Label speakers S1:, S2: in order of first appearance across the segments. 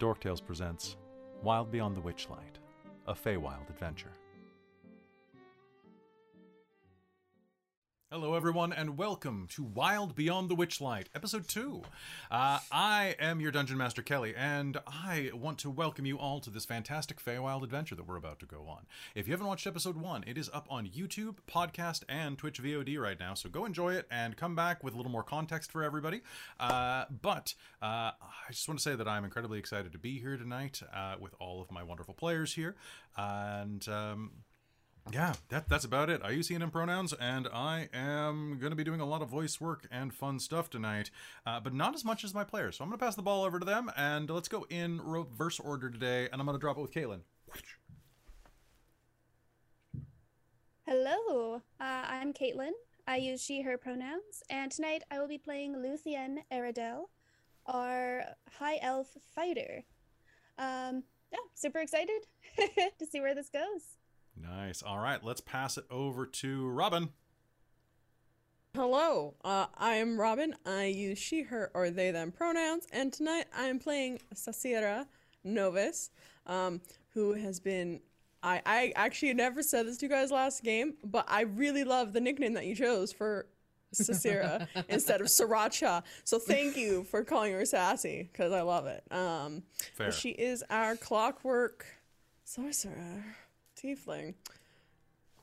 S1: Dorktales presents Wild Beyond the Witchlight, a Feywild adventure. Hello, everyone, and welcome to Wild Beyond the Witchlight, Episode 2. Uh, I am your Dungeon Master Kelly, and I want to welcome you all to this fantastic Feywild adventure that we're about to go on. If you haven't watched Episode 1, it is up on YouTube, podcast, and Twitch VOD right now, so go enjoy it and come back with a little more context for everybody. Uh, but uh, I just want to say that I'm incredibly excited to be here tonight uh, with all of my wonderful players here, and. Um, yeah, that, that's about it. I use he and him pronouns, and I am going to be doing a lot of voice work and fun stuff tonight, uh, but not as much as my players. So I'm going to pass the ball over to them, and let's go in reverse order today, and I'm going to drop it with Caitlan.
S2: Hello, uh, I'm Caitlan. I use she, her pronouns, and tonight I will be playing Luthienne Aeradel, our high elf fighter. Um, yeah, super excited to see where this goes.
S1: Nice. All right, let's pass it over to Robin.
S3: Hello, uh, I am Robin. I use she, her, or they, them pronouns, and tonight I am playing Sarcyra Novis, um, who has been. I, I actually never said this to you guys last game, but I really love the nickname that you chose for Sasira instead of Sriracha. So thank you for calling her Sassy, because I love it. Um,
S1: Fair.
S3: She is our clockwork sorcerer tiefling.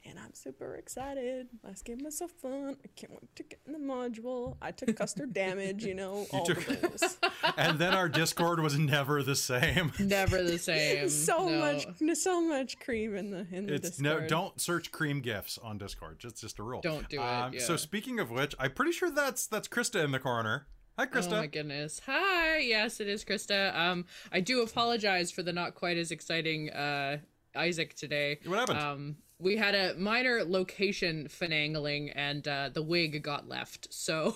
S3: And I'm super excited. Last game was so fun. I can't wait to get in the module. I took custard damage, you know, all
S1: took-
S3: the things.
S1: and then our Discord was never the same.
S4: Never the same.
S3: so
S4: No.
S3: much, so much cream in the in the
S1: It's no, don't search cream gifs on Discord. Just just a rule.
S4: Don't do it,
S1: Um, So speaking of which, I'm pretty sure that's that's Christa in the corner. Hi, Christa.
S4: Oh my goodness. Hi. Yes, it is Christa. Um, I do apologize for the not quite as exciting uh Isaac today.
S1: What happened?
S4: Um, we had a minor location finagling, and uh, the wig got left. So,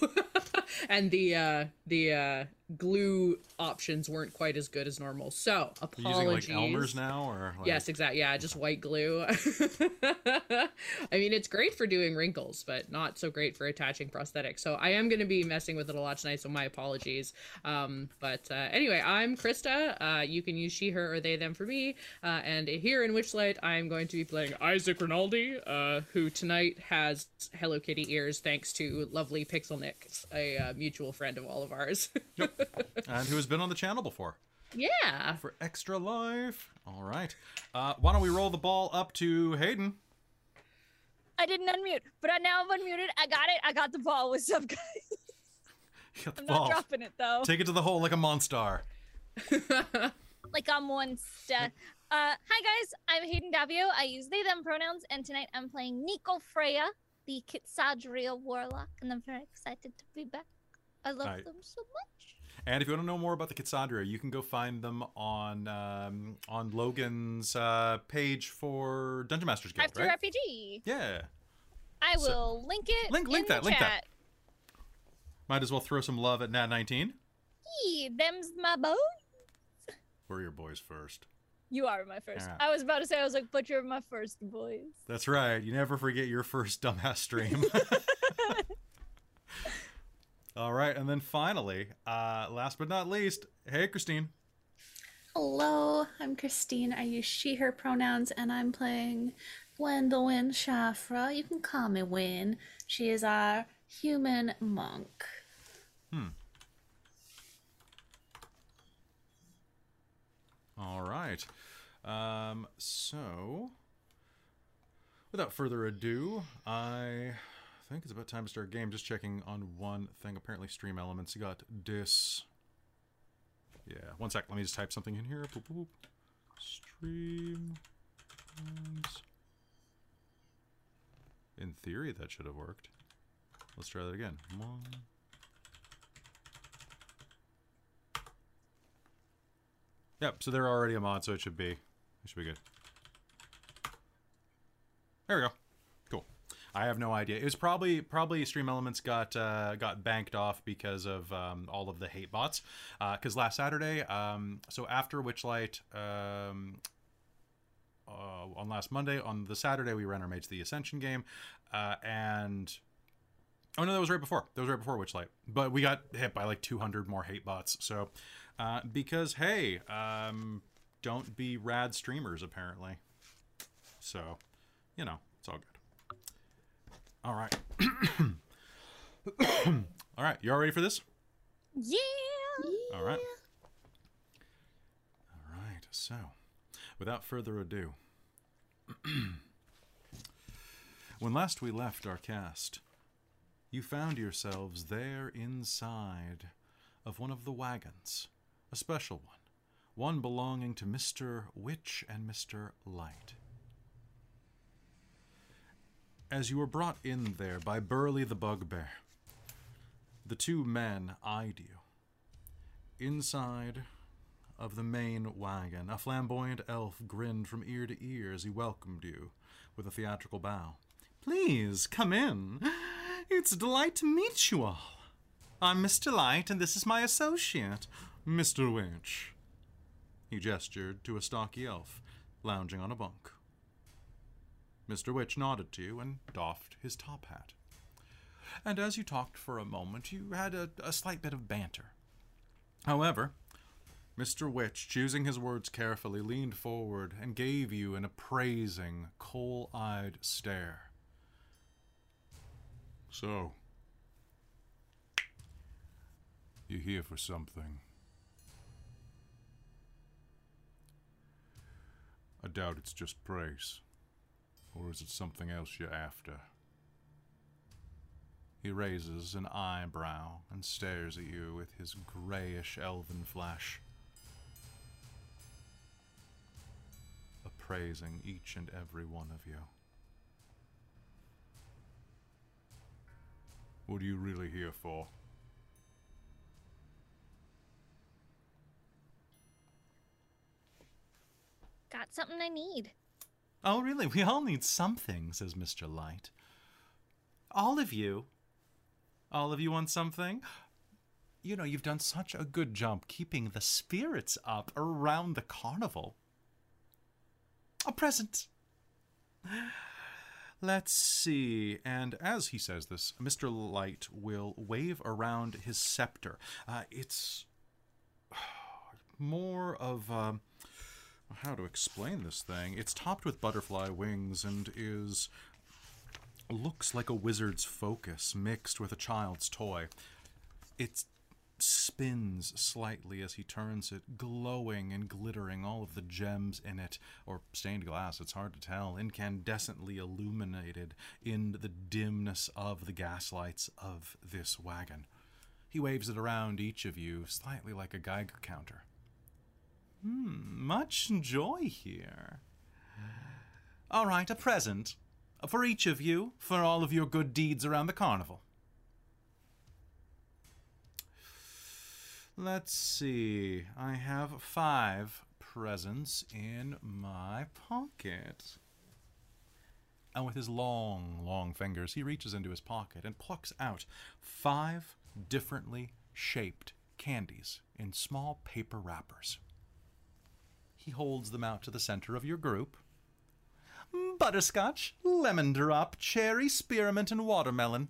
S4: and the uh, the uh, glue options weren't quite as good as normal. So, apologies.
S1: using like Elmer's now, or like,
S4: Yes, exactly. Yeah, just white glue. I mean, it's great for doing wrinkles, but not so great for attaching prosthetics. So I am going to be messing with it a lot tonight. So my apologies. Um, but uh, anyway, I'm Christa. Uh, you can use she, her, or they, them for me. Uh, and here in Witchlight, I'm going to be playing Isaac Ronaldi, uh, who tonight has Hello Kitty ears thanks to lovely Pixel Nick, a uh, mutual friend of all of ours.
S1: and who has been on the channel before
S4: yeah.
S1: for extra life. All right. Uh, why don't we roll the ball up to Hayden?
S5: I didn't unmute, but I now I'm unmuted. I got it. I got the ball. What's up, guys?
S1: You got the
S5: I'm
S1: ball.
S5: not dropping it though.
S1: Take it to the hole like a monster.
S5: like I'm one step. Uh, hi guys, I'm Hayden Daviau. I use they them pronouns, and tonight I'm playing Ni'ico Freyja, the Kitsadria warlock, and I'm very excited to be back. I love them so much.
S1: And if you want to know more about the Cassandra, you can go find them on um, on Logan's uh, page for Dungeon Masters Guild,
S5: After
S1: right?
S5: RPG,
S1: Yeah.
S5: I
S1: So-
S5: will link it.
S1: Link- link
S5: in
S1: that, link that. Might as well throw some love at Nat 19.
S5: Yee, them's my bones.
S1: We're your boys first.
S5: You are my first. I was about to say, I was like, but you're my first boys.
S1: That's right. You never forget your first dumbass stream. All right, and then finally, uh, last but not least, hey Christine.
S6: Hello, I'm Christine. I use she, her pronouns, and I'm playing Gwendolwyne Shafra. You can call me Win. She is our human monk. Hmm.
S1: All right. Um, so, without further ado, I think it's about time to start a game. Just checking on one thing. Apparently, Stream Elements You got dis. Yeah, one sec. Let me just type something in here. Boop, boop. Stream. In theory, that should have worked. Let's try that again. One. Yep, so they're already a mod, so it should be it should be good. There we go. I have no idea. It was probably probably Stream Elements got uh, got banked off because of um, all of the hate bots. Because last Saturday, um, so after Witchlight, um, uh, on last Monday, on the Saturday we ran our Mage the Ascension game, uh, and Oh no, that was right before. That was right before Witchlight. But we got hit by like 200 more hate bots. So, uh, because hey, um, don't be rad streamers apparently. So, you know, it's all good. All right. all right, you all ready for this?
S5: Yeah.
S1: All right. All right. So, without further ado, when last we left our cast, you found yourselves there inside of one of the wagons, a special one, one belonging to Mr. Witch and Mr. Light. As you were brought in there by Burly the Bugbear, the two men eyed you. Inside of the main wagon, a flamboyant elf grinned from ear to ear as he welcomed you with a theatrical bow. Please come in. It's a delight to meet you all. I'm Mr. Light, and this is my associate, Mr. Witch. He gestured to a stocky elf lounging on a bunk. Mr. Witch nodded to you and doffed his top hat. And as you talked for a moment, you had a, a slight bit of banter. However, Mr. Witch, choosing his words carefully, leaned forward and gave you an appraising, coal eyed stare. So, you here for something? I doubt it's just praise. Or is it something else you're after? He raises an eyebrow and stares at you with his grayish elven flash, appraising each and every one of you. What are you really here for?
S5: Got something I need.
S1: Oh, really? We all need something, says Mr. Light. All of you? All of you want something? You know, you've done such a good job keeping the spirits up around the carnival. A present. Let's see. And as he says this, Mr. Light will wave around his scepter. Uh, it's more of um, how to explain this thing. It's topped with butterfly wings and is looks like a wizard's focus mixed with a child's toy. It spins slightly as he turns it, glowing and glittering, all of the gems in it, or stained glass, it's hard to tell, incandescently illuminated in the dimness of the gaslights of this wagon. He waves it around each of you, slightly like a Geiger counter. Hmm, much joy here. All right, a present. For each of you, for all of your good deeds around the carnival. Let's see. I have five presents in my pocket. And with his long, long fingers, he reaches into his pocket and plucks out five differently shaped candies in small paper wrappers. He holds them out to the center of your group. Butterscotch, lemon drop, cherry, spearmint, and watermelon.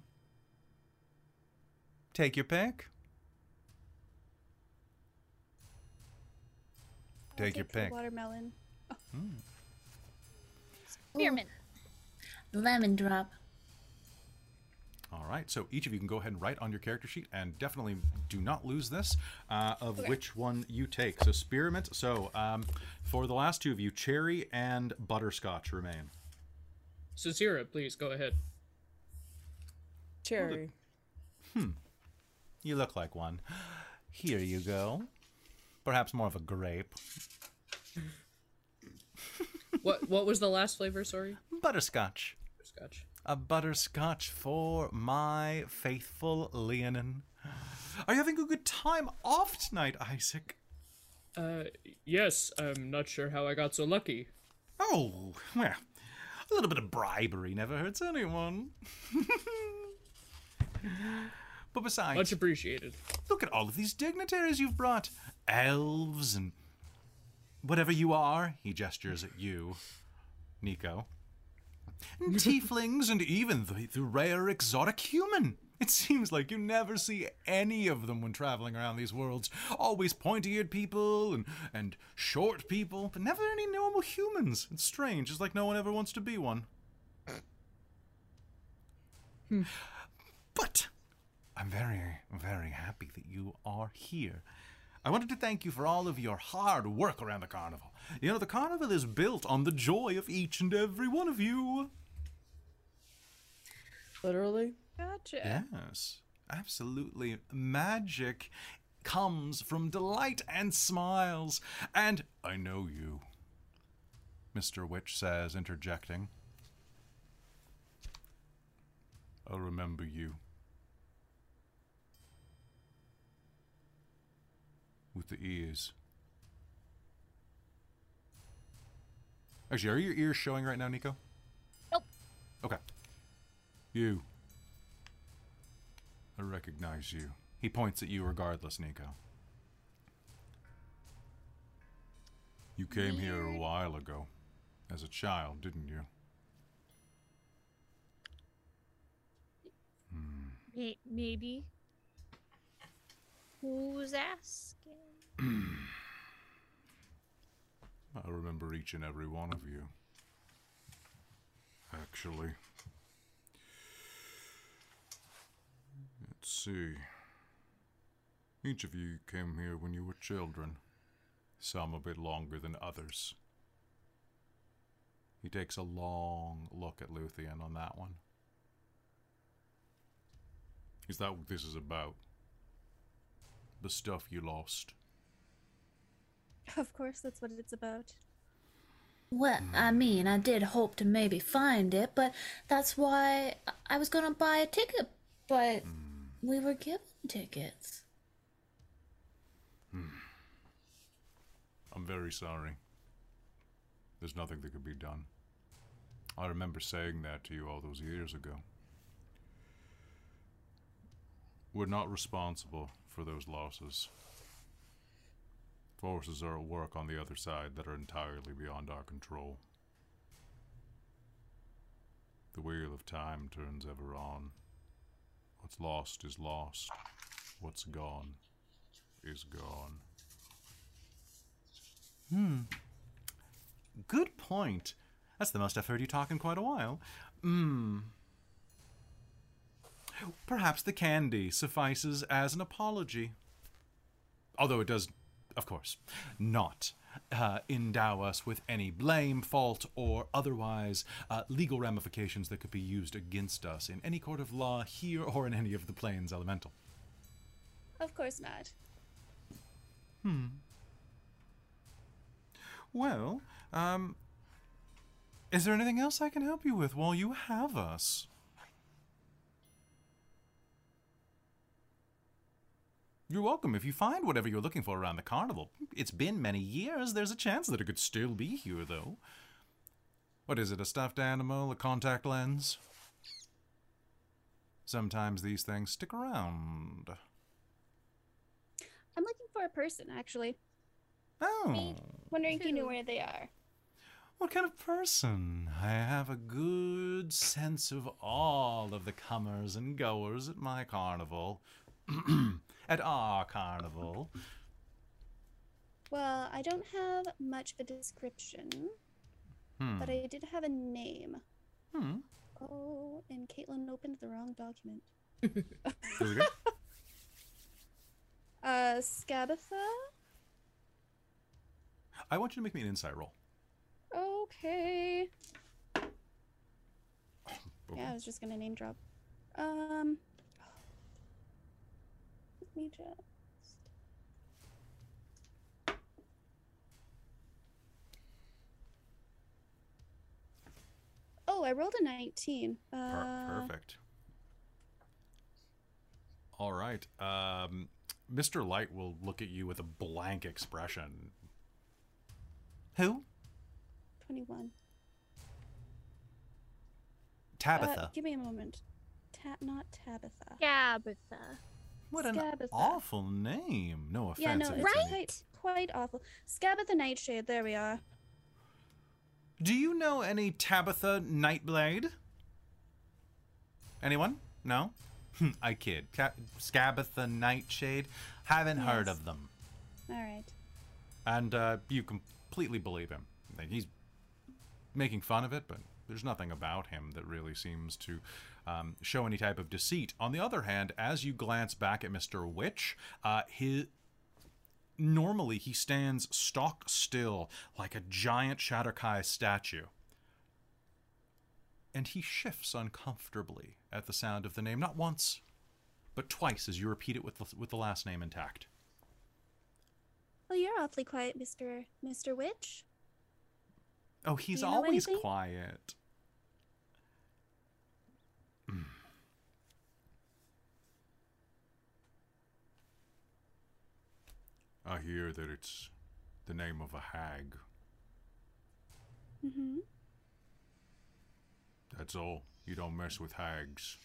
S1: Take your pick.
S2: I'll
S1: Take your pick.
S2: Watermelon. Hmm.
S5: Spearmint.
S6: Lemon drop.
S1: All right, so each of you can go ahead and write on your character sheet, and definitely do not lose this uh, of which one you take. So spearmint. So um, for the last two of you, cherry and butterscotch remain.
S4: Sarcyra, please go ahead.
S3: Cherry. Hmm.
S1: You look like one. Here you go. Perhaps more of a grape.
S4: What what was the last flavor? Sorry,
S1: Butterscotch.
S4: scotch.
S1: A butterscotch for my faithful Leonin. Are you having a good time off tonight, Isaac?
S4: Uh, yes. I'm not sure how I got so lucky.
S1: Oh, well, a little bit of bribery never hurts anyone. but besides,
S4: Much appreciated.
S1: look at all of these dignitaries you've brought elves and whatever you are. He gestures at you, Ni'ico. And tieflings and even the, the rare exotic human. It seems like you never see any of them when traveling around these worlds. Always pointy eared people and, and short people, but never any normal humans. It's strange. It's like no one ever wants to be one. Hmm. But I'm very, very happy that you are here. I wanted to thank you for all of your hard work around the carnival. You know, the carnival is built on the joy of each and every one of you.
S3: Literally.
S2: Gotcha.
S1: Yes, absolutely. Magic comes from delight and smiles. And I know you, Mr. Witch says, interjecting. I'll remember you. With the ears. Actually, are your ears showing right now, Ni'ico?
S5: Nope.
S1: Okay. You. I recognize you. He points at you regardless, Ni'ico. You came here a while ago. As a child, didn't you?
S5: May- Maybe. Who's asking?
S1: I remember each and every one of you. Actually. Let's see. Each of you came here when you were children. Some a bit longer than others. He takes a long look at Luthienne on that one. Is that what this is about? The stuff you lost.
S2: Of course, that's what it's about.
S6: Well, I mean, I did hope to maybe find it, but that's why I was gonna buy a ticket, but we were given tickets. Hmm.
S1: I'm very sorry. There's nothing that could be done. I remember saying that to you all those years ago. We're not responsible for those losses. Forces are at work on the other side that are entirely beyond our control. The wheel of time turns ever on. What's lost is lost. What's gone is gone. Hmm. Good point. That's the most I've heard you talk in quite a while. Hmm. Perhaps the candy suffices as an apology. Although it does, of course, not uh, endow us with any blame, fault, or otherwise uh, legal ramifications that could be used against us in any court of law here or in any of the planes elemental.
S2: Of course not. Hmm.
S1: Well, um, is there anything else I can help you with while you have us? You're welcome. If you find whatever you're looking for around the carnival, it's been many years. There's a chance that it could still be here, though. What is it, a stuffed animal, a contact lens? Sometimes these things stick around.
S2: I'm looking for a person, actually.
S1: Oh.
S2: Me Wondering if you knew where they are.
S1: What kind of person? I have a good sense of all of the comers and goers at my carnival. at our carnival.
S2: Well, I don't have much of a description,
S1: Hmm.
S2: but I did have a name.
S1: Hmm.
S2: Oh, and Caitlan opened the wrong document.
S1: There we go.
S2: Uh, Skabatha?
S1: I want you to make me an insight roll.
S2: Okay.
S1: Okay.
S2: Yeah, I was just gonna name drop. Um. Let me just. Oh, I rolled a 19. Uh,
S1: perfect. All right. Um, Mr. Light will look at you with a blank expression. Who?
S2: 21.
S1: Tabitha.
S2: Uh, give me a moment. Ta- not Tabitha.
S5: Gabitha.
S1: What an awful name. No offense.
S2: Yeah, no,
S1: if
S2: it's
S1: it's any-
S2: quite, quite awful. Skabatha Nightshade, there we are.
S1: Do you know any Tabitha Nightblade? Anyone? No? I kid. Ca- Skabatha Nightshade. Haven't heard of them.
S2: All right.
S1: And uh, you completely believe him. He's making fun of it, but there's nothing about him that really seems to um, show any type of deceit. On the other hand, as you glance back at Mr. Witch, uh, his. Normally, he stands stock still like a giant Shatterkai statue. And he shifts uncomfortably at the sound of the name, not once, but twice as you repeat it with the, with the last name intact.
S2: Well, you're awfully quiet, Mister Mister Witch.
S1: Oh, he's always
S2: anything?
S1: quiet. I hear that it's the name of a hag.
S2: Mm-hmm.
S1: That's all. You don't mess with hags.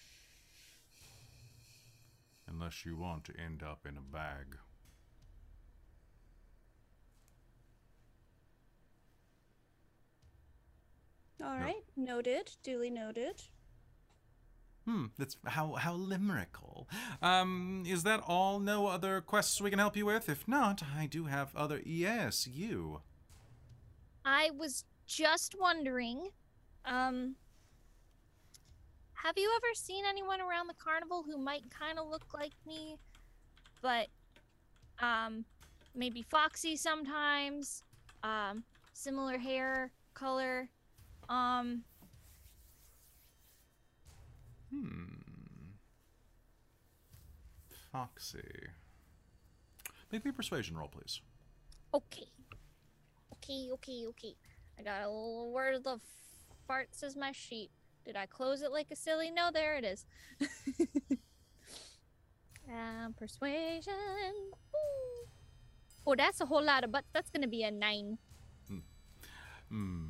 S1: Unless you want to end up in a bag.
S2: All
S1: No.
S2: right. Noted. Duly noted.
S1: Hmm, that's how how limerickle. Um, is that all? No other quests we can help you with? If not, I do have other. Yes, you.
S5: I was just wondering, um, have you ever seen anyone around the carnival who might kind of look like me, but, um, maybe foxy sometimes, um, similar hair color, um,
S1: Hmm. Foxy. Make me a persuasion roll, please.
S5: okay, okay, okay, okay. I got a little word of farts as my sheet. Did I close it like a silly? No, there it is. um, persuasion. Ooh. Oh, that's a whole lot of butts. That's gonna be a nine.
S1: Hmm.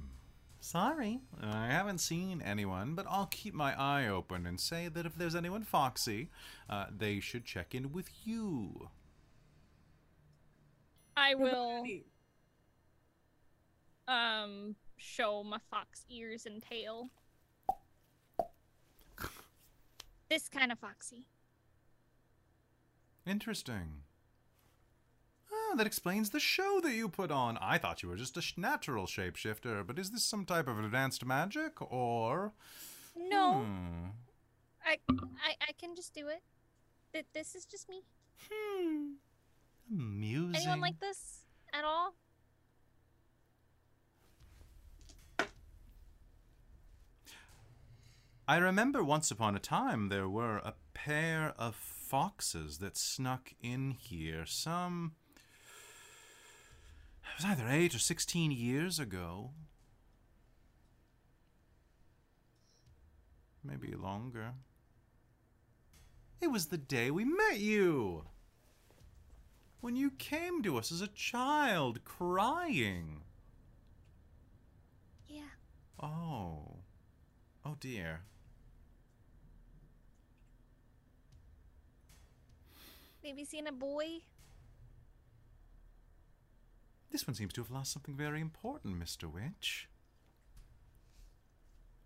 S1: Sorry, I haven't seen anyone, but I'll keep my eye open and say that if there's anyone foxy, uh, they should check in with you.
S5: I will um show my fox ears and tail. This kind of foxy.
S1: Interesting. Ah, that explains the show that you put on. I thought you were just a sh- natural shapeshifter, but is this some type of advanced magic, or?
S5: No,
S1: Hmm.
S5: I, I I can just do it. Th- This is just me.
S1: Hmm. Amusing.
S5: Anyone like this at all?
S1: I remember once upon a time there were a pair of foxes that snuck in here some. It was either eight or sixteen years ago. Maybe longer. It was the day we met you! When you came to us as a child, crying.
S5: Yeah.
S1: Oh. Oh dear.
S5: Maybe seen a boy.
S1: This one seems to have lost something very important, Mr. Witch.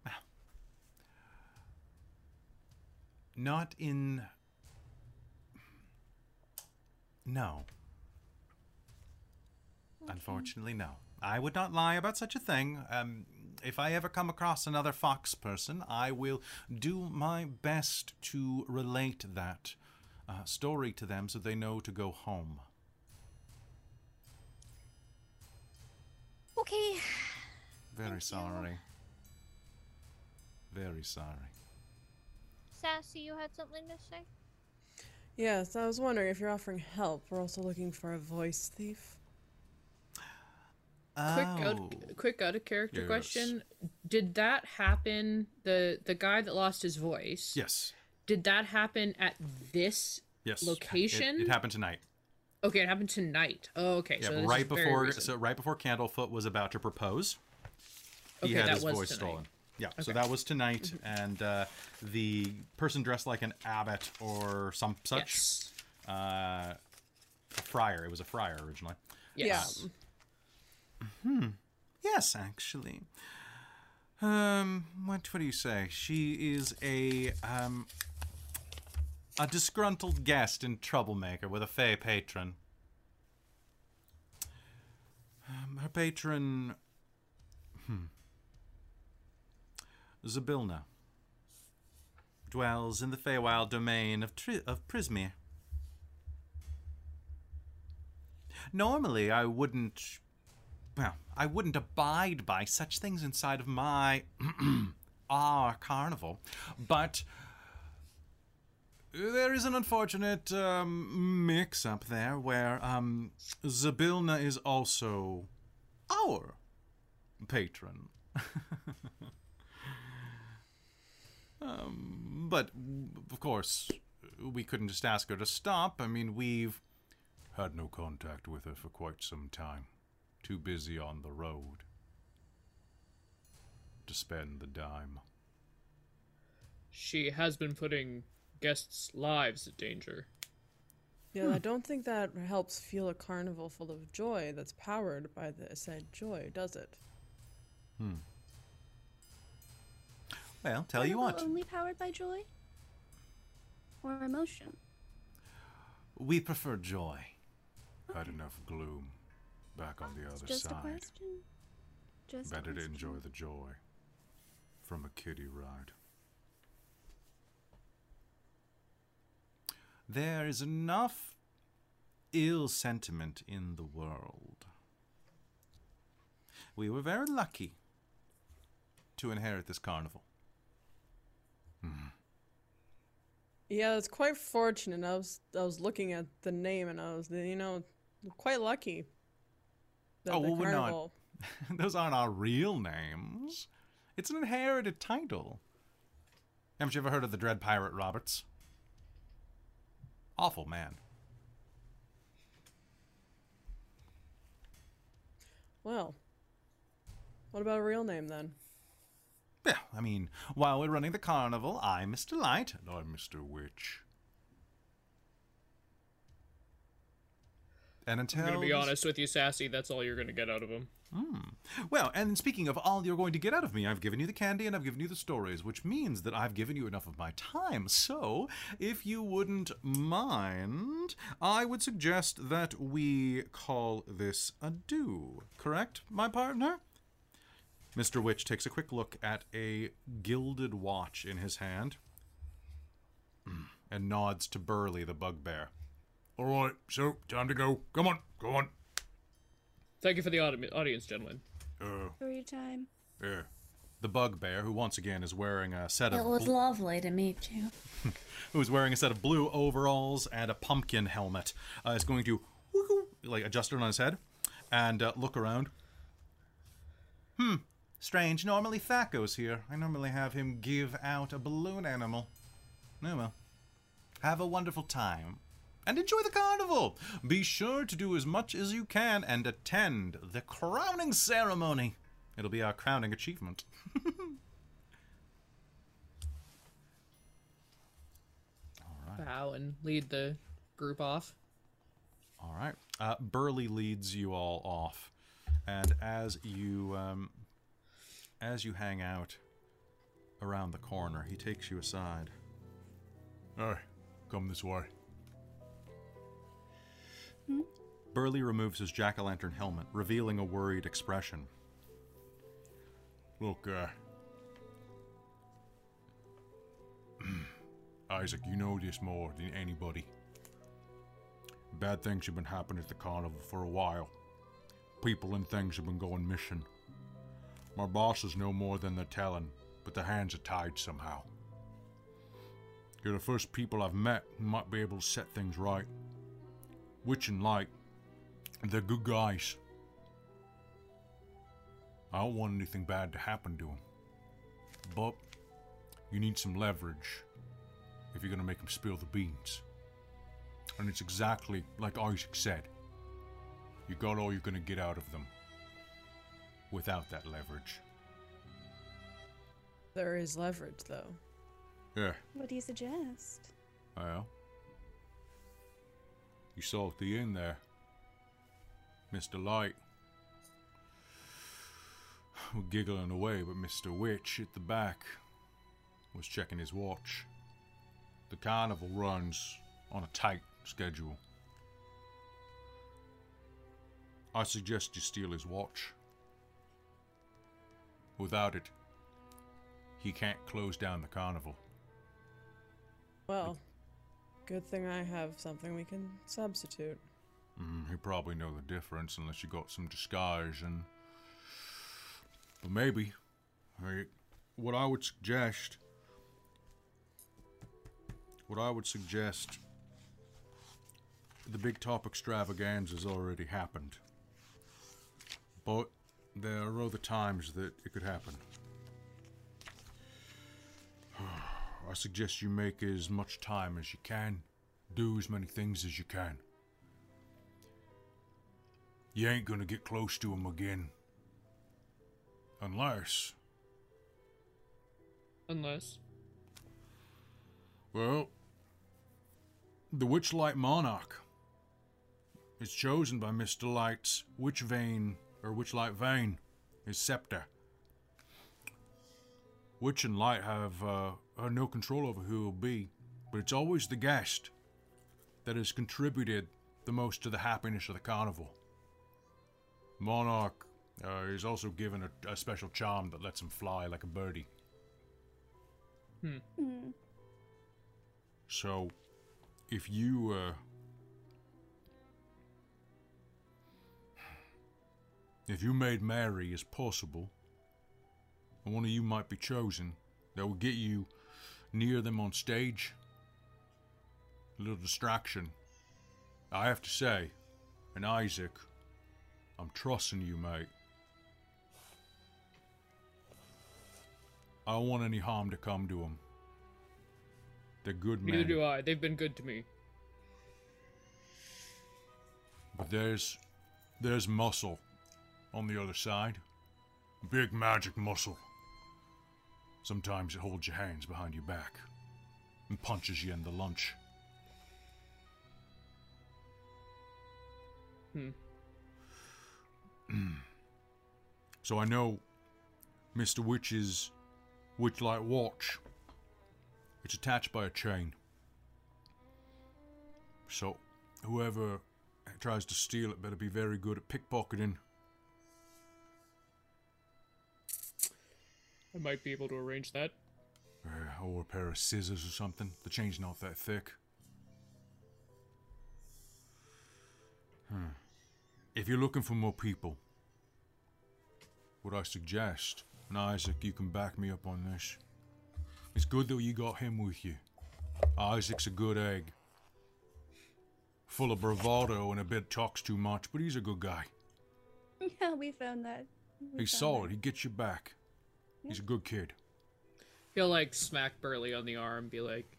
S1: Now, not in. No. Unfortunately, no. I would not lie about such a thing. Um, if I ever come across another fox person, I will do my best to relate that uh, story to them so they know to go home.
S5: Okay.
S1: Very
S5: Thank you.
S1: sorry. Very sorry.
S5: Sassy, you had something to say?
S3: Yes, I was wondering if you're offering help. We're also looking for a voice thief.
S4: Quick out,
S1: Oh.
S4: quick out of character
S1: Yes.
S4: question. Did that happen? The the guy that lost his voice.
S1: Yes.
S4: Did that happen at this?
S1: Yes.
S4: Location?
S1: It, it happened tonight.
S4: Okay, it happened tonight. Oh, okay.
S1: Yeah,
S4: so this
S1: right
S4: is
S1: before so right before Candlefoot was about to propose, he
S4: Okay,
S1: had
S4: that
S1: his
S4: was
S1: voice
S4: tonight.
S1: stolen. Yeah, so that was tonight, and uh, the person dressed like an abbot or some such,
S4: Yes.
S1: uh, a friar. It was a friar originally.
S4: Yes. Hmm.
S1: Yes, actually. Um, what what do you say? She is a um a disgruntled guest and troublemaker with a fey patron. Um, her patron. Hmm. Zybilna. Dwells in the Feywild domain of, Tri- of Prismeer. Normally, I wouldn't. Well, I wouldn't abide by such things inside of my. our carnival. But. There is an unfortunate um, mix up there where um, Zybilna is also our patron. um, but, of course, we couldn't just ask her to stop. I mean, we've had no contact with her for quite some time. Too busy on the road to spend the dime.
S4: She has been putting guests' lives at danger.
S3: Yeah, I don't think that helps fuel a carnival full of joy that's powered by the said joy, does it? Hmm.
S1: Well, tell you what,
S2: Only powered by joy or emotion.
S1: we prefer joy. Had enough gloom. Back on the
S2: It's
S1: other
S2: just a
S1: side.
S2: question. Just a
S1: Better to enjoy the joy from a kiddie ride. There is enough ill sentiment in the world. We were very lucky to inherit this carnival. Hmm.
S3: Yeah, it's quite fortunate. I was I was looking at the name and I was you know quite lucky. that
S1: Oh, well, we're not. Those aren't our real names. It's an inherited title. Haven't you ever heard of the Dread Pirate Roberts? Awful man.
S3: Well, what about a real name then?
S1: Yeah, I mean, while we're running the carnival, I'm Mr. Light, and I'm Mr. Witch. And until
S4: I'm gonna be honest with you, Sassy. That's all you're gonna get out of him. Hmm.
S1: Well, and speaking of all you're going to get out of me, I've given you the candy and I've given you the stories, which means that I've given you enough of my time. So, if you wouldn't mind, I would suggest that we call this a do. Correct, my partner? Mr. Witch takes a quick look at a gilded watch in his hand and nods to Burly the bugbear. All right, so time to go. Come on, go on.
S4: Thank you for the audi- audience, gentlemen.
S1: Uh,
S2: For your time.
S1: Yeah. The bugbear, who once again is wearing a set of
S6: It was
S1: bl-
S6: lovely to meet you.
S1: who's wearing a set of blue overalls and a pumpkin helmet, uh, is going to like adjust it on his head and uh, look around. Hmm. Strange. Normally Fat goes here. I normally have him give out a balloon animal. Oh well. Have a wonderful time. And enjoy the carnival! Be sure to do as much as you can and attend the crowning ceremony. It'll be our crowning achievement.
S4: Bow and lead the group off.
S1: All right. Uh, Burly leads you all off, and as you um, as you hang out around the corner, he takes you aside. Hey, come this way. Burly removes his jack o' lantern helmet, revealing a worried expression. Look, uh. Isaac, you know this more than anybody. Bad things have been happening at the carnival for a while. People and things have been going missing. My bosses know more than they're telling, but their hands are tied somehow. You're the first people I've met who might be able to set things right. Witch and Light, they're good guys. I don't want anything bad to happen to them. But you need some leverage if you're gonna make them spill the beans. And it's exactly like Isaac said. You got all you're gonna get out of them without that leverage.
S3: There is leverage though.
S1: Yeah,
S2: What do you suggest?
S1: well. You saw the end there. Mr. Light. We're giggling away, but Mr. Witch at the back was checking his watch. the carnival runs on a tight schedule. I suggest you steal his watch. Without it, he can't close down the carnival.
S3: Well, good thing I have something we can substitute.
S1: Mm, you probably know the difference unless you got some disguise and. But maybe. I, what I would suggest. What I would suggest. The big top extravaganza has already happened. But there are other times that it could happen. I suggest you make as much time as you can, do as many things as you can. You ain't gonna get close to him again. Unless,
S4: Unless.
S1: well, the Witchlight Monarch is chosen by Mr. Light's Witch Vane, or Witchlight Vane, his scepter. Witch and Light have, uh, have no control over who will be, but it's always the guest that has contributed the most to the happiness of the carnival. Monarch uh, is also given a, a special charm that lets him fly like a birdie.
S2: Hmm.
S1: So, if you, uh. If you made Mary as possible, and one of you might be chosen, that will get you near them on stage. A little distraction. I have to say, and Isaac, I'm trusting you, mate. I don't want any harm to come to them. They're good men.
S4: Neither do I. They've been good to me.
S1: But there's there's muscle on the other side. Big magic muscle. Sometimes it holds your hands behind your back and punches you in the lunch.
S4: Hmm.
S1: So I know Mr. Witch's Witchlight watch. It's attached by a chain. So whoever tries to steal it better be very good at pickpocketing.
S4: I might be able to arrange that.
S1: Uh, or a pair of scissors or something. The chain's not that thick. Hmm. If you're looking for more people, what I suggest, and Isaac, you can back me up on this. It's good that you got him with you. Isaac's a good egg. Full of bravado and a bit talks too much, but he's a good guy.
S2: Yeah, we found that. We
S1: He's
S2: found
S1: solid.
S2: that.
S1: He gets you back. He's a good kid.
S4: He'll like smack Burly on the arm, be like,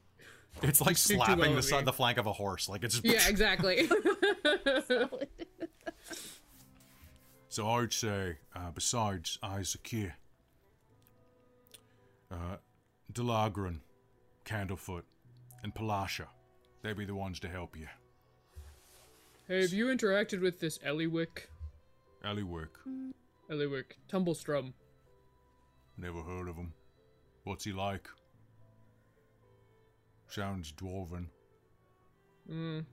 S1: It's like slapping
S4: well
S1: the side, the flank of a horse. Like it's
S4: "Yeah, exactly."
S1: So I'd say, uh, besides Isaac here, uh, Dirlagraun, Candlefoot, and Palasha, they'd be the ones to help you.
S4: hey, have you interacted with this Ellywick?
S1: Ellywick,
S4: Ellywick, Tumblestrum.
S1: Never heard of him. What's he like? Sounds dwarven.
S4: Mm.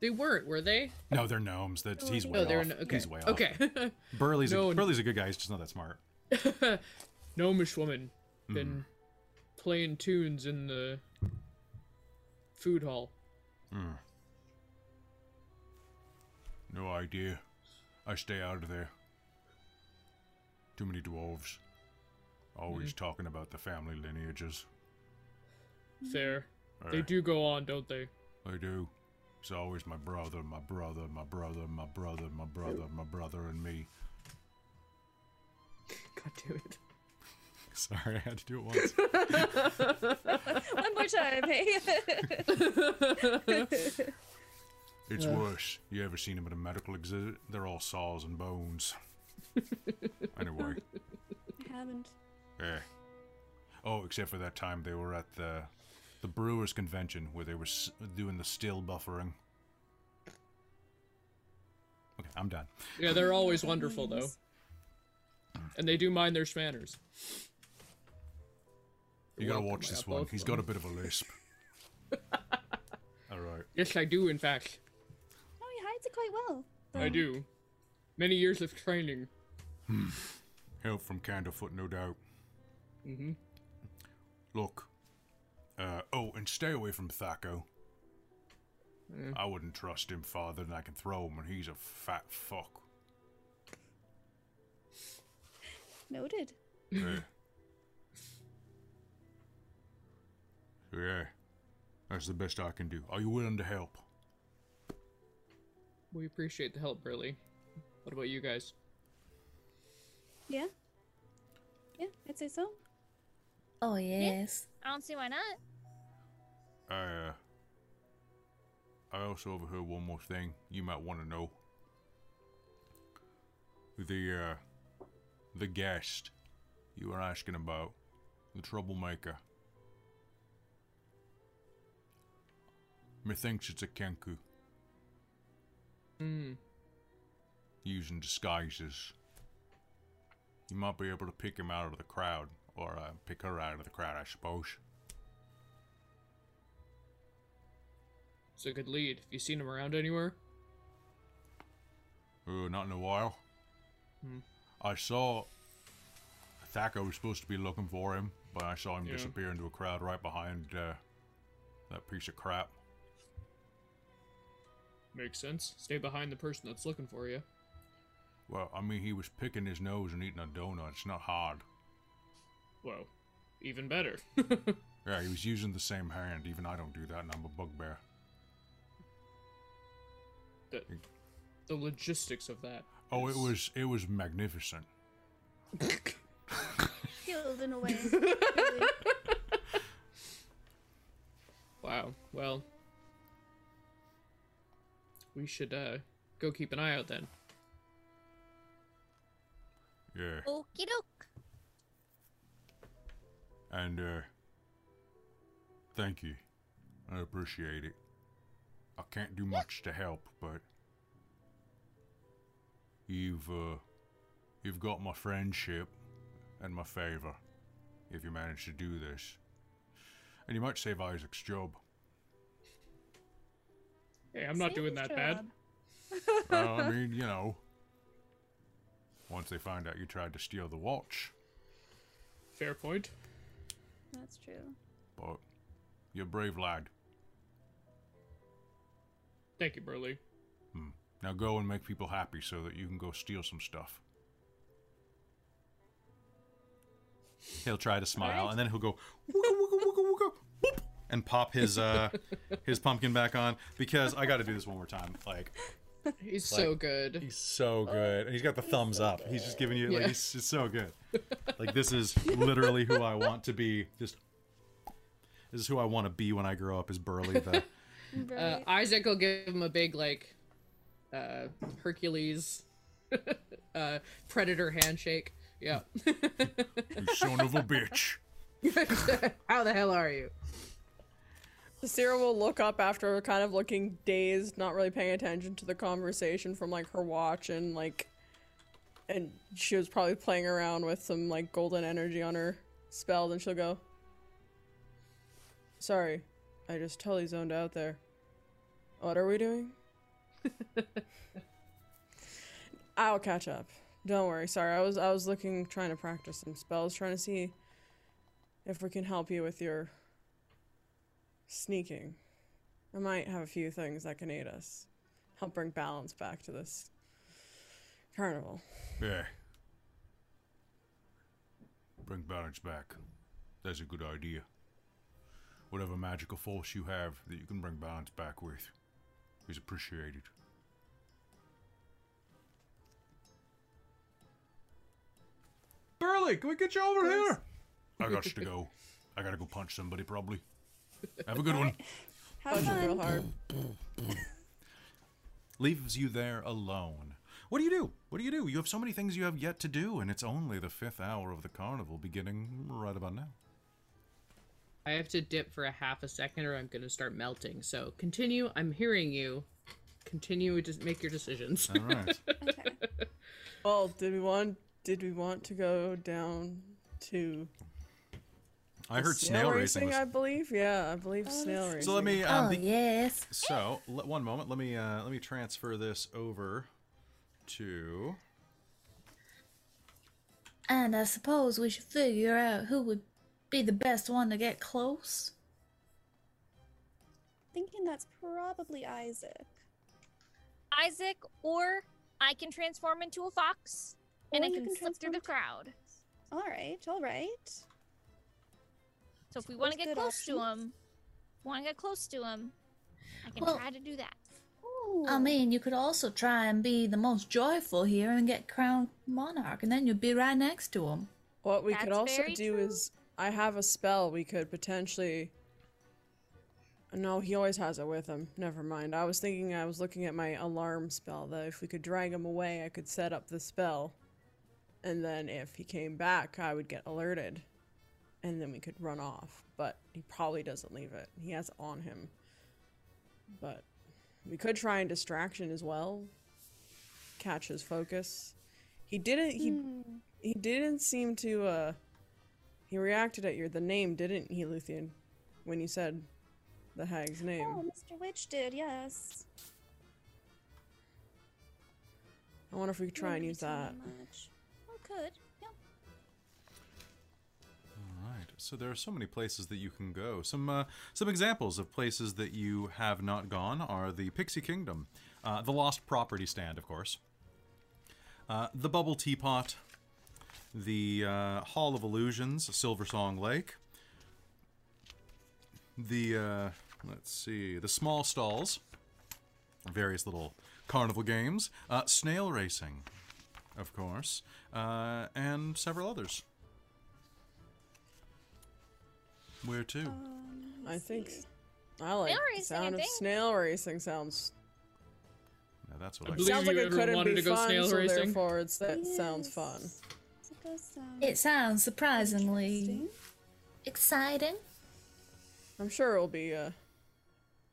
S4: They weren't, were they?
S1: No, they're gnomes. That he's way
S4: Oh, they're
S1: off.
S4: no, okay.
S1: He's way off.
S4: Okay.
S1: Burly's
S4: No,
S1: a, Burly's a good guy. He's just not that smart.
S4: Gnomish woman been playing tunes in the food hall.
S1: Hmm. No idea. I stay out of there. Too many dwarves. Always talking about the family lineages.
S4: Fair. They
S1: Eh,
S4: do go on, don't they?
S1: They do. It's always my brother, my brother, my brother, my brother, my brother, my brother, and me.
S4: God damn it.
S1: Sorry, I had to do it once.
S2: One more time, hey.
S1: It's worse. You ever seen them at a medical exhibit? They're all saws and bones. Anyway,
S2: I haven't.
S1: eh. Oh, except for that time they were at the the Brewers Convention where they were s- doing the still buffering. Okay, I'm done.
S4: Yeah, they're always wonderful though. And they do mind their manners.
S1: You gotta watch this one. He's got a bit of a lisp. All right.
S4: Yes, I do. In fact,
S2: Oh, he hides it quite well.
S4: I do. Many years of training.
S1: Help from Candlefoot, no doubt.
S4: Mm-hmm.
S1: Look. Uh, oh, and stay away from Thaco.
S4: Mm.
S1: I wouldn't trust him farther than I can throw him, and he's a fat fuck.
S2: Noted.
S1: Yeah. Yeah. That's the best I can do. Are you willing to help?
S4: We appreciate the help, Burly. What about you guys?
S2: Yeah. Yeah, I'd say so.
S6: Oh yes.
S5: I don't see why not.
S1: I, uh, I also overheard one more thing you might want to know. The, uh, the guest you were asking about, the troublemaker. Methinks it's a Kenku
S4: Hmm.
S1: using disguises. You might be able to pick him out of the crowd, or uh, pick her out of the crowd, I suppose.
S4: It's a good lead. Have you seen him around anywhere?
S1: Uh, not in a while.
S4: Hmm.
S1: I saw Thaco was supposed to be looking for him, but I saw him
S4: Yeah.
S1: disappear into a crowd right behind uh, that piece of crap.
S4: Makes sense. Stay behind the person that's looking for you.
S1: Well, I mean, he was picking his nose and eating a donut. It's not hard.
S4: Well, Even better.
S1: Yeah, he was using the same hand. Even I don't do that, and I'm a bugbear.
S4: the, the logistics of that.
S1: Oh, it was it was magnificent.
S2: Killed in a way.
S4: Wow. Well, we should uh go keep an eye out then.
S1: Yeah,
S5: Okie doke.
S1: and uh, thank you. I appreciate it. I can't do much to help, but you've uh, you've got my friendship and my favor if you manage to do this, and you might save Isaac's job.
S4: Hey, I'm not
S2: Save
S4: doing
S2: his
S4: that bad.
S2: job.
S1: well, I mean, you know, once they find out you tried to steal the watch,
S4: Fair point.
S2: That's true.
S1: but you're a brave lad.
S4: Thank you, Burly.
S1: Now go and make people happy so that you can go steal some stuff. He'll try to smile,
S2: Alright.
S1: and then he'll go wooga wooga wooga wooga boop, and pop his uh his pumpkin back on because I got to do this one more time. Like
S4: He's so good.
S1: he's so good, and he's got the thumbs up. He's just giving you like he's just so good. Like this is literally who I want to be. Just this is who I want to be when I grow up. Is Burly the
S4: Uh, Isaac will give him a big like uh Hercules uh predator handshake. Yeah.
S1: you son of a bitch?
S4: How the hell are you?
S3: Sarah will look up after kind of looking dazed, not really paying attention to the conversation from like her watch and like and she was probably playing around with some like golden energy on her spell, then she'll go Sorry, I just totally zoned out there. What are we doing? I'll catch up. Don't worry. Sorry, I was I was looking trying to practice some spells, trying to see if we can help you with your sneaking. I might have a few things that can aid us. Help bring balance back to this carnival.
S1: Yeah. Bring balance back. That's a good idea. Whatever magical force you have that you can bring balance back with is appreciated. Burly, can we get you over here? I got to go. I gotta go punch somebody probably. Have a good one.
S2: Have
S3: Punch him real
S2: fun.
S3: hard.
S1: leaves you there alone. What do you do? What do you do? You have so many things you have yet to do, and it's only the fifth hour of the carnival beginning right about now.
S4: I have to dip for a half a second or I'm going to start melting. So continue. I'm hearing you. Continue to make your decisions.
S1: All right.
S2: Okay.
S3: Well, did we want did we want to go down to
S1: I heard snail racing. was-
S3: I believe. Yeah, I believe
S2: Oh,
S3: snail
S2: that's-
S3: racing.
S1: So let me. Um,
S6: oh
S1: the-
S6: yes.
S1: So le- one moment. Let me uh, let me transfer this over to.
S6: And I suppose we should figure out who would be the best one to get close.
S2: Thinking that's probably Isaac.
S5: Isaac, or I can transform into a fox and
S2: Or
S5: I
S2: you
S5: can,
S2: can
S5: slip through the crowd.
S2: All right, all right.
S5: So if we want to get
S2: good
S5: close to him, want to get close to him, I can
S6: Well-
S5: try to do that.
S2: Ooh.
S6: I mean, you could also try and be the most joyful here and get crowned monarch, and then you'd be right next to him.
S3: What we could also do
S5: true.
S3: is, I have a spell we could potentially. No, he always has it with him. Never mind. I was thinking, I was looking at my alarm spell that if we could drag him away, I could set up the spell. And then if he came back, I would get alerted. And then we could run off. But he probably doesn't leave it. He has it on him. But we could try and distraction as well. Catch his focus. He didn't. He
S2: Hmm.
S3: he didn't seem to uh he reacted at your the name didn't he luthienne when you said the hag's name
S2: Oh, Mr. Witch did, yes.
S3: i wonder if we could try and use that
S2: much. Oh, could.
S1: So there are so many places that you can go. Some uh, some examples of places that you have not gone are the Pixie Kingdom, uh, the Lost Property Stand, of course, uh, the Bubble Teapot, the uh, Hall of Illusions, Silver Song Lake, the uh, let's see, the Small Stalls, various little carnival games, uh, snail racing, of course, and several others. Where to?
S2: Um,
S3: i think
S2: see.
S3: i like
S5: Snail
S3: the
S5: racing,
S3: sound of snail racing sounds
S1: No, that's what I,
S4: believe
S3: sounds like
S4: you
S3: it
S4: ever
S3: couldn't
S4: wanted
S3: be
S4: to go
S3: fun
S4: snail
S3: so
S4: racing?
S3: therefore it's that sounds fun
S2: It does sound
S6: It sounds surprisingly exciting.
S3: i'm sure it'll be uh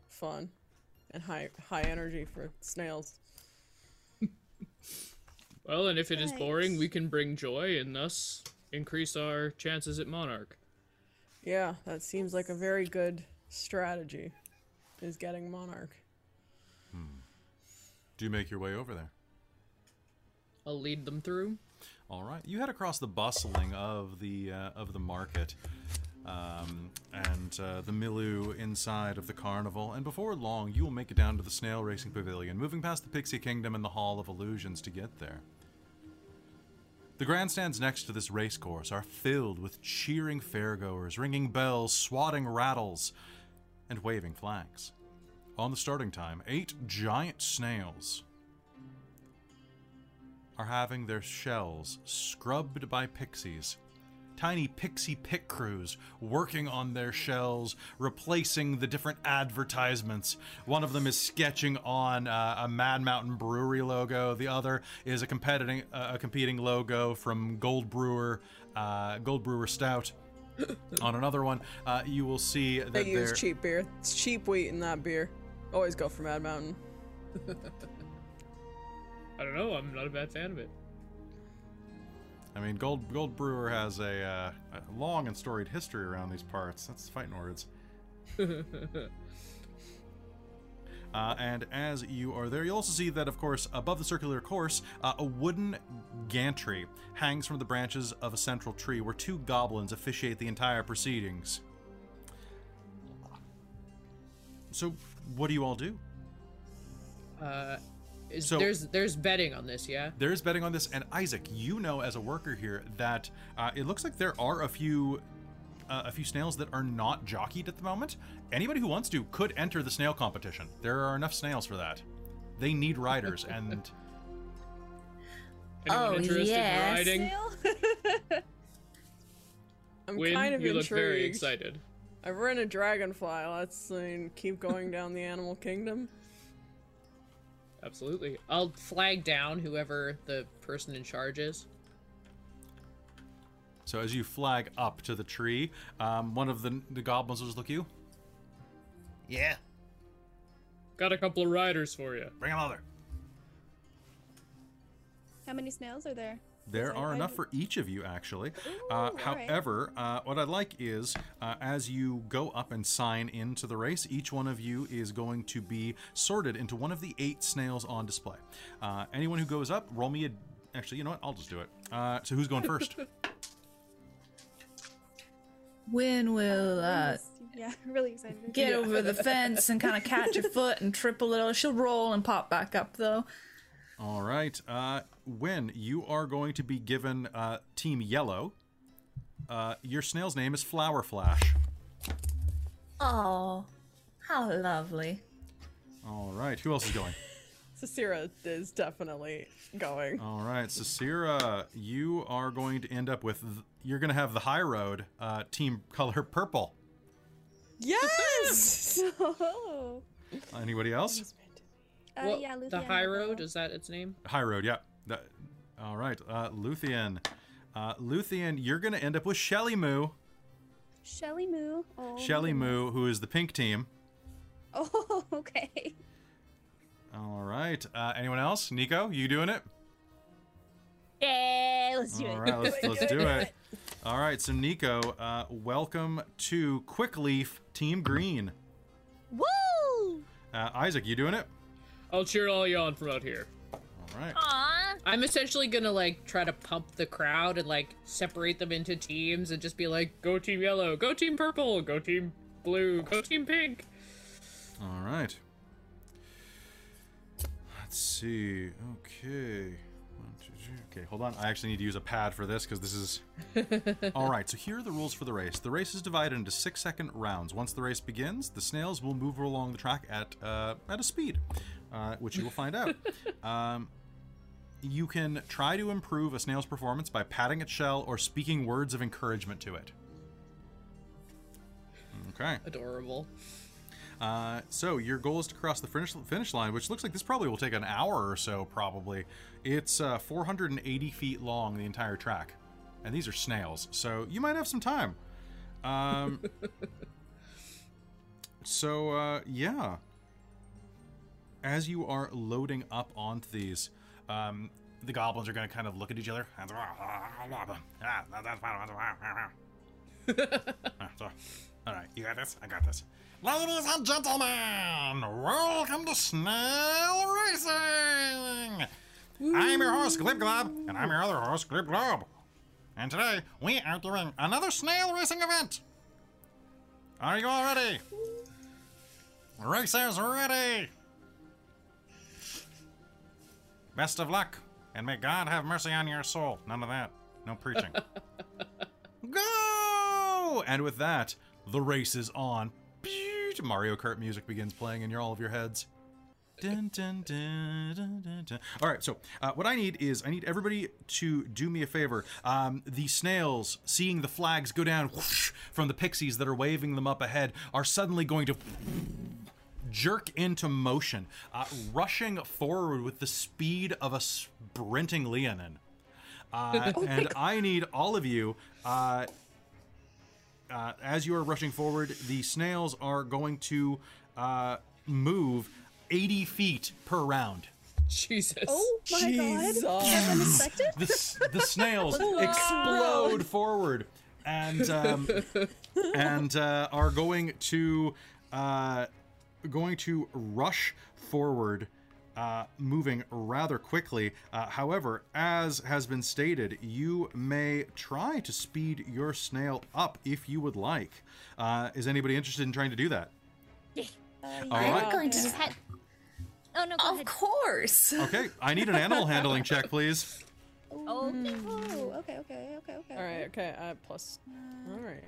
S3: fun and high high energy for snails
S4: Well, and if it is boring, we can bring joy and thus increase our chances at Monarch.
S3: Yeah that seems like a very good strategy is getting monarch
S1: Do you make your way over there?
S4: I'll lead them through.
S1: All right. You head across the bustling of the uh, of the market um, and uh, the milieu inside of the carnival, and before long, you will make it down to the snail racing pavilion, moving past the Pixie Kingdom and the Hall of Illusions to get there. The grandstands next to this race course are filled with cheering fairgoers, ringing bells, swatting rattles, and waving flags. On the starting time, eight giant snails are having their shells scrubbed by pixies. Tiny pixie pit crews working on their shells, replacing the different advertisements. One of them is sketching on uh, a Mad Mountain Brewery logo. The other is a competing uh, a competing logo from Gold Brewer, uh, Gold Brewer Stout. on another one, uh, you will see that
S3: they use cheap beer it's cheap wheat in that beer always go for mad mountain
S4: I don't know. I'm not a bad fan of it.
S1: I mean, Gold Gold Brewer has a, uh, a long and storied history around these parts. That's fighting words. Uh, and as you are there, you'll also see that, of course, above the circular course, uh, a wooden gantry hangs from the branches of a central tree where two goblins officiate the entire proceedings. So, what do you all do?
S4: Uh, is,
S1: So-
S4: there's there's betting on this, yeah.
S1: There is betting on this, and Isaac, you know as a worker here that uh, it looks like there are a few uh, a few snails that are not jockeyed at the moment. Anybody who wants to could enter the snail competition. There are enough snails for that. They need riders, and
S4: Anyone
S6: Oh,
S4: interested
S6: yes.
S4: in riding?
S3: I'm
S4: Win,
S3: kind of
S4: you look very excited.
S3: I've run a dragonfly. Let's I mean, keep going down the animal kingdom.
S4: Absolutely. I'll flag down whoever the person in charge is.
S1: so as you flag up to the tree, um, one of the the goblins will just look at you. Yeah,
S4: Got a couple of riders for you.
S1: bring them over.
S2: How many snails are there?
S1: There are
S2: I
S1: enough
S2: would-
S1: for each of you, actually.
S2: Ooh,
S1: Uh,
S2: all right.
S1: however, uh, what I'd like is, uh, as you go up and sign into the race, each one of you is going to be sorted into one of the eight snails on display. Uh, anyone who goes up, roll me a. Actually, you know what? I'll just do it. Uh, so who's going first?
S6: when will uh,
S2: Yeah, really excited.
S6: get over the fence and kind of catch a foot and trip a little. She'll roll and pop back up though.
S1: All right. Uh, Win, you are going to be given uh, Team Yellow. Uh, your snail's name is Flower Flash.
S6: Oh, how lovely.
S1: All right. Who else is going?
S3: Sarcyra is definitely going.
S1: All right, Sarcyra, you are going to end up with. th- you're going to have the high road uh, team color purple.
S3: Yes!
S1: Anybody else?
S2: Uh,
S4: Well,
S2: yeah,
S4: the High Road is that its name?
S1: High road, yeah. That- all right, uh, Luthienne. Uh, Luthienne, you're going to end up with Shelly Moo.
S2: Shelly Moo. Oh,
S1: Shelly Moo, who is the pink team.
S2: Oh, okay.
S1: All right. Uh, anyone else? Ni'ico, you doing it?
S5: Yeah, let's do
S1: All
S5: it.
S1: right, let's, let's do it. All right, so Ni'ico, uh, welcome to Quickleaf Team Green.
S5: Woo!
S1: Uh, Isaac, you doing it?
S4: I'll cheer all you on from out here.
S1: All right.
S5: Aw.
S4: I'm essentially gonna like try to pump the crowd and like separate them into teams and just be like, go team yellow, go team purple, go team blue, go team pink.
S1: All right. Let's see. Okay. One, two, three. Okay, hold on. I actually need to use a pad for this because this is. All right. So here are the rules for the race. The race is divided into six-second rounds. Once the race begins, the snails will move along the track at uh, at a speed, uh, which you will find out. Um, you can try to improve a snail's performance by patting its shell or speaking words of encouragement to it. Okay.
S4: Adorable.
S1: Uh, so your goal is to cross the finish finish line, which looks like this probably will take an hour or so. Probably, it's uh, 480 feet long the entire track, and these are snails, so you might have some time. Um, so uh, yeah, as you are loading up onto these, um, the goblins are going to kind of look at each other. All right, you got this. I got this. Ladies and gentlemen, welcome to Snail Racing. I'm your host, Glib Glob, and I'm your other host, Glib Glob. And today we are doing another snail racing event. Are you all ready? Racers ready. Best of luck, and may God have mercy on your soul. None of that. No preaching. Go! And with that, the race is on. Mario Kart music begins playing in your, all of your heads. Dun, dun, dun, dun, dun, dun. All right, so uh, what I need is I need everybody to do me a favor. Um, the snails, seeing the flags go down whoosh, from the pixies that are waving them up ahead, are suddenly going to jerk into motion, uh, rushing forward with the speed of a sprinting Leonin. Uh, and I need all of you. Uh, uh, as you are rushing forward, the snails are going to uh, move 80 feet per round.
S4: Jesus.
S2: Oh my
S3: Jesus.
S2: god. That's unexpected.
S1: The, the snails explode forward and um, and uh, are going to uh, going to rush forward. Uh, moving rather quickly. Uh, however, as has been stated, you may try to speed your snail up if you would like. Uh, is anybody interested in trying to do that?
S2: Uh, yeah.
S6: I'm going to.
S5: Just had- Oh no, go
S6: Of
S5: ahead.
S6: course.
S1: Okay, I need an animal handling check, please.
S5: Oh,
S2: Oh, okay, okay, okay, okay.
S3: All right, okay. Uh, plus. All right.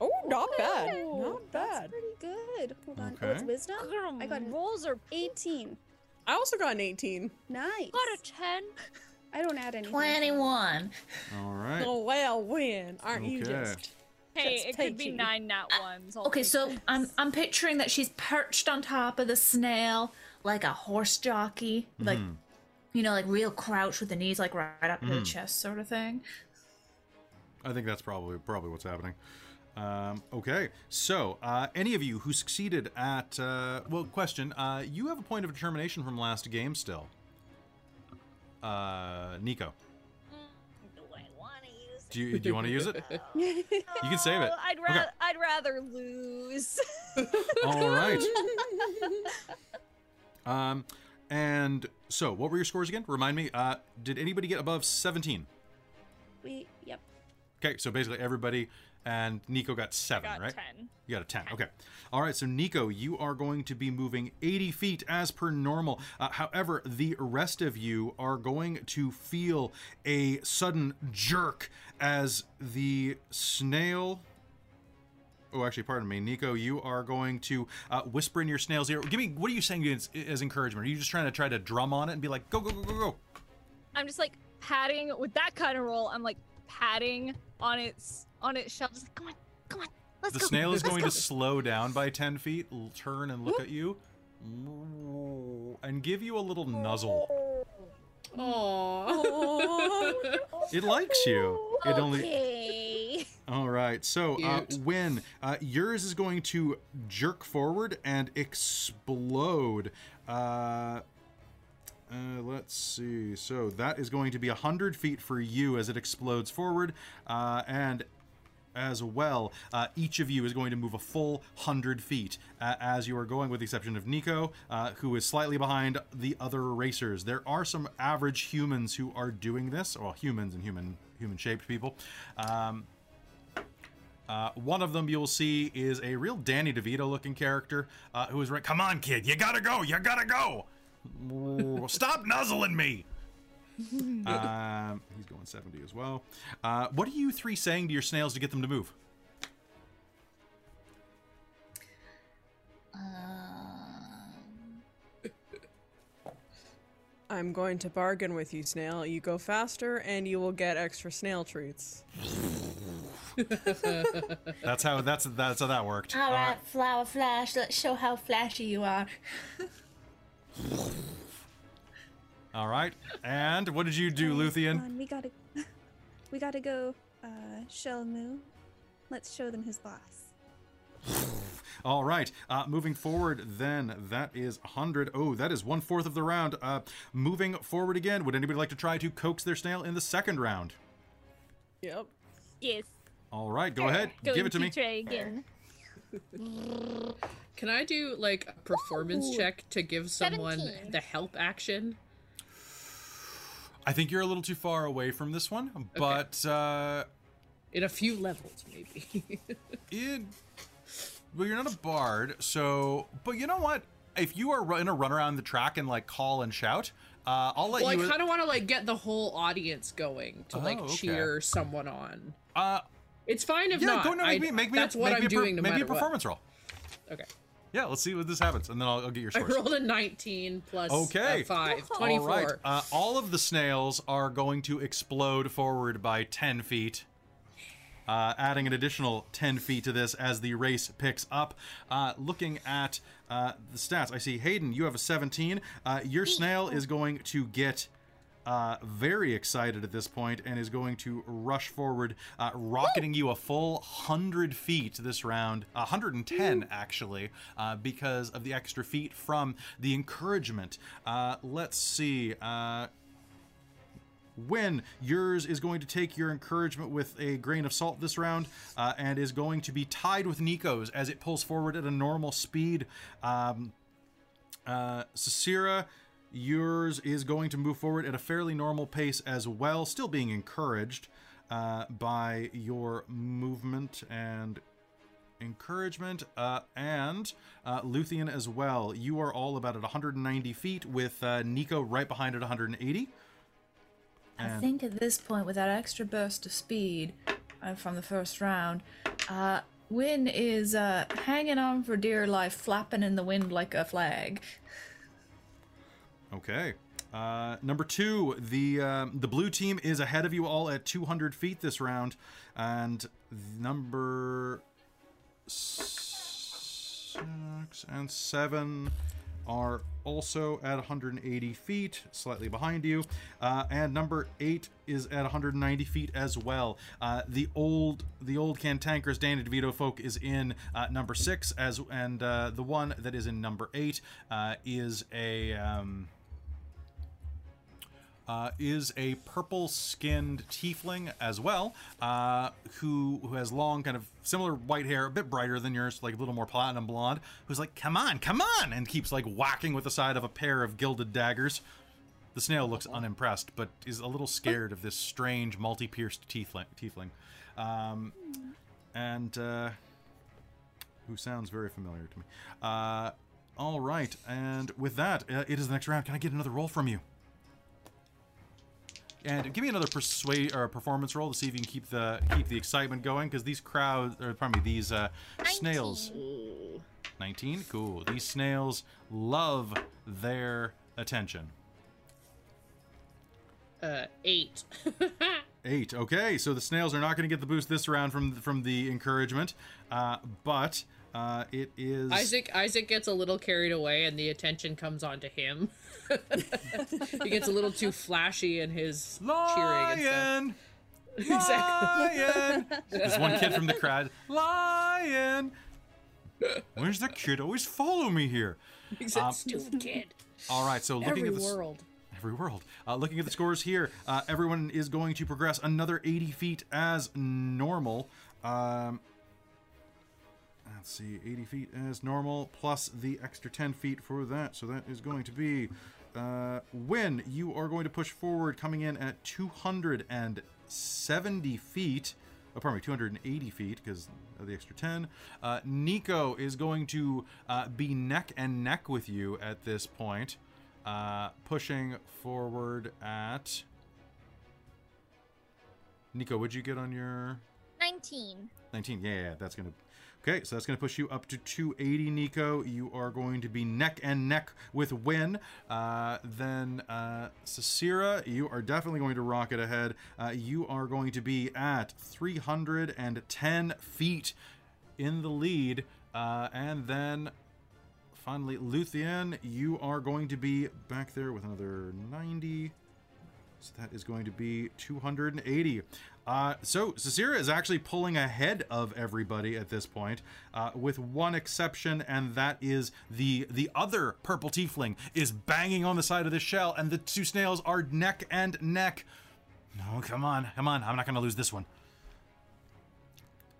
S3: Oh, not bad.
S2: Oh,
S3: Not
S2: That's
S3: bad.
S2: pretty good. Hold on. Oh, it's
S1: Okay.
S2: wisdom?
S5: Girl,
S2: I got
S5: rolls are
S2: 18.
S3: I also got an 18.
S2: Nice.
S5: got a 10.
S2: I don't add anything.
S6: 21.
S1: All right.
S3: Oh, well, win. Aren't you
S1: Okay.
S3: just?
S5: Hey,
S3: Just
S5: it could be
S3: peachy.
S5: nine nat ah, ones. I'll
S6: Okay, so
S5: it.
S6: I'm I'm picturing that she's perched on top of the snail like a horse jockey, like mm-hmm. you know, like real crouch with the knees like right up to the mm-hmm. chest, sort of thing.
S1: I think that's probably probably what's happening. Um, okay, so uh, any of you who succeeded at uh, well, question: uh, You have a point of determination from last game still. uh, Ni'ico.
S5: Do I want to use it?
S1: Do you do you want to use it? You can save it.
S5: I'd
S1: Okay.
S5: rather I'd rather lose.
S1: All right. Um, and so what were your scores again? Remind me. Uh, did anybody get above 17?
S2: We yep.
S1: Okay, so basically everybody and Ni'ico got seven,
S5: Got
S1: right?
S5: ten.
S1: You got a 10. Okay. All right. So, Ni'ico, you are going to be moving 80 feet as per normal. Uh, however, the rest of you are going to feel a sudden jerk as the snail. Oh, actually, pardon me. Ni'ico, you are going to uh, whisper in your snail's ear. Give me, what are you saying as, as encouragement? Are you just trying to try to drum on it and be like, go, go, go, go, go?
S5: I'm just like patting with that kind of roll. I'm like patting on its on its shell, just like come on, come on, let's
S1: The
S5: go.
S1: snail is
S5: let's
S1: going
S5: go.
S1: to slow down by 10 feet, turn and look at you, and give you a little nuzzle.
S4: Aww.
S1: It likes you. It only.
S5: Okay.
S1: All right. So, uh, when uh, yours is going to jerk forward and explode. Uh, uh, let's see. So that is going to be 100 feet for you as it explodes forward. Uh, and as well, uh, each of you is going to move a full 100 feet uh, as you are going, with the exception of Ni'ico, uh, who is slightly behind the other racers. There are some average humans who are doing this, well, humans and human human shaped people. Um, uh, one of them you'll see is a real Danny DeVito looking character uh, who is right. Come on, kid, you gotta go, you gotta go. Stop nuzzling me. um, he's going 70 as well. Uh, what are you three saying to your snails to get them to move?
S3: I'm going to bargain with you, snail. You go faster, and you will get extra snail treats.
S1: That's how that's that's how that worked.
S6: All
S1: Uh,
S6: Flower Flash, let's show how flashy you are.
S1: all right. And what did you do,
S2: Guys, Luthienne? on, we gotta, we gotta go. Uh, show Moo. Let's show them his boss.
S1: All right. Uh, moving forward, then that is 100. Oh, that is one fourth of the round. Uh, moving forward again. Would anybody like to try to coax their snail in the second round?
S3: Yep.
S5: Yes.
S1: All right, go ahead.
S5: Going
S1: Give it to me.
S5: Try again.
S4: Can I do like a performance
S5: Ooh.
S4: check to give someone
S5: 17.
S4: the help action?
S1: I think you're a little too far away from this one, but uh,
S4: In a few levels, maybe.
S1: Well, you're not a bard, so. But you know what? If you are in a run around the track and like call and shout, uh, I'll let you
S4: well, I kind of want to like get the whole audience going to like
S1: Oh, okay.
S4: cheer someone on.
S1: uh,
S4: It's fine if
S1: yeah,
S4: not.
S1: go no, make
S4: I-
S1: me make me.
S4: that's
S1: a,
S4: what I'm
S1: per-
S4: doing no
S1: Maybe a performance roll.
S4: what. Okay.
S1: Yeah, let's see what this happens, and then I'll, I'll get your
S4: I rolled a 19 plus
S1: Okay.
S4: uh, 5,
S1: All
S4: 24.
S1: right. Uh, all of the snails are going to explode forward by 10 feet. Uh, adding an additional 10 feet to this as the race picks up. Uh, looking at uh, the stats, I see Hayden, you have a 17. Uh, your snail is going to get uh, very excited at this point and is going to rush forward, uh, rocketing you a full 100 feet this round, 110 actually, uh, because of the extra feet from the encouragement. Uh, let's see. Uh, Win, yours is going to take your encouragement with a grain of salt this round uh, and is going to be tied with Ni'ico's as it pulls forward at a normal speed. Um, uh, Sarcyra, yours is going to move forward at a fairly normal pace as well, still being encouraged uh, by your movement and encouragement. Uh, and uh, Luthienne as well. You are all about at 190 feet, with uh, Ni'ico right behind at 180.
S6: I think at this point, with that extra burst of speed uh, from the first round, uh, Win is hanging on for dear life, flapping in the wind like a flag.
S1: Okay. Uh, number two, the um, the blue team is ahead of you all at 200 feet this round, and number six and seven are also at 180 feet, slightly behind you, uh, and number eight is at 190 feet as well. Uh, the old the old cantankerous Danny DeVito folk is in uh, number six, as and uh, the one that is in number eight uh, is a. Um, uh, is a purple-skinned tiefling as well, uh, who who has long, kind of similar white hair, a bit brighter than yours, like a little more platinum blonde. Who's like, "Come on, come on!" and keeps like whacking with the side of a pair of gilded daggers. The snail looks unimpressed, but is a little scared of this strange, multi-pierced tiefling. tiefling. Um, and uh, who sounds very familiar to me. Uh, all right, and with that, uh, it is the next round. Can I get another roll from you? And give me another persuade or performance roll to see if you can keep the keep the excitement going, because these crowds, or pardon me, these uh, snails. 19, cool. These snails love their attention.
S4: Uh, eight.
S1: Eight. Okay, so the snails are not going to get the boost this round from from the encouragement, uh, but uh, it is
S4: Isaac Isaac gets a little carried away, and the attention comes onto him. he gets a little too flashy in his cheering and stuff.
S1: lion.
S4: Exactly.
S1: Lion. There's one kid from the crowd. Lion. Where's the kid? Always follow me here.
S4: He's a stupid kid.
S1: All right, so looking
S4: Every
S1: at the
S4: world.
S1: every world. Uh, looking at the scores here, uh, everyone is going to progress another 80 feet as normal. Um, let's see, 80 feet as normal, plus the extra 10 feet for that. So that is going to be. Uh, when you are going to push forward, coming in at 270 feet. Oh, pardon me, 280 feet because of the extra 10. Uh, Ni'ico is going to uh, be neck and neck with you at this point. Uh, pushing forward at. Ni'ico, what'd you get on your
S5: 19.
S1: 19? Yeah, yeah, that's gonna. Okay, so that's gonna push you up to 280, Ni'ico. You are going to be neck and neck with Win. Uh, then uh, you are definitely going to rocket ahead. Uh, you are going to be at 310 feet in the lead, uh, and then finally Luthienne, you are going to be back there with another 90. So that is going to be 280. Uh, so Sarcyra is actually pulling ahead of everybody at this point, uh, with one exception, and that is the the other purple tiefling is banging on the side of the shell, and the two snails are neck and neck. No, come on, come on! I'm not to lose this one.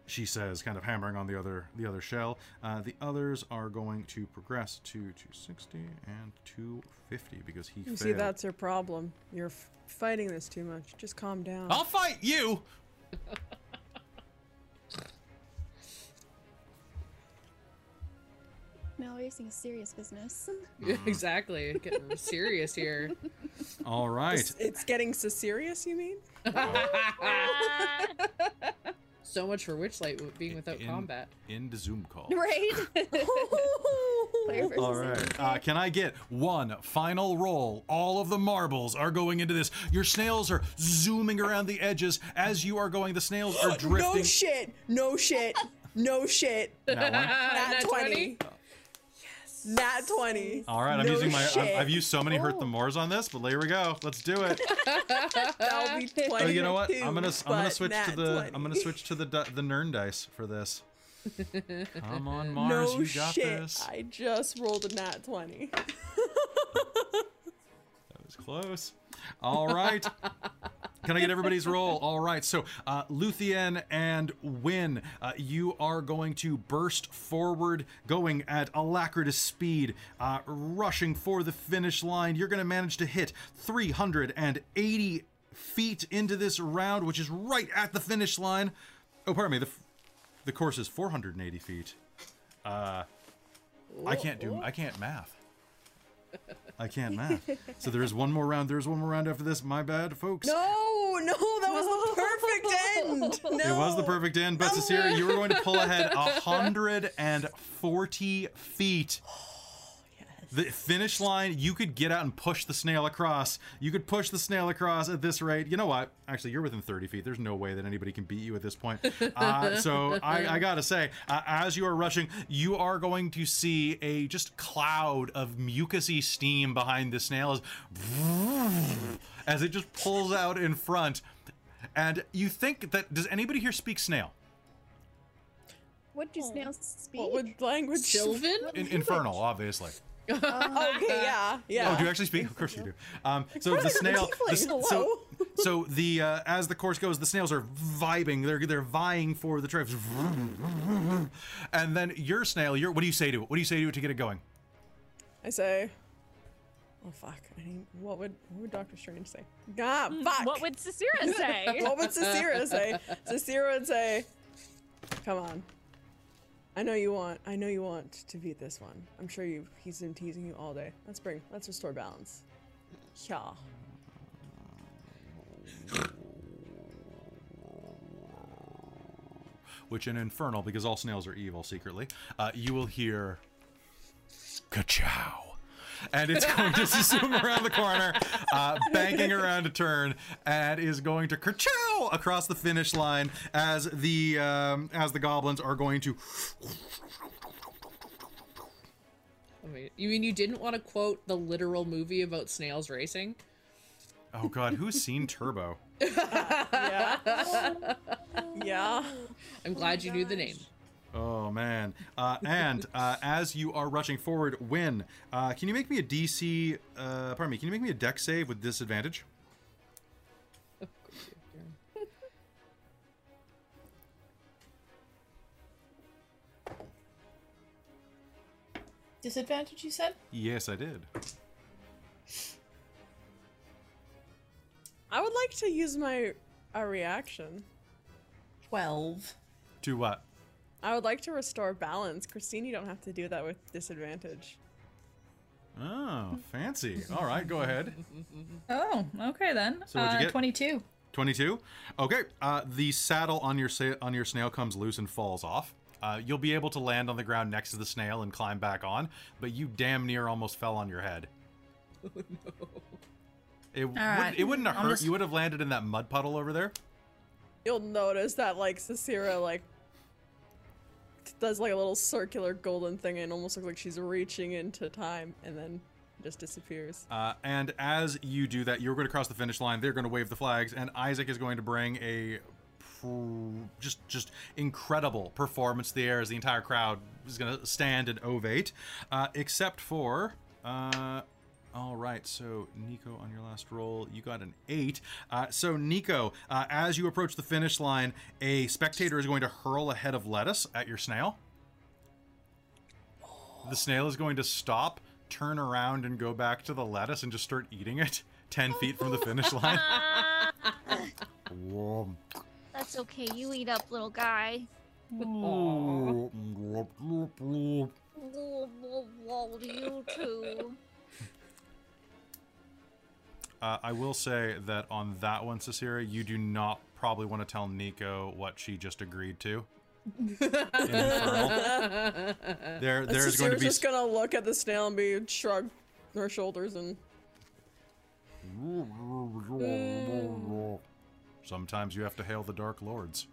S1: She says, kind of hammering on the other the other shell. Uh, the others are going to progress to 260 and 250 because he
S3: You
S1: failed.
S3: see, that's your problem. You're f- fighting this too much. Just calm down.
S1: I'll fight you.
S2: Now racing is serious business.
S4: Yeah, exactly. Getting serious here.
S1: All right.
S3: It's, it's getting so serious, you mean?
S4: So much for Witchlight w- being without
S1: In-
S4: combat.
S1: In the Zoom call.
S2: right?
S1: All right. Uh, can I get one final roll? All of the marbles are going into this. Your snails are zooming around the edges as you are going. The snails are drifting.
S3: no shit. No shit. No shit.
S1: That one.
S3: Nat
S4: Nat
S3: 20. Nat 20.
S1: All right. I'm
S3: No
S1: using my. I've. I've used so many hurt the oh. mores on this, but there we go. Let's do it.
S3: That'll be 20.
S1: Oh, you know what? I'm gonna. I'm gonna switch to the.
S3: 20.
S1: I'm gonna switch to the the Nern dice for this. Come on, Mars.
S3: No
S1: you got
S3: shit.
S1: this.
S3: I just rolled a nat 20.
S1: That was close. All right. Can I get everybody's roll? All right. So, uh, Luthienne and Win, uh, you are going to burst forward, going at alacritous speed, uh, rushing for the finish line. You're going to manage to hit 380 feet into this round, which is right at the finish line. Oh, pardon me. The, the course is 480 feet. Uh, I can't do. I can't math. I can't math. So there is one more round. There's one more round after this. My bad, folks.
S3: No, no, that was the perfect end. No.
S1: It was the perfect end, but Sarcyra, you were going to pull ahead 140 feet. The finish line, you could get out and push the snail across. You could push the snail across at this rate. You know what? Actually, you're within 30 feet. There's no way that anybody can beat you at this point. Uh, so I, I gotta say, uh, as you are rushing, you are going to see a just cloud of mucusy steam behind the snail as, as it just pulls out in front. And you think that does anybody here speak snail?
S2: What do snails speak?
S3: What would language?
S4: Sylvan?
S1: In, infernal, obviously.
S3: Okay, yeah, yeah.
S1: Oh, do you actually speak? Of course you do. Um, so the snail. the so, so the uh, as the course goes, the snails are vibing. They're they're vying for the trips. And then your snail. Your what do you say to it? What do you say to it to get it going?
S3: I say, oh fuck. I need, what would what would Doctor Strange say? Ah, fuck.
S5: Mm, What would Sarcyra say?
S3: what would Sarcyra say? Sarcyra would say, "Come on. I know you want. I know you want to beat this one. I'm sure you. He's been teasing you all day. Let's bring. Let's restore balance. Yeah.
S1: Which in Infernal, because all snails are evil secretly, uh, you will hear ka-chow. And it's going to zoom around the corner, uh, banking around a turn, and is going to ka-chow across the finish line as the um, as the goblins are going to
S4: I mean, you mean you didn't want to quote the literal movie about snails racing?
S1: Oh god, who's seen Turbo?
S3: Yeah. yeah.
S4: I'm glad you knew the name.
S1: Oh man! Uh, and uh, as you are rushing forward, Win, uh, can you make me a DC? Uh, pardon me. Can you make me a Dex save with disadvantage?
S4: Of course you can.
S6: Disadvantage, you said?
S1: Yes, I did.
S3: I would like to use my a reaction.
S6: 12.
S1: To what?
S3: I would like to restore balance. Christine, you don't have to do that with disadvantage.
S1: Oh, fancy. All right, go ahead.
S7: Oh, okay then.
S1: So what'd you
S7: uh,
S1: get?
S7: 22.
S1: 22. Okay. Uh, the saddle on your sa- on your snail comes loose and falls off. Uh, you'll be able to land on the ground next to the snail and climb back on, but you damn near almost fell on your head.
S4: Oh no.
S1: It, would,
S7: right.
S1: it wouldn't have hurt.
S7: just-
S1: You would have landed in that mud puddle over there.
S3: You'll notice that like Sarcyra like does like a little circular golden thing and almost looks like she's reaching into time and then just disappears.
S1: Uh, and as you do that, you're going to cross the finish line. They're going to wave the flags, and Isaac is going to bring a just just incredible performance there as the entire crowd is going to stand and ovate, uh, except for. Uh, all right, so Ni'ico, on your last roll, you got an eight. Uh, so Ni'ico, uh, as you approach the finish line, a spectator is going to hurl a head of lettuce at your snail. The snail is going to stop, turn around, and go back to the lettuce and just start eating it 10 feet from the finish line. Whoa.
S5: That's okay. You eat up, little guy. You too.
S1: Uh, I will say that on that one, Sarcyra, you do not probably want to tell Ni'ico what she just agreed to. In. There, there's going to be
S3: just gonna look at the snail and be shrug her shoulders and
S1: Sometimes you have to hail the Dark Lords.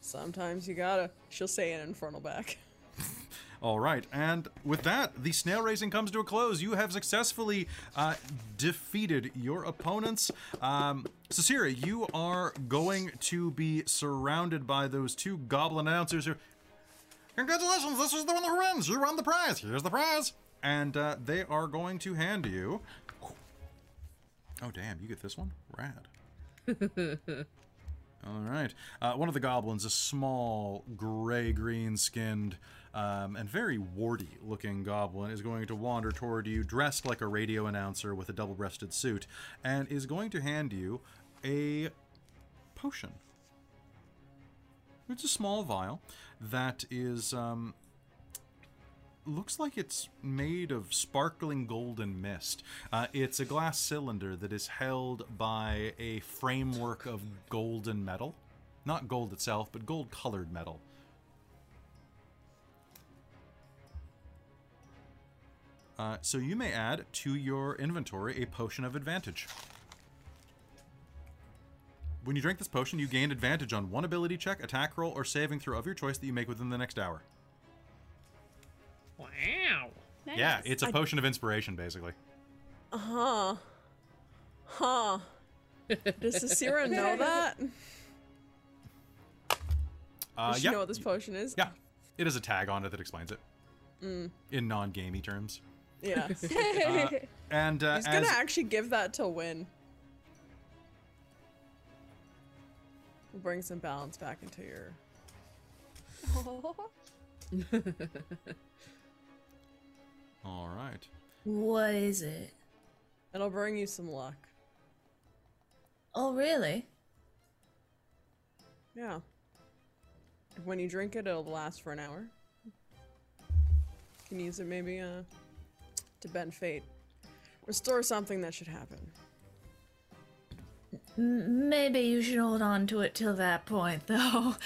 S3: sometimes you gotta. She'll say an infernal back.
S1: All right, and with that, the snail racing comes to a close. You have successfully uh, defeated your opponents. Um, Sarcyra, you are going to be surrounded by those two goblin announcers who. Congratulations, this is the one who wins. You won the prize. Here's the prize. And uh, they are going to hand you. Oh, damn, you get this one? Rad. All right. Uh, one of the goblins, a small, gray green skinned, um, and very warty looking goblin, is going to wander toward you, dressed like a radio announcer with a double breasted suit, and is going to hand you a potion. It's a small vial that is. Um, looks like it's made of sparkling golden mist. Uh, it's a glass cylinder that is held by a framework of golden metal. Not gold itself, but gold colored metal. Uh, so you may add to your inventory a potion of advantage. When you drink this potion, you gain advantage on one ability check, attack roll, or saving throw of your choice that you make within the next hour.
S4: Wow.
S1: Yeah, it's a potion of inspiration, basically.
S3: Uh huh. Huh. Does Sarcyra know that?
S1: Uh,
S3: Does she
S1: yeah,
S3: know what this potion is?
S1: yeah, it is a tag on it that explains it. in non-gamey terms.
S3: Yeah.
S1: Uh, and uh,
S3: He's gonna
S1: as
S3: actually give that to Win. We'll bring some balance back into your.
S1: all right,
S6: What is it?
S3: It'll bring you some luck.
S6: Oh, really?
S3: Yeah. When you drink it, it'll last for an hour. You can use it maybe uh, to bend fate. Restore something that should happen.
S6: Maybe you should hold on to it till that point, though.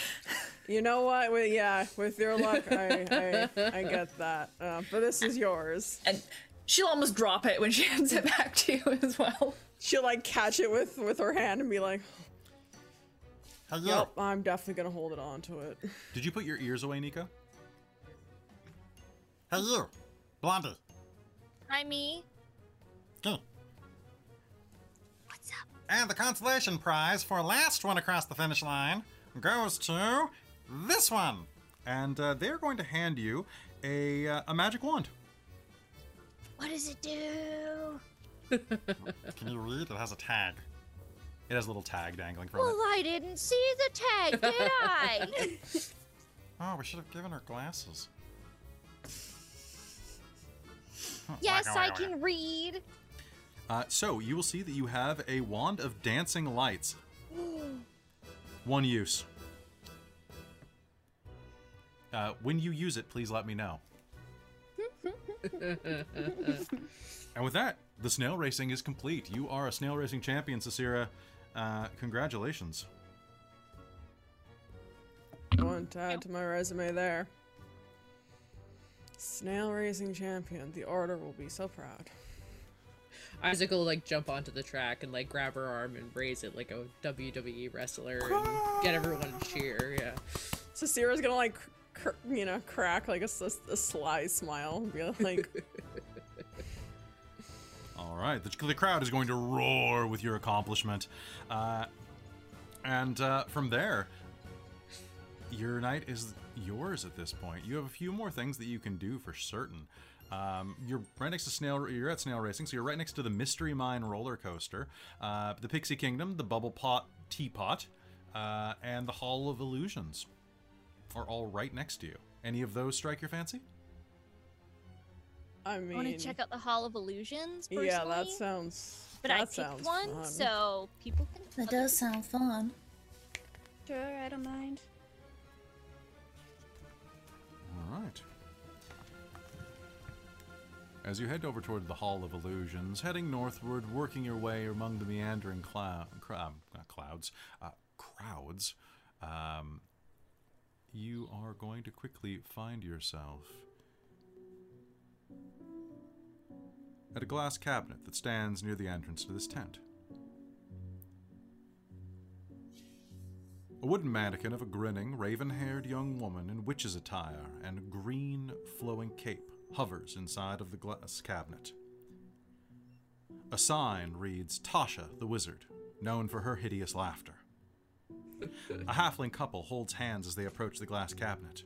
S3: You know what? With, yeah, with your luck, I, I, I get that. Uh, but this is yours.
S6: and she'll almost drop it when she hands it back to you as well.
S3: She'll like catch it with with her hand and be like,
S1: hello.
S3: "Yep, I'm definitely gonna hold it on to it."
S1: Did you put your ears away, Ni'ico? Hey, you, Blondie.
S5: Hi, me.
S1: Come.
S5: What's up?
S1: And the consolation prize for last one across the finish line goes to this one. And uh, they're going to hand you a, uh, a magic wand.
S5: What does it do?
S1: Can you read? It has a tag. It has a little tag dangling from
S5: Well,
S1: it.
S5: Well, I didn't see the tag, did I?
S1: Oh, we should have given her glasses.
S5: yes, I can read.
S1: Uh, so you will see that you have a wand of dancing lights. One use. Uh, when you use it, please let me know. and with that, the snail racing is complete. You are a snail racing champion, Sarcyra. Uh, congratulations.
S3: One to add to my resume there. Snail racing champion. The order will be so proud.
S4: Isaac will like jump onto the track and like grab her arm and raise it like a WWE wrestler and get everyone to cheer. Yeah.
S3: So Sarcyra's gonna like, cr- cr- you know, crack like a, s- a sly smile and be like,
S1: All right, the, the crowd is going to roar with your accomplishment. Uh, and uh, from there, your night is yours at this point. You have a few more things that you can do for certain. Um, you're right next to Snail. You're at Snail Racing, so you're right next to the Mystery Mine roller coaster, uh, the Pixie Kingdom, the Bubble Pot Teapot, uh, and the Hall of Illusions are all right next to you. Any of those strike your fancy?
S3: I
S5: I
S3: mean,
S5: want to check out the Hall of Illusions. Personally,
S3: yeah, that sounds.
S5: But
S3: that
S5: I picked
S3: sounds
S5: one,
S3: fun.
S5: so people can.
S6: That does sound fun.
S2: Sure, I don't mind.
S1: All right. As you head over toward the Hall of Illusions, heading northward, working your way among the meandering um, not clouds, uh, crowds, um, you are going to quickly find yourself at a glass cabinet that stands near the entrance to this tent. A wooden mannequin of a grinning, raven haired young woman in witch's attire and green flowing cape hovers inside of the glass cabinet. A sign reads Tasha the Wizard, known for her hideous laughter. A halfling couple holds hands as they approach the glass cabinet.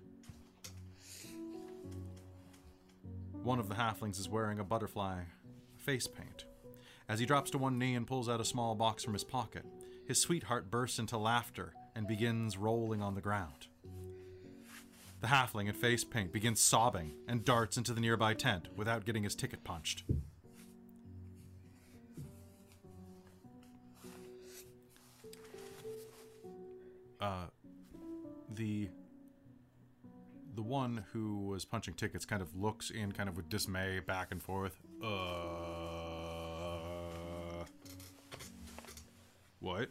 S1: One of the halflings is wearing a butterfly face paint. As he drops to one knee and pulls out a small box from his pocket, his sweetheart bursts into laughter and begins rolling on the ground. The halfling in face paint begins sobbing and darts into the nearby tent without getting his ticket punched. Uh, the the one who was punching tickets kind of looks in kind of with dismay back and forth. Uh What?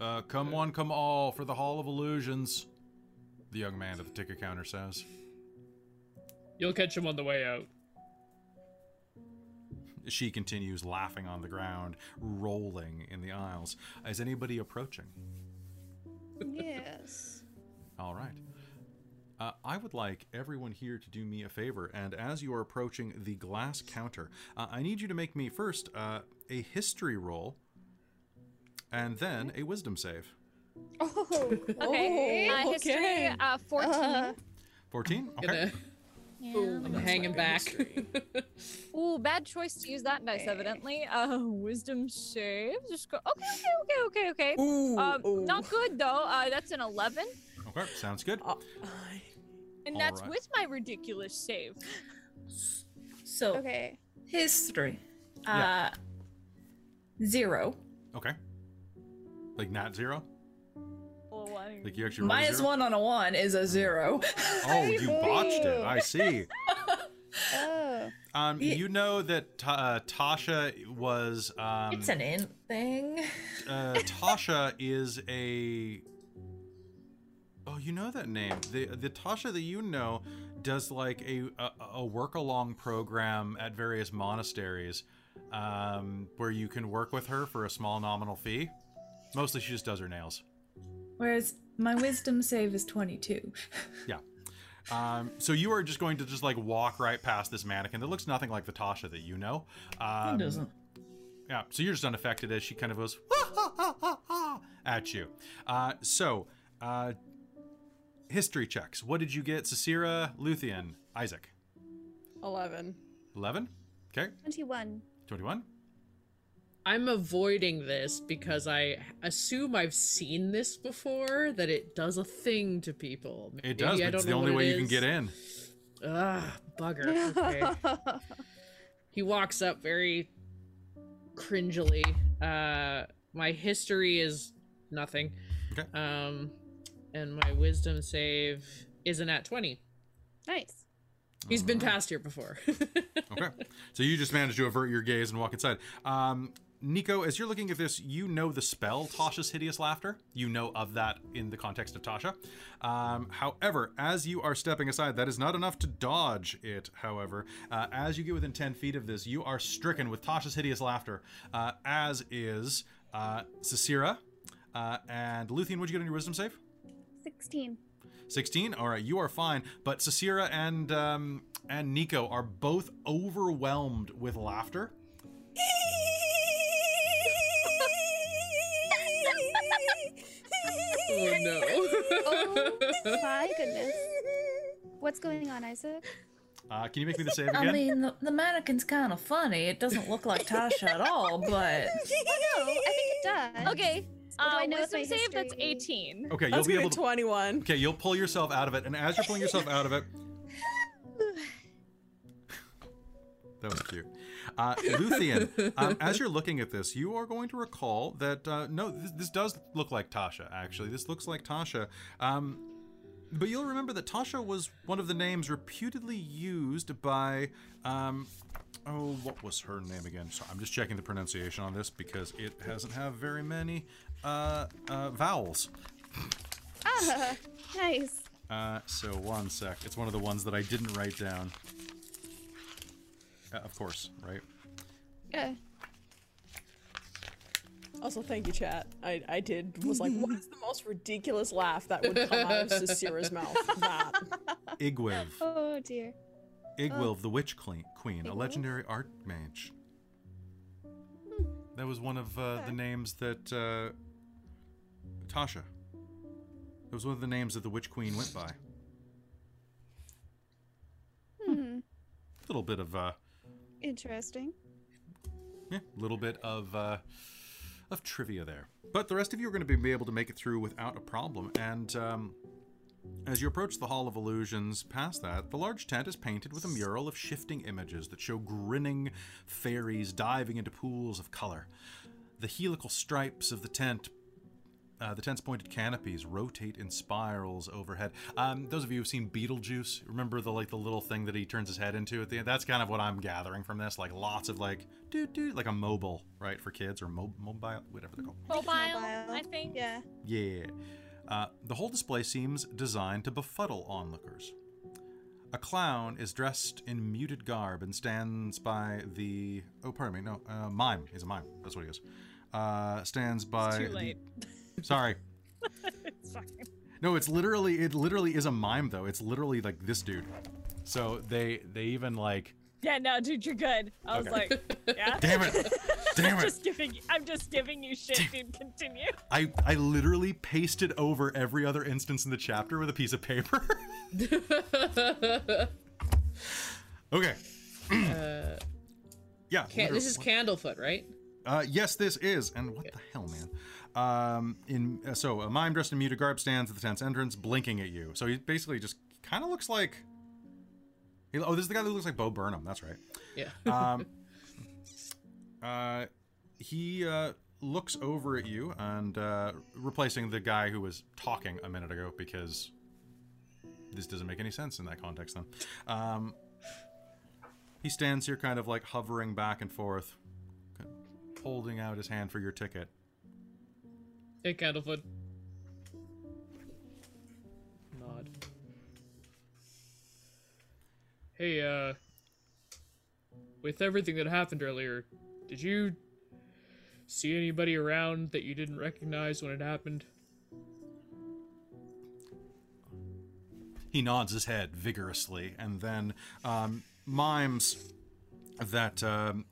S1: Uh come one, come all for the Hall of Illusions. The young man at the ticket counter says.
S4: You'll catch him on the way out.
S1: She continues laughing on the ground, rolling in the aisles. Is anybody approaching?
S2: yes.
S1: All right. Uh, I would like everyone here to do me a favor, and as you are approaching the glass counter, uh, I need you to make me first uh, a history roll, and then a wisdom save.
S2: Oh,
S5: Okay.
S3: Oh,
S5: uh, history,
S3: okay.
S5: uh, 14.
S2: Uh,
S1: 14? Okay.
S4: Gonna,
S6: Yeah,
S4: I'm hanging back.
S5: Ooh, bad choice to use that dice, evidently. Uh, wisdom save. Just go. Okay, okay, okay, okay, okay.
S3: Ooh,
S5: Um,
S3: ooh.
S5: not good though. Uh, that's an 11,
S1: Okay, sounds good.
S3: Uh,
S5: and that's
S1: Alright.
S5: with my ridiculous save.
S7: So
S2: Okay.
S7: history.
S1: Yeah.
S7: Uh zero.
S1: Okay. Like not zero? Like you actually
S7: Minus
S1: zero?
S7: one on a one is a zero.
S1: Oh, you botched it. I see.
S2: Oh.
S1: Um,
S7: Ye-
S1: you know that uh, Tasha was. Um,
S7: it's an int thing.
S1: uh, Tasha is a. Oh, you know that name. The the Tasha that you know does like a a, a work along program at various monasteries, um, where you can work with her for a small nominal fee. Mostly, she just does her nails.
S7: Whereas my wisdom save is 22.
S1: Yeah. Um, so you are just going to just like walk right past this mannequin that looks nothing like the Tasha that you know. Um,
S7: it doesn't.
S1: Yeah, so you're just unaffected as she kind of goes at you. Uh, so, uh, history checks. What did you get? Sarcyra, Luthienne, Isaac.
S3: 11.
S1: 11? Okay.
S2: 21.
S1: 21?
S4: I'm avoiding this because I assume I've seen this before. That it does a thing to people.
S1: It does,
S4: I
S1: but
S4: don't
S1: it's the only way you can get in.
S4: Ah, bugger. Okay. he walks up very cringily. Uh, my history is nothing.
S1: Okay.
S4: Um, and my wisdom save isn't at twenty.
S2: nice.
S4: He's been past here before.
S1: Okay. so you just managed to avert your gaze and walk inside. Um, Ni'ico, as you're looking at this, you know the spell Tasha's Hideous Laughter. You know of that in the context of Tasha. Um, however, as you are stepping aside, that is not enough to dodge it, however. Uh, as you get within 10 feet of this, you are stricken with Tasha's Hideous Laughter, uh, as is uh, Sarcyra. Uh, and Luthienne, would you get on your wisdom save?
S2: 16.
S1: 16 all right you are fine but Sarcyra and um, and Ni'ico are both overwhelmed with laughter
S4: oh no.
S2: Oh my goodness. What's going on, Isaac?
S1: uh, can you make me the save again?
S7: I mean, the, the mannequin's kind of funny. It doesn't look like Tasha at all, but
S2: No, I think it does.
S5: Okay.
S2: What do
S5: Uh,
S2: I know with
S5: wisdom
S2: my
S5: save. That's 18.
S1: okay you'll
S3: That's
S1: be able to
S3: 21.
S1: okay you'll pull yourself out of it and as you're pulling yourself out of it that was cute uh, Luthienne, um, as you're looking at this, you are going to recall that uh, no, this, this does look like Tasha. Actually, this looks like Tasha. Um, But you'll remember that Tasha was one of the names reputedly used by, um, oh, what was her name again? So I'm just checking the pronunciation on this because it hasn't have very many uh, uh, vowels.
S2: Ah, nice.
S1: Uh, so one sec. It's one of the ones that I didn't write down. Uh, of course, right?
S2: Yeah.
S3: Also, thank you, chat. I, I did was like, what is the most ridiculous laugh that would come out of Sarcyra's mouth? That.
S1: Igwiv.
S2: Oh dear.
S1: Igwilv, the Witch Queen, queen a
S2: Igwilv?
S1: legendary archmage. That was one of uh, the names that uh, Tasha. That was one of the names that the Witch Queen went by.
S2: Hmm.
S1: A little bit of, uh,
S2: Interesting.
S1: yeah, a little bit of, uh, of trivia there. But the rest of you are going to be able to make it through without a problem. And um, as you approach the Hall of Illusions, past that, the large tent is painted with a mural of shifting images that show grinning fairies diving into pools of color. The helical stripes of the tent. Uh, the tent's pointed canopies rotate in spirals overhead. Um, those of you who've seen Beetlejuice, remember the like the little thing that he turns his head into at the end. That's kind of what I'm gathering from this. Like lots of like doo doo, like a mobile, right, for kids or mo- mobile, whatever they're called.
S5: Mobile,
S2: mobile.
S5: I think.
S2: Yeah.
S1: Yeah. Uh, the whole display seems designed to befuddle onlookers. A clown is dressed in muted garb and stands by the. Oh, pardon me. No, uh, mime. He's a mime. That's what he is. Uh, stands by.
S5: too
S1: the-
S5: late.
S1: Sorry.
S5: It's fine.
S1: No, it's literally. It literally is a mime though. It's literally like this dude. So they they even like
S8: Yeah, no, dude, you're good. I was like, yeah.
S1: Damn it! Damn
S8: I'm
S1: it!
S8: just giving. I'm just giving you shit, dude. Continue.
S1: I I literally pasted over every other instance in the chapter with a piece of paper. okay. yeah.
S4: Can- this is Candlefoot, right?
S1: Uh, yes, this is. And what the hell, man? Um, in uh, so a mime dressed in muted garb stands at the tent's entrance, blinking at you. So he basically just kind of looks like. He, oh, this is the guy that looks like Bo Burnham. That's right.
S4: Yeah.
S1: Um, uh, he uh, looks over at you and uh, replacing the guy who was talking a minute ago because this doesn't make any sense in that context. Then, um, he stands here, kind of like hovering back and forth, holding out his hand for your ticket.
S4: Hey, Candlefoot. Nod. Hey, uh. With everything that happened earlier, did you see anybody around that you didn't recognize when it happened?
S1: He nods his head vigorously and then um, mimes that um,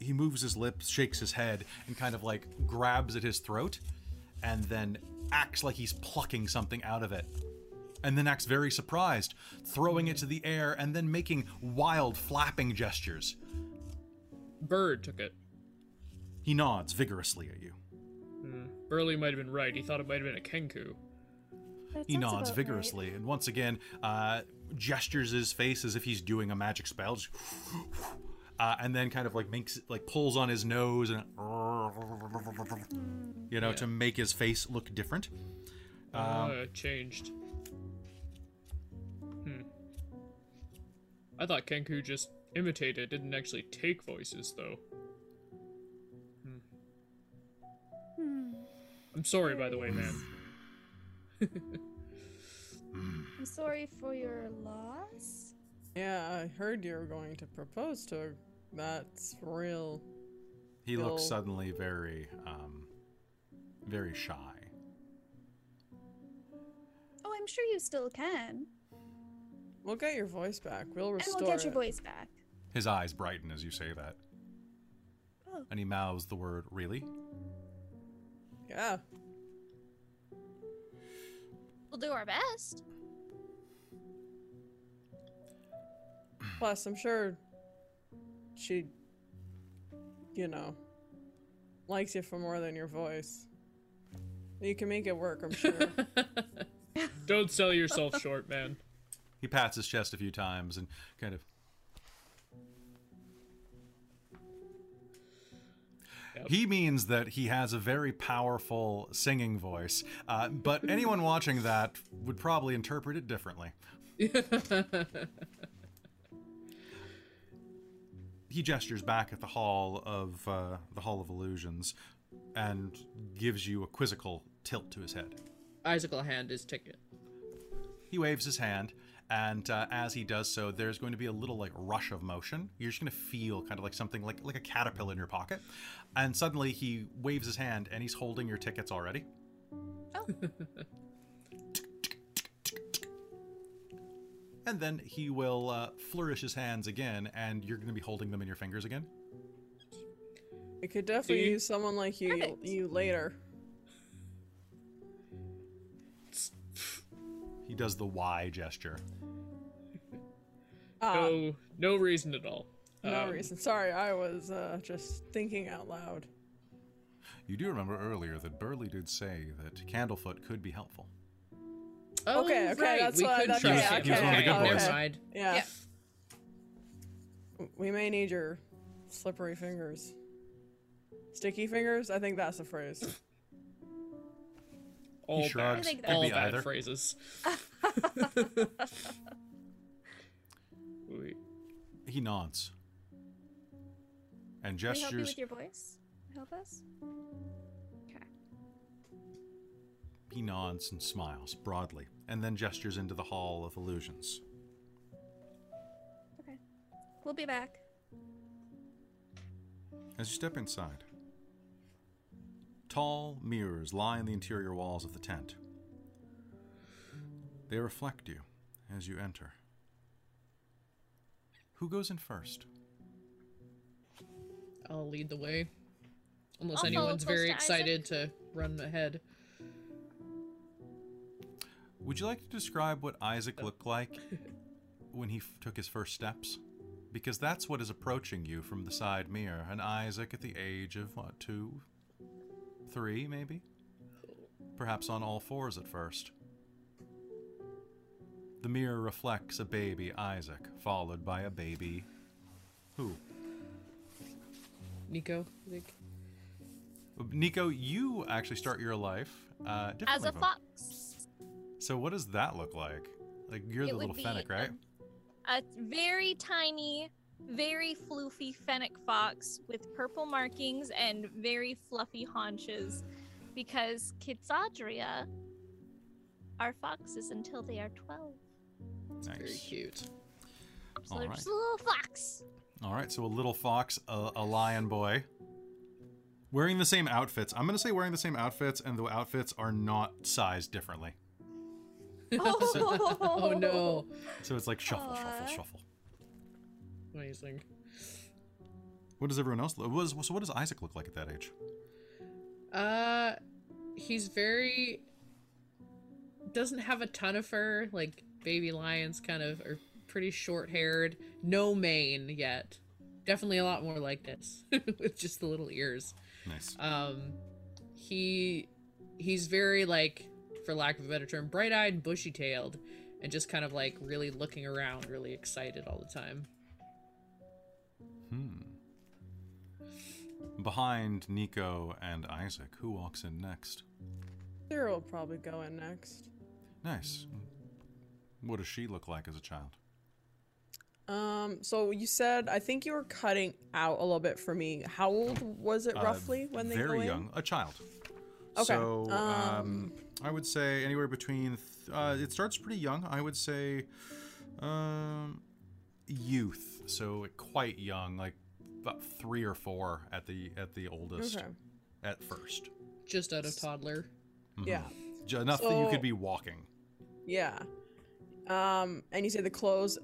S1: he moves his lips, shakes his head, and kind of like grabs at his throat, and then acts like he's plucking something out of it. And then acts very surprised, throwing it to the air and then making wild flapping gestures.
S4: Bird took it.
S1: He nods vigorously at you.
S4: Burly might have been right. He thought it might have been a Kenku.
S2: That
S1: He nods
S2: about right.
S1: vigorously and once again uh, gestures his face as if he's doing a magic spell. Just uh, and then kind of like makes like pulls on his nose and you know to make his face look different.
S4: Uh, it changed. Hmm. I thought Kenku just imitated, didn't actually take voices, though. Hmm. I'm sorry, by the way, man.
S2: I'm sorry for your loss.
S3: Yeah, I heard you were going to propose to her. That's real.
S1: He looks suddenly very um, very shy.
S2: Oh, I'm sure you still can.
S3: We'll get your voice back. We'll restore.
S2: And we'll get your voice back.
S1: His eyes brighten as you say that.
S2: Oh.
S1: And he mouths the word really.
S3: Yeah.
S5: We'll do our best.
S3: Plus, I'm sure she, you know, likes you for more than your voice. You can make it work, I'm sure.
S4: Don't sell yourself short, man.
S1: He pats his chest a few times and kind of.
S4: Yep.
S1: He means that he has a very powerful singing voice, uh, but anyone watching that would probably interpret it differently. he gestures back at the hall of uh, the hall of illusions, and gives you a quizzical tilt to his head.
S4: Isaac will hand his ticket.
S1: He waves his hand, and uh, as he does so, there's going to be a little like rush of motion. You're just going to feel kind of like something like like a caterpillar in your pocket, and suddenly he waves his hand, and he's holding your tickets already.
S2: Oh.
S1: and then he will uh, flourish his hands again, and you're going to be holding them in your fingers again.
S3: I could definitely
S4: See?
S3: use someone like you,
S2: Perfect.
S3: you later.
S1: He does the Y gesture.
S3: Ah,
S4: No, no reason at all.
S3: no
S4: Um,
S3: reason. Sorry, I was uh, just thinking out loud.
S1: You do remember earlier that Burly did say that Candlefoot could be helpful.
S4: Oh,
S3: Okay, okay,
S4: right.
S3: that's
S4: we
S3: what-
S4: could
S3: that's-
S4: trust
S1: yeah,
S4: him.
S1: He was one of the
S4: okay,
S1: good
S4: never mind.
S3: Yeah. We may need your slippery fingers. Sticky fingers? I think that's the phrase.
S4: All
S1: shrugs.
S4: bad, all
S1: that's- Could be
S4: bad
S1: either.
S4: phrases. Wait.
S1: He nods and
S2: Can we help you
S1: gestures.
S2: with your voice? Help us? Okay.
S1: He nods and smiles broadly, and then gestures into the Hall of Illusions.
S2: Okay. We'll be back.
S1: As you step inside, tall mirrors line the interior walls of the tent. They reflect you as you enter. Who goes in first?
S4: I'll lead the way. Unless
S5: I'll follow
S4: anyone's
S5: close
S4: very
S5: to Isaac.
S4: excited to run ahead.
S1: Would you like to describe what Isaac looked like when he f- took his first steps? Because that's what is approaching you from the side mirror. An Isaac at the age of, what, two? Three, maybe? Perhaps on all fours at first. The mirror reflects a baby Isaac, followed by a baby. Who?
S4: Ni'ico, I think.
S1: Ni'ico, you actually start your life uh, differently.
S5: As a
S1: from-
S5: fox.
S1: So what does that look like? Like you're
S5: It
S1: the little fennec, right?
S5: A very tiny, very floofy fennec fox with purple markings and very fluffy haunches because Kitsadria are foxes until they are 12.
S1: Nice.
S4: Very cute.
S5: So
S1: All
S5: just a little fox.
S1: All right, so a little fox, a, a lion boy, wearing the same outfits. I'm gonna say wearing the same outfits, and the outfits are not sized differently.
S4: Oh no.
S1: So it's like shuffle, shuffle, shuffle.
S4: Amazing.
S1: What does everyone else? Look? What is, so what does Isaac look like at that age?
S4: Uh he's very doesn't have a ton of fur, like baby lions kind of are pretty short haired. No mane yet. Definitely a lot more like this. with just the little ears.
S1: Nice.
S4: Um he he's very like for lack of a better term, bright eyed, bushy tailed, and just kind of like really looking around, really excited all the time.
S1: Hmm. Behind Ni'ico and Isaac, who walks in next?
S3: Sarah will probably go in next.
S1: Nice. What does she look like as a child?
S3: Um, so you said I think you were cutting out a little bit for me. How old was it
S1: Uh,
S3: roughly when they go
S1: very
S3: in?
S1: young, a child.
S3: Okay,
S1: So um,
S3: um,
S1: I would say anywhere between. Th- uh, it starts pretty young. I would say um, youth. So quite young, like about three or four at the at the oldest.
S3: Okay.
S1: At first,
S4: Just out of toddler.
S1: Mhm.
S3: Yeah.
S1: J- enough that you could be walking.
S3: Yeah. Um, and you say the clothes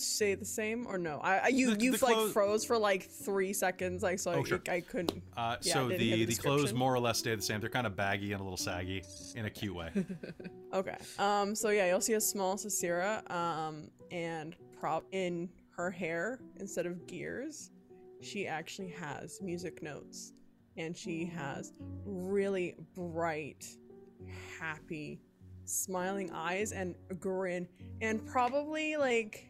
S3: say the same or no? I, I you
S1: The-
S3: you
S1: the
S3: like froze for like three seconds, like so
S1: Oh,
S3: I,
S1: sure.
S3: I couldn't.
S1: Uh,
S3: Yeah,
S1: so the
S3: the
S1: the clothes more or less stay the same. They're kind of baggy and a little saggy in a cute way.
S3: Okay. Um. So yeah, you'll see a small Sarcyra. Um. And prop in her hair instead of gears, she actually has music notes, and she has really bright, happy, smiling eyes and a grin, and probably like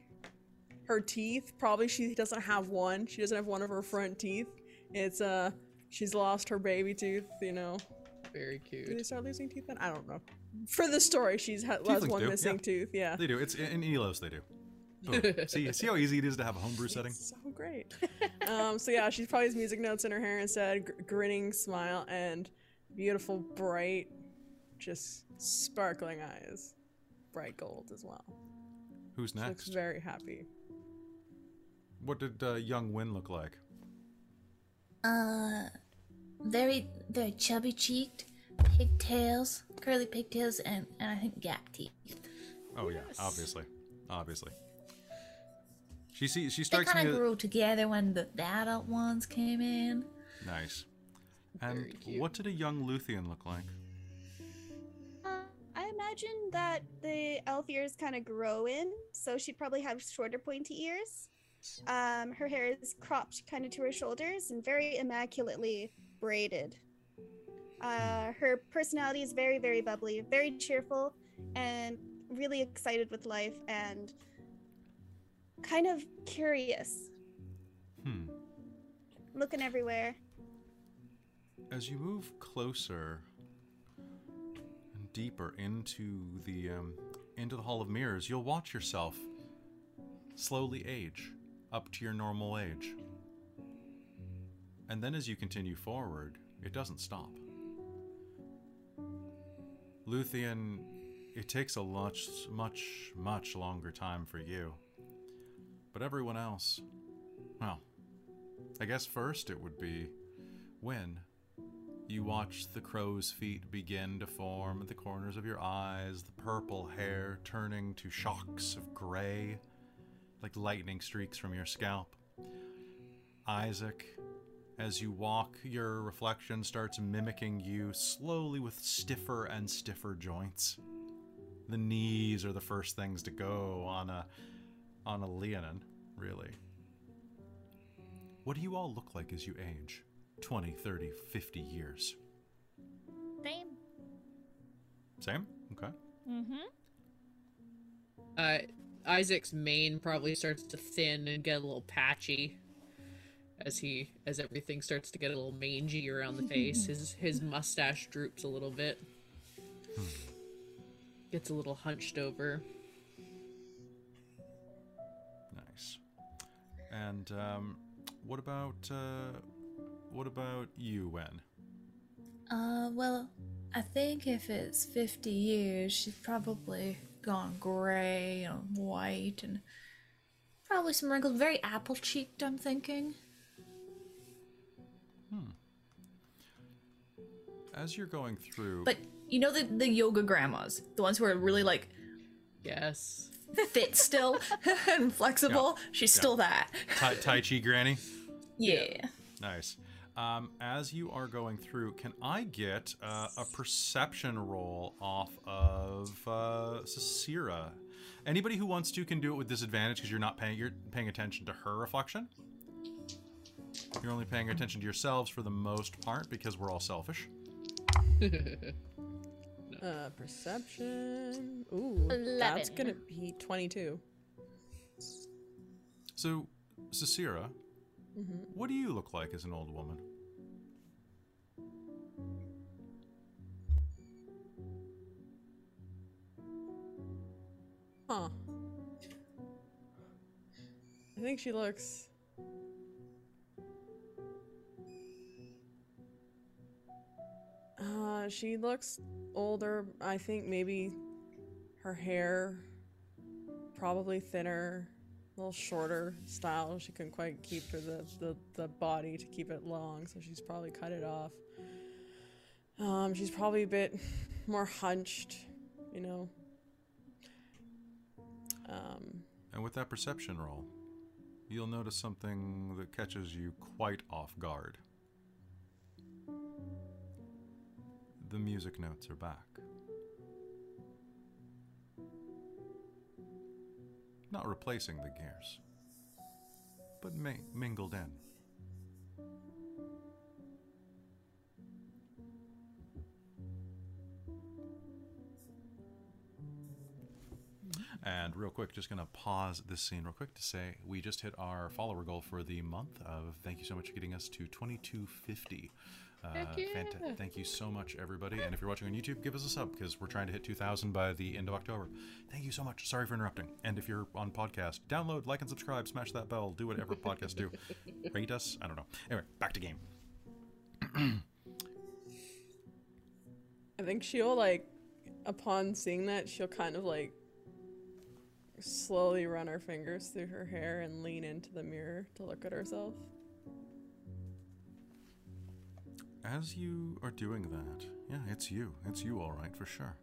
S3: her teeth. Probably she doesn't have one. She doesn't have one of her front teeth. It's uh. She's lost her baby tooth, you know.
S4: Very cute.
S3: Do they start losing teeth then? I don't know. For the story, she's ha- has one
S1: do,
S3: missing
S1: yeah.
S3: tooth. Yeah.
S1: they do. It's in Elos. They do. See, see how easy it is to have a homebrew setting.
S3: So great. um, so yeah, she probably has music notes in her hair instead, gr- grinning smile and beautiful, bright, just sparkling eyes, bright gold as well.
S1: Who's
S3: She looks very happy.
S1: What did uh, young Win look like?
S6: Uh, very, very chubby cheeked, pigtails, curly pigtails, and, and I think gap teeth.
S1: Oh yeah, obviously, obviously. She see she
S6: They
S1: strikes me
S6: kind of
S1: as
S6: grew together when the, the adult ones came in.
S1: nice. And what did a young Luthienne look like?
S2: Uh, I imagine that the elf ears kind of grow in, so she'd probably have shorter, pointy ears. Um, her hair is cropped kind of to her shoulders and very immaculately braided. Uh, her personality is very, very bubbly, very cheerful, and really excited with life and kind of curious,
S1: Hmm.
S2: looking everywhere.
S1: As you move closer and deeper into the um, into the Hall of Mirrors, you'll watch yourself slowly age up to your normal age. And then as you continue forward, it doesn't stop. Luthien, it takes a much, much, much longer time for you. But everyone else, well, I guess first it would be when you watch the crow's feet begin to form at the corners of your eyes, the purple hair turning to shocks of gray, like lightning streaks from your scalp. Isaac, as you walk, your reflection starts mimicking you slowly with stiffer and stiffer joints. The knees are the first things to go on a on a Leonin, really. What do you all look like as you age? 20, 30, 50 years.
S5: Same.
S1: Same? Okay.
S5: Mm-hmm.
S4: Uh, Isaac's mane probably starts to thin and get a little patchy as he as everything starts to get a little mangy around the face. his his mustache droops a little bit. Gets a little hunched over.
S1: Nice. And um, what about uh, what about you, Wen?
S6: Uh, well, I think if it's 50 years, she's probably gone gray and white and probably some wrinkles. Very apple cheeked, I'm thinking. Hmm.
S1: As you're going through,
S6: But you know the, the yoga grandmas? The ones who are really like
S4: Yes.
S6: fit still and flexible? She's still that.
S1: tai, tai Chi Granny.
S6: Yeah.
S1: Nice. Um, as you are going through, can I get uh, a perception roll off of uh, Sarcyra? Anybody who wants to can do it with disadvantage because you're not paying you're paying attention to her reflection. You're only paying attention to yourselves for the most part because we're all selfish.
S3: Uh, perception. Ooh, that's gonna be 22.
S1: So, Sarcyra, what do you look like as an old woman?
S3: Huh. I think she looks. Uh, she looks older. I think maybe her hair probably thinner, a little shorter style. She couldn't quite keep her the, the, the body to keep it long, so she's probably cut it off. Um, she's probably a bit more hunched, you know. Um,
S1: And with that perception roll, you'll notice something that catches you quite off guard. The music notes are back. Not replacing the gears, but mi- mingled in. And real quick, just going to pause this scene real quick to say we just hit our follower goal for the month of thank you so much for getting us to 2250. Uh,
S4: yeah.
S1: thank you so much, everybody. And if you're watching on YouTube, give us a sub because we're trying to hit 2,000 by the end of October. Thank you so much. Sorry for interrupting. And if you're on podcast, download, like, and subscribe, smash that bell, do whatever podcasts do. Rate us. I don't know. Anyway, back to game.
S3: I think she'll like, upon seeing that, she'll kind of like slowly run her fingers through her hair and lean into the mirror to look at herself.
S1: As you are doing that, yeah, it's you. It's you, all right, for sure.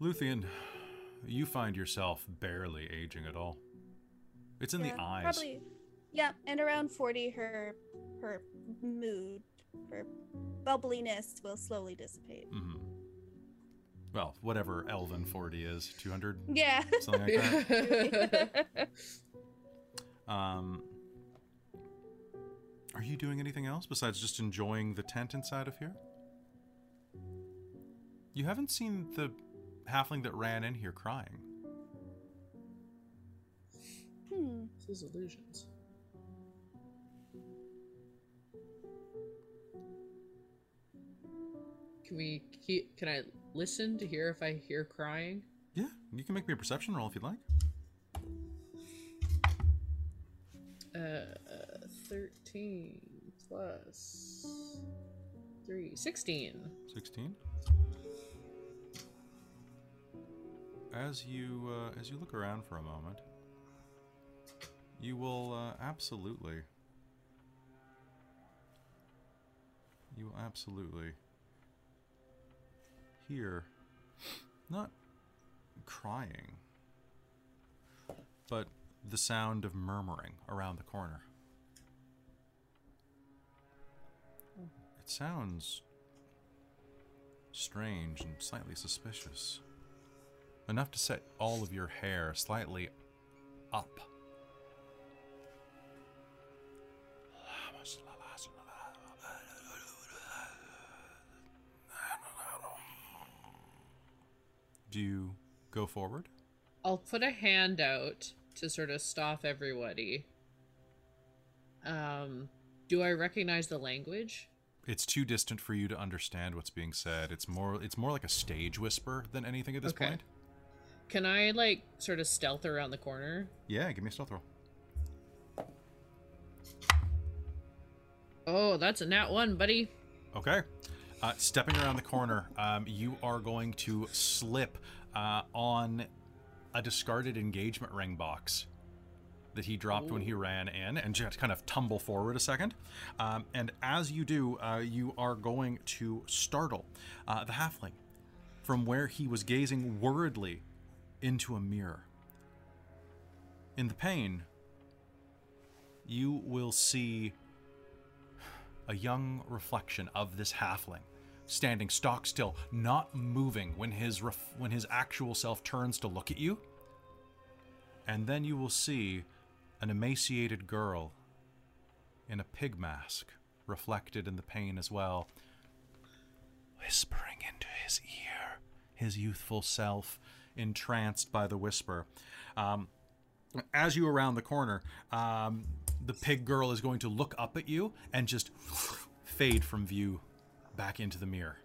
S1: Luthienne, you find yourself barely aging at all. It's in
S2: Yeah,
S1: the eyes.
S2: Probably. Yeah, and around 40, her her mood, her bubbliness will slowly dissipate.
S1: Mm-hmm. Well, whatever Elven 40 is, 200,
S2: Yeah.
S1: something like that. Um, are you doing anything else besides just enjoying the tent inside of here? You haven't seen the halfling that ran in here crying.
S2: hmm.
S4: This is illusions. Can we keep, can I listen to hear if I hear crying?
S1: Yeah, you can make me a perception roll if you'd like.
S4: Uh, 13 plus 3, 16.
S1: 16. As you uh, as you look around for a moment, you will uh, absolutely you will absolutely hear not crying, but the sound of murmuring around the corner. It sounds strange and slightly suspicious. Enough to set all of your hair slightly up. Do you go forward?
S4: I'll put a hand out to sort of stop everybody. Um, do I recognize the language?
S1: It's too distant for you to understand what's being said. It's more it's more like a stage whisper than anything at this
S4: Okay.
S1: point.
S4: Can I like sort of stealth around the corner?
S1: Yeah, give me a stealth roll.
S4: Oh, that's a nat one, buddy.
S1: Okay. Uh, stepping around the corner, um, you are going to slip uh, on a discarded engagement ring box that he dropped when he ran in and just kind of tumble forward a second. Um, and as you do, uh, you are going to startle uh, the halfling from where he was gazing worriedly into a mirror. In the pane, you will see a young reflection of this halfling standing stock still not moving when his ref- when his actual self turns to look at you and then you will see an emaciated girl in a pig mask reflected in the pane as well whispering into his ear his youthful self entranced by the whisper um, as you around the corner, um, the pig girl is going to look up at you and just fade from view back into the mirror.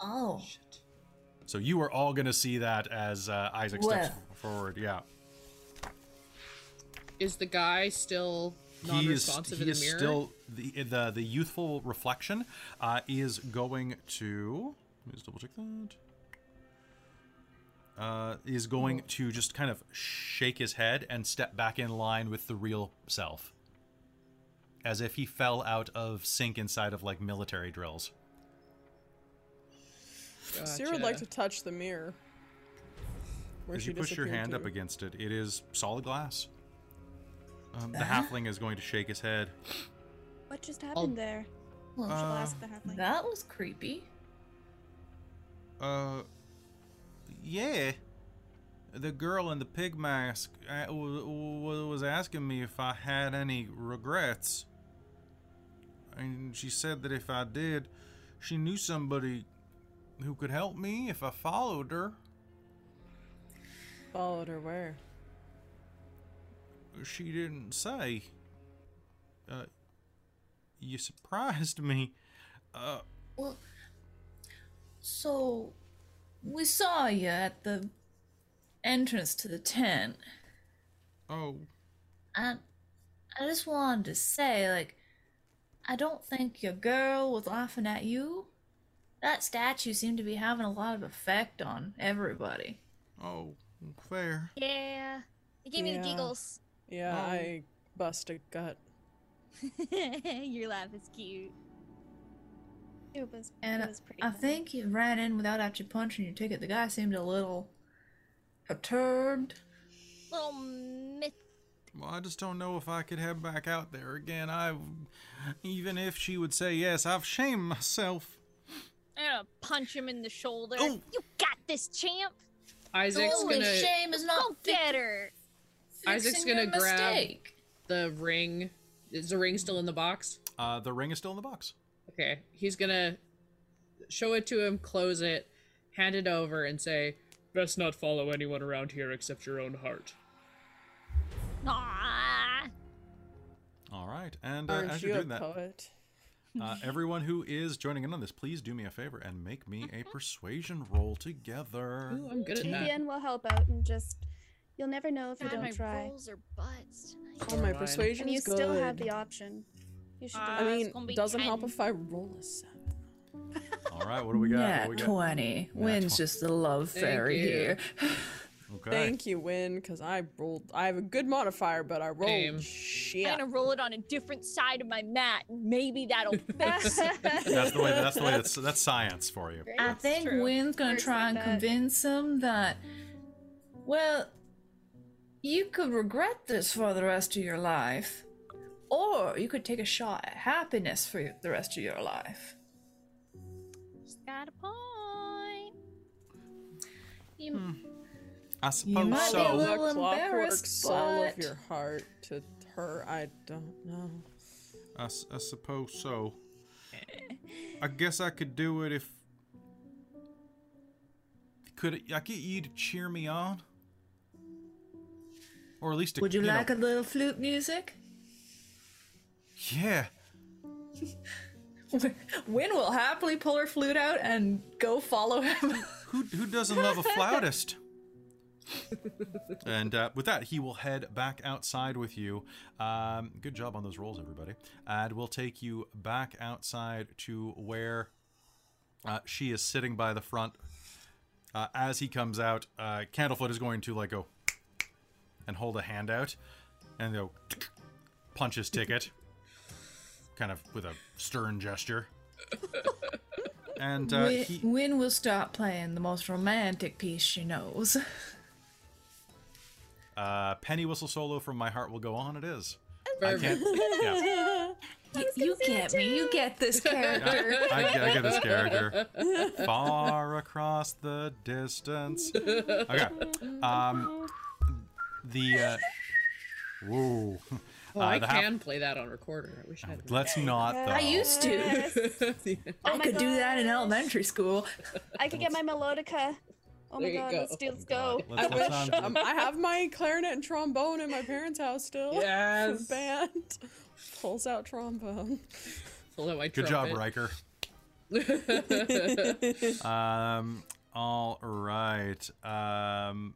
S6: Oh.
S1: So you are all going to see that as uh, Isaac steps
S6: Well.
S1: forward. Yeah,
S4: Is the guy still
S1: he
S4: non-responsive
S1: he
S4: in the
S1: is
S4: mirror?
S1: still the the the youthful reflection uh, is going to. Let me just double check that. Uh, is going to just kind of shake his head and step back in line with the real self, as if he fell out of sync inside of like military drills.
S3: Sarah would like to touch the mirror. Where
S1: As
S3: she
S1: you push your
S3: disappeared
S1: hand up against it, it is solid glass. Um, the halfling is going to shake his head.
S2: What just happened there?
S6: Well,
S1: Uh,
S2: ask the halfling.
S6: that was creepy.
S1: Uh, yeah. The girl in the pig mask uh, w- w- was asking me if I had any regrets. And she said that if I did, she knew somebody who could help me if I followed her.
S3: Followed her where?
S1: She didn't say. Uh, you surprised me. Uh,
S6: Well, so we saw you at the entrance to the tent,
S1: oh,
S6: and I just wanted to say, like, I don't think your girl was laughing at you. That statue seemed to be having a lot of effect on everybody.
S1: oh, fair.
S5: Yeah. It gave me the giggles.
S3: Yeah,
S1: Oh.
S3: I bust a gut.
S8: Your laugh is cute.
S2: It was,
S6: And
S2: it was pretty
S6: I
S2: funny.
S6: think you ran in without actually punching your ticket. The guy seemed a little perturbed.
S5: Little myth.
S1: Well, I just don't know if I could head back out there again. I, even if she would say yes, I've shamed myself.
S5: I'm gonna punch him in the shoulder.
S1: Oh.
S5: You got this, champ.
S4: Isaac's
S6: Only
S4: gonna
S6: shame is not
S5: Go get her.
S4: Isaac's gonna grab-
S6: mistake.
S4: the ring. Is the ring still in the box?
S1: Uh, the ring is still in the box.
S4: Okay, he's gonna show it to him, close it, hand it over, and say, "Best not follow anyone around here except your own heart."
S5: Aww.
S1: All right, and uh, as
S3: you
S1: you're doing that,
S3: poet?
S1: uh, everyone who is joining in on this, please do me a favor and make me a persuasion roll together.
S4: Ooh, I'm good at that.
S2: Vivian will help out and just. You'll never know if you don't
S5: my
S2: try.
S5: rolls are butts tonight.
S3: Oh, my
S4: Fine.
S3: persuasion's
S2: And you
S3: good.
S2: still have the option. You should
S5: Uh,
S3: I mean,
S5: gonna
S3: doesn't help if I roll a seven.
S1: All right, what do we got?
S7: Yeah,
S1: we got?
S7: 20. Wins
S1: 20.
S7: just the love fairy here.
S1: Okay.
S3: Thank you, Win, because I rolled. I have a good modifier, but I rolled
S4: Same.
S3: shit.
S8: I'm gonna roll it on a different side of my mat. Maybe that'll fix it.
S1: That's the way. That's the way. That's that's science for you.
S2: Great.
S6: I think
S8: true.
S6: Wynn's gonna
S2: Works
S6: try and
S2: that.
S6: convince him that, well,
S7: You could regret this for the rest of your life, or you could take a shot at happiness for the rest of your life.
S5: She's got a point.
S6: You, hmm.
S1: I suppose you
S7: might be a little
S3: the clockwork
S7: embarrassed,
S3: soul of your heart to her, I don't know.
S1: I, s- I suppose so. I guess I could do it if. Could I get you to cheer me on? Or at least to,
S7: Would you
S1: know-
S7: like a little flute music?
S1: Yeah.
S7: Win will happily pull her flute out and go follow him.
S1: Who who doesn't love a flautist? and uh, with that, he will head back outside with you. Um, good job on those rolls, everybody. And we'll take you back outside to where uh, she is sitting by the front. Uh, as he comes out, uh, Candlefoot is going to like go and hold a hand out and go punch his ticket, kind of with a stern gesture. And uh,
S7: Win,
S1: he,
S7: Win will start playing the most romantic piece she knows.
S1: Uh, Penny Whistle solo from My Heart Will Go On. It is. I can't. Yeah,
S7: You, you get me. You get this character.
S1: I, get- I get this character. Far across the distance. Okay. Um, the. Uh, whoa.
S4: Oh,
S1: Uh,
S4: I
S1: the half-
S4: can play that on recorder. I wish I had.
S1: Let's not though.
S7: I used to. I
S2: my
S7: could do that in elementary school.
S2: I could get my melodica. Oh my
S4: There you
S2: god,
S4: go.
S2: let's, do, let's go.
S1: Let's,
S3: I
S1: let's
S3: wish um, I have my clarinet and trombone in my parents' house still.
S4: Yes.
S3: Band pulls out trombone.
S4: Pull out my
S1: Good job,
S4: trumpet.
S1: Riker. um. All right. Um.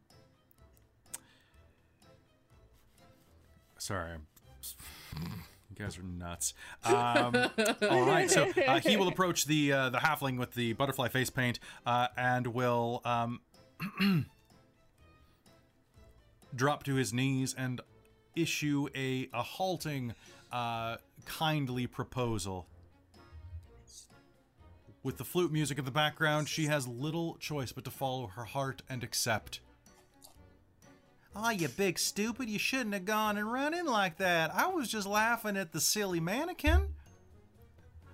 S1: Sorry. You guys are nuts. Um, all right, so uh, he will approach the uh, the halfling with the butterfly face paint uh, and will um, drop to his knees and issue a a halting, uh, kindly proposal. With the flute music in the background, she has little choice but to follow her heart and accept. Ah, you big stupid, you shouldn't have gone and run in like that. I was just laughing at the silly mannequin.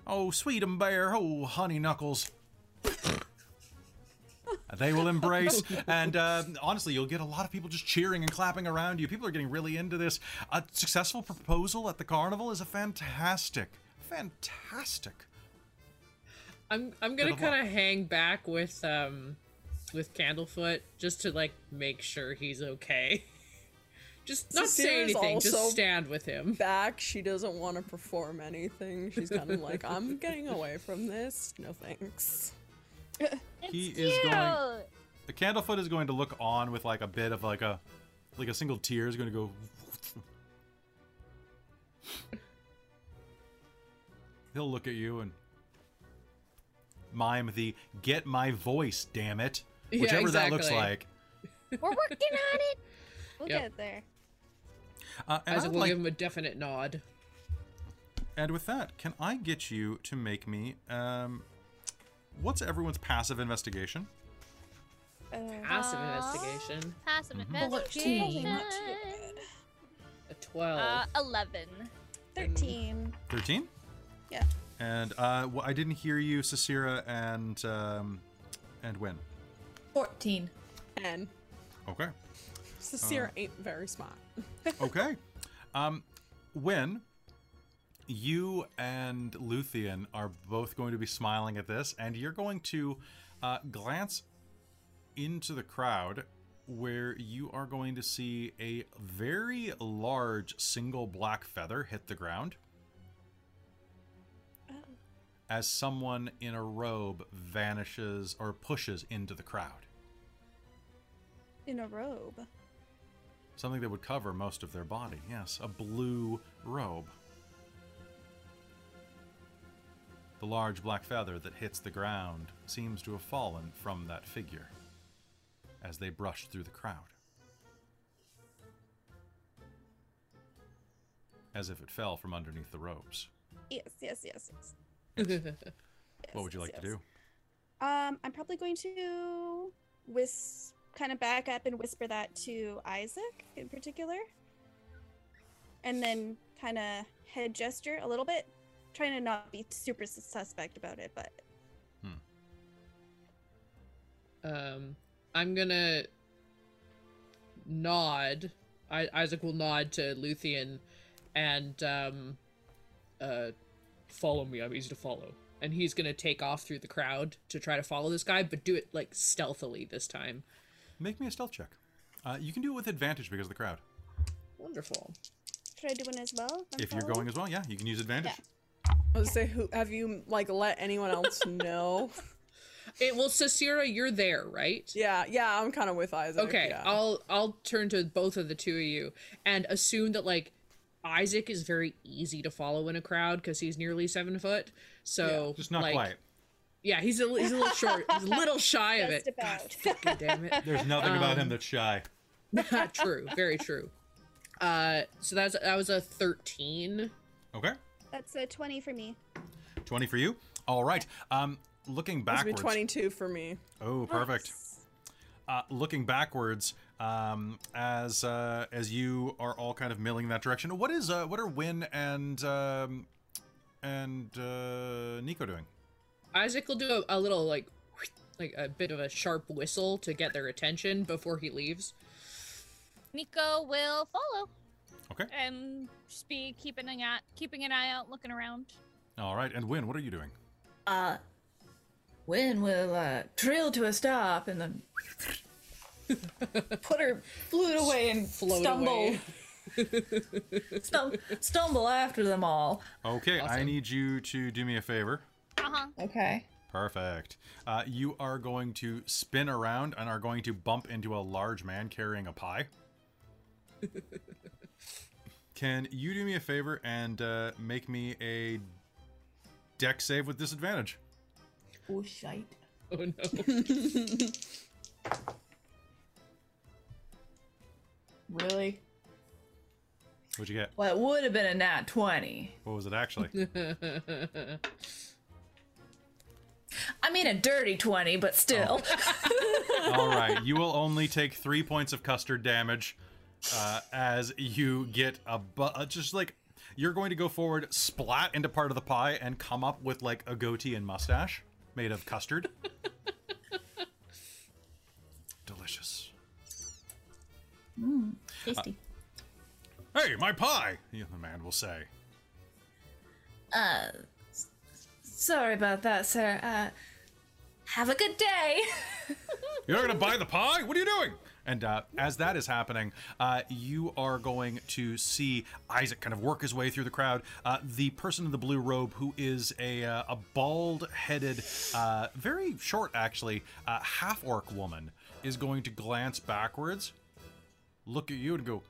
S1: Oh, sweet and bear, oh, honey knuckles. they will embrace, and uh, honestly, you'll get a lot of people just cheering and clapping around you. People are getting really into this. A successful proposal at the carnival is a fantastic, fantastic
S4: I'm I'm gonna
S1: Bit of luck.
S4: kind of hang back with um with Candlefoot just to like make sure he's okay. Just not say anything. Just stand with him.
S3: Back, she doesn't want to perform anything. She's kind of like, I'm getting away from this. No thanks.
S1: He
S5: It's
S1: is
S5: cute.
S1: going- The Candlefoot is going to look on with like a bit of like a like a single tear is going to go. He'll look at you and mime the "Get my voice, damn it,"
S4: Yeah,
S1: whichever that looks
S4: exactly.
S1: like.
S5: We're working on it.
S2: We'll
S4: Yep.
S2: get there.
S1: Uh, and,
S4: As
S1: I'd
S4: if we'll
S1: like-
S4: give him a definite nod.
S1: and with that, can I get you to make me um, what's everyone's passive investigation?
S2: Uh,
S4: Passive
S5: Uh,
S4: investigation.
S5: Passive
S1: Mhm.
S5: investigation.
S2: Not too bad.
S4: A twelve.
S5: Uh, eleven.
S2: 13.
S1: Thirteen.
S2: Yeah.
S1: And uh, well, I didn't hear you, Sarcyra and um, and Win.
S7: 14.
S3: And
S1: Okay.
S3: Cecile ain't very smart.
S1: Okay. um, Win, you and Luthienne are both going to be smiling at this, and you're going to uh, glance into the crowd where you are going to see a very large single black feather hit the ground as someone in a robe vanishes or pushes into the crowd.
S2: In a robe.
S1: Something that would cover most of their body. Yes, a blue robe. The large black feather that hits the ground seems to have fallen from that figure as they brushed through the crowd. As if it fell from underneath the robes.
S2: Yes, yes, yes, yes.
S1: What would you
S2: yes,
S1: like to do?
S2: Um, I'm probably going to whisk kind of back up and whisper that to Isaac in particular. And then kind of head gesture a little bit, trying to not be super suspect about it, but Hmm.
S4: Um, I'm gonna nod. I- Isaac will nod to Luthienne, and um, uh, follow me. I'm easy to follow. And he's gonna take off through the crowd to try to follow this guy, but do it like stealthily this time.
S1: Make me a stealth check. Uh, you can do it with advantage because of the crowd.
S4: Wonderful.
S2: should I do one as well? I'm
S1: If you're going as well, yeah, you can use advantage.
S3: I was say, who have you like let anyone else know?
S4: It well, Sarcyra, you're there, right?
S3: yeah, yeah, I'm kind of with Isaac.
S4: Okay,
S3: yeah.
S4: I'll I'll turn to both of the two of you and assume that like Isaac is very easy to follow in a crowd because he's nearly seven foot. So
S1: Just not
S4: like,
S1: quite.
S4: Yeah, he's a he's a little short. He's a little shy of it.
S2: about.
S4: God damn it.
S1: There's nothing about
S4: Um,
S1: him that's shy.
S4: true, very true. Uh, so that's that was a thirteen.
S1: Okay.
S2: That's a 20 for me.
S1: 20 for you. All right. Um, looking
S3: Must
S1: backwards.
S3: 22 for me.
S1: Oh, perfect. Uh, looking backwards, um, as uh, as you are all kind of milling that direction. What is uh, what are Win and um, and uh, Ni'ico doing?
S4: Isaac will do a, a little like like a bit of a sharp whistle to get their attention before he leaves.
S5: Ni'ico will follow
S1: Okay.
S5: and just be keeping an eye, keeping an eye out, looking around.
S1: All right. And Win, what are you doing?
S7: Uh, Win will uh, drill to a stop and then put her flute away and
S4: Float
S7: stumble,
S4: away.
S7: stum- stumble after them all.
S1: Okay. I need you to do me a favor.
S5: Uh huh.
S7: Okay.
S1: Perfect. Uh, you are going to spin around and are going to bump into a large man carrying a pie. Can you do me a favor and uh, make me a Dex save with disadvantage?
S7: Oh shite.
S4: Oh no.
S7: Really?
S1: What'd you get?
S7: Well, it would have been a nat 20.
S1: What was it actually?
S7: I mean, a dirty 20, but still.
S1: All right, you will only take three points of custard damage uh, as you get a bu- uh, just like you're going to go forward, splat into part of the pie, and come up with like a goatee and mustache made of custard. Delicious.
S6: Tasty.
S1: Hey, my pie! The man will say.
S7: uh, sorry about that, sir. Uh, have a good day.
S1: You're not gonna buy the pie? What are you doing? And uh, as that is happening, uh, you are going to see Isaac kind of work his way through the crowd. Uh, the person in the blue robe, who is a, uh, a bald-headed, uh, very short actually, uh, half-orc woman, is going to glance backwards, look at you, and go,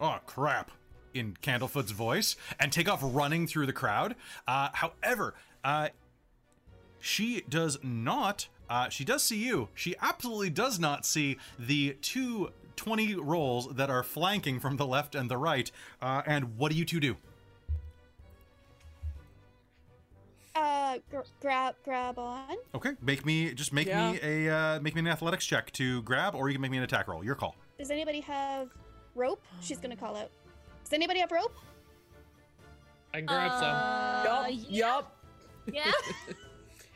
S1: "Oh crap!" in Candlefoot's voice, and take off running through the crowd. Uh, however, uh, she does not. Uh, she does see you. She absolutely does not see the two 20 rolls that are flanking from the left and the right. Uh, and what do you two do?
S2: Uh, gr- grab, grab on.
S1: Okay, make me just make me a uh, make me an athletics check to grab, or you can make me an attack roll. Your call.
S2: Does anybody have rope? She's gonna call out. Does anybody have rope?
S4: I can grab some.
S5: Uh,
S3: yup,
S5: yeah.
S3: yup.
S5: Yeah.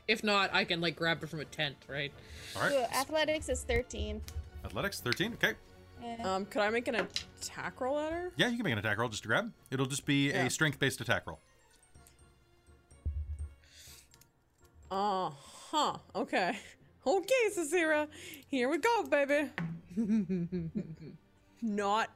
S4: If not, I can like grab it from a tent, right?
S1: All right,
S2: Ooh, athletics is 13.
S1: athletics 13. Okay,
S2: Yeah.
S3: Um, could I make an attack roll at her?
S1: yeah, you can make an attack roll just to grab. It'll just be
S3: Yeah.
S1: a strength-based attack roll.
S3: Uh huh. Okay. Okay, Sarcyra. Here we go, baby. Not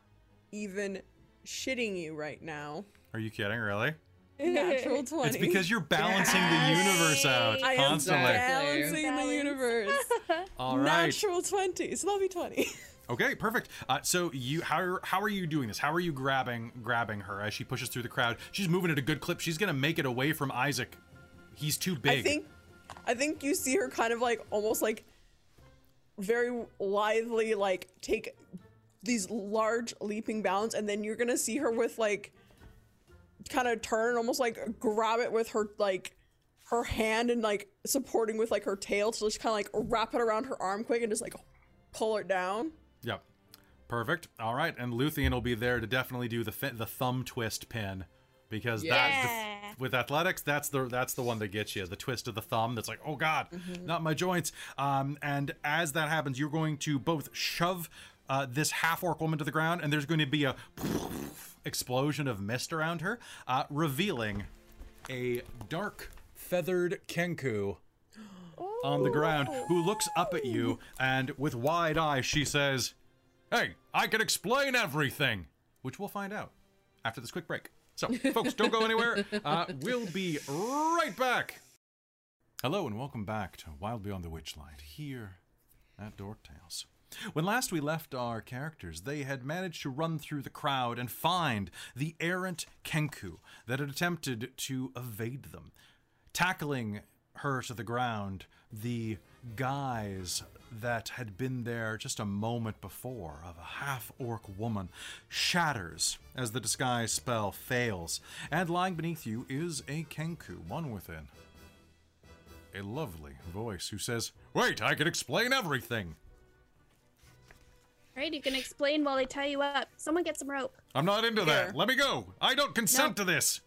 S3: even shitting you right now.
S1: Are you kidding? Really?
S3: Natural 20.
S1: It's because you're balancing the universe out
S3: I am
S1: constantly.
S4: Exactly.
S3: balancing the universe.
S1: All right.
S3: Natural 20. So that'll be 20.
S1: Okay, perfect. Uh, so you how are, how are you doing this? How are you grabbing grabbing her as she pushes through the crowd? She's moving at a good clip. She's gonna make it away from Isaac. He's too big.
S3: I think I think you see her kind of like almost like very lithely like take these large leaping bounds and then you're gonna see her with like kind of turn almost like grab it with her like her hand and like supporting with like her tail to just kind of like wrap it around her arm quick and just like pull it down.
S1: Yep. Perfect. All right, and Luthienne will be there to definitely do the fi- the thumb twist pin because that
S2: Yeah.
S1: the, with athletics that's the that's the one that gets you. The twist of the thumb that's like oh god not my joints. Um and as that happens you're going to both shove uh, this half orc woman to the ground and there's going to be a explosion of mist around her uh, revealing a dark feathered kenku on the ground who looks up at you and with wide eyes she says Hey, I can explain everything, which we'll find out after this quick break. So, folks, don't go anywhere. Uh, we'll be right back. Hello, and welcome back to Wild Beyond the Witchlight here at Dork Tales. When last we left our characters, they had managed to run through the crowd and find the errant Kenku that had attempted to evade them. Tackling her to the ground, the guise that had been there just a moment before of a half orc woman shatters as the disguise spell fails, and lying beneath you is a Kenku, one within. A lovely voice who says, Wait, I can explain everything.
S2: Right, you can explain while they tie you up. Someone get some rope.
S1: I'm not into
S3: Here.
S1: that. Let me go. I don't consent
S2: Nope.
S1: to this.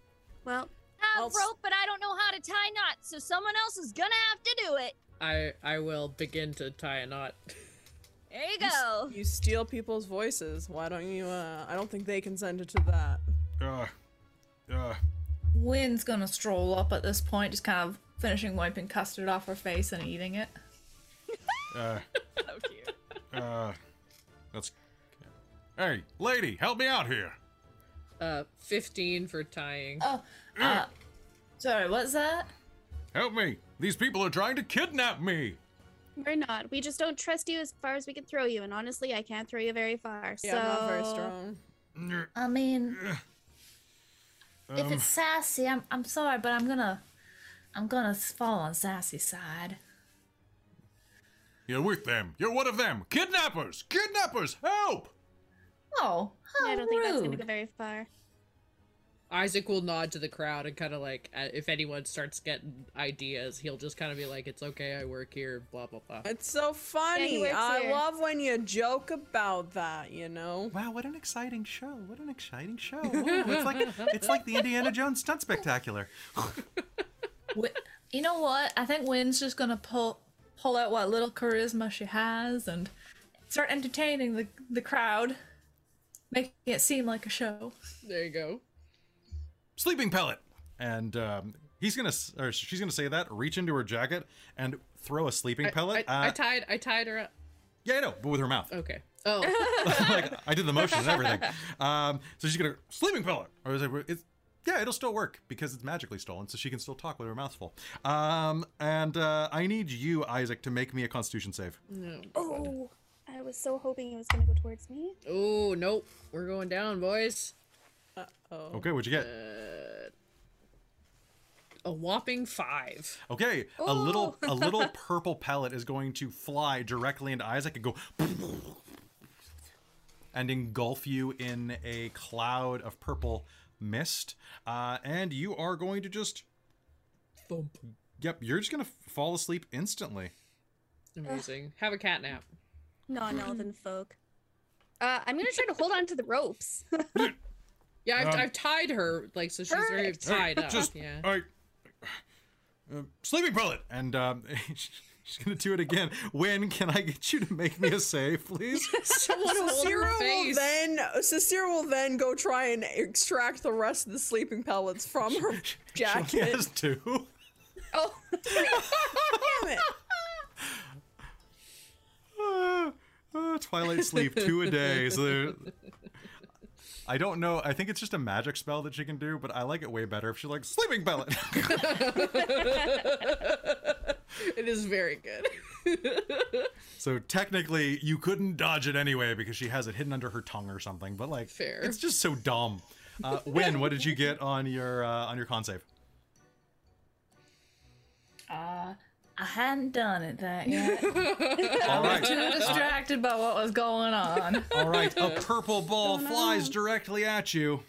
S2: Well,
S8: I
S3: I'll
S8: have rope, but I don't know how to tie knots, so someone else is gonna have to do it.
S4: I I will begin to tie a knot.
S8: There you go.
S3: You steal people's voices. Why don't you? uh I don't think they consented to that.
S1: Uh, uh,
S7: Wynn's gonna stroll up at this point, just kind of finishing wiping custard off her face and eating it.
S1: uh, so cute. uh, that's. Hey, lady, help me out here.
S4: Uh, 15 for tying.
S7: Oh, uh, sorry, what's that?
S1: Help me. These people are trying to kidnap me.
S2: we're not. We just don't trust you as far as we can throw you, and honestly, I can't throw you very far.
S3: Yeah,
S2: so
S3: I'm not very strong.
S7: I mean, if
S1: Um,
S7: it's sassy, I'm I'm sorry, but I'm gonna I'm gonna fall on sassy side.
S1: You're with them. You're one of them. Kidnappers! Kidnappers! Help!
S7: Oh, how
S2: Yeah, I don't think that's gonna go very far.
S4: Isaac will nod to the crowd and kind of like, uh, if anyone starts getting ideas, he'll just kind of be like, "It's okay, I work here." Blah blah blah.
S3: It's so funny.
S2: works
S3: I
S2: here.
S3: love when you joke about that. You know.
S1: Wow, what an exciting show! What an exciting show! Wow, it's like it's like the Indiana Jones stunt spectacular.
S7: You know what? I think Wynn's just gonna pull pull out what little charisma she has and start entertaining the the crowd, making it seem like a show.
S4: There you go.
S1: Sleeping pellet, and um, he's gonna or she's gonna say that. Reach into her jacket and throw a sleeping
S4: I,
S1: pellet.
S4: I, I
S1: uh,
S4: tied. I tied her up.
S1: yeah, I know, but with her mouth.
S4: Okay. Oh,
S1: like I did the motions and everything. Um, so she's gonna sleeping pellet, or is it? It's, yeah, it'll still work because it's magically stolen, so she can still talk with her mouth full. Um, and uh, I need you, Isaac, to make me a Constitution save.
S4: no.
S2: Oh, I was so hoping it was gonna go towards me.
S4: Oh nope. We're going down, boys.
S3: Oh.
S1: Okay, what'd you get?
S4: A whopping five.
S1: Okay, a little a little purple pellet is going to fly directly into Isaac and go and engulf you in a cloud of purple mist. Uh, and you are going to just
S4: Thump.
S1: yep, you're just gonna fall asleep instantly.
S4: Amazing. Have a cat nap.
S2: Non-elven folk. Uh, I'm gonna try to hold on to the ropes.
S4: Yeah, I've,
S1: Um,
S4: I've tied her like so she's very
S2: Perfect.
S4: tied
S1: Hey,
S4: up.
S1: Just
S4: yeah.
S1: I, uh, sleeping pellet, and um, she's gonna do it again. When can I get you to make me a save, please?
S4: Someone hold her
S3: Sarcyra will
S4: face.
S3: then Sarcyra will then go try and extract the rest of the sleeping pellets from her
S1: She only
S3: jacket.
S1: has two.
S2: oh,
S3: Damn it!
S1: Uh, uh, Twilight sleep two a day. So there- I don't know. I think it's just a magic spell that she can do, but I like it way better if she's like sleeping pellet.
S4: It is very good.
S1: so technically, you couldn't dodge it anyway because she has it hidden under her tongue or something. But like,
S4: Fair.
S1: it's just so dumb. Uh, Win, what did you get on your uh, on your con save?
S7: Uh, I hadn't done it that yet.
S1: All right,
S7: Too distracted by what was going on.
S1: all right. A purple ball flies
S2: on.
S1: directly at you,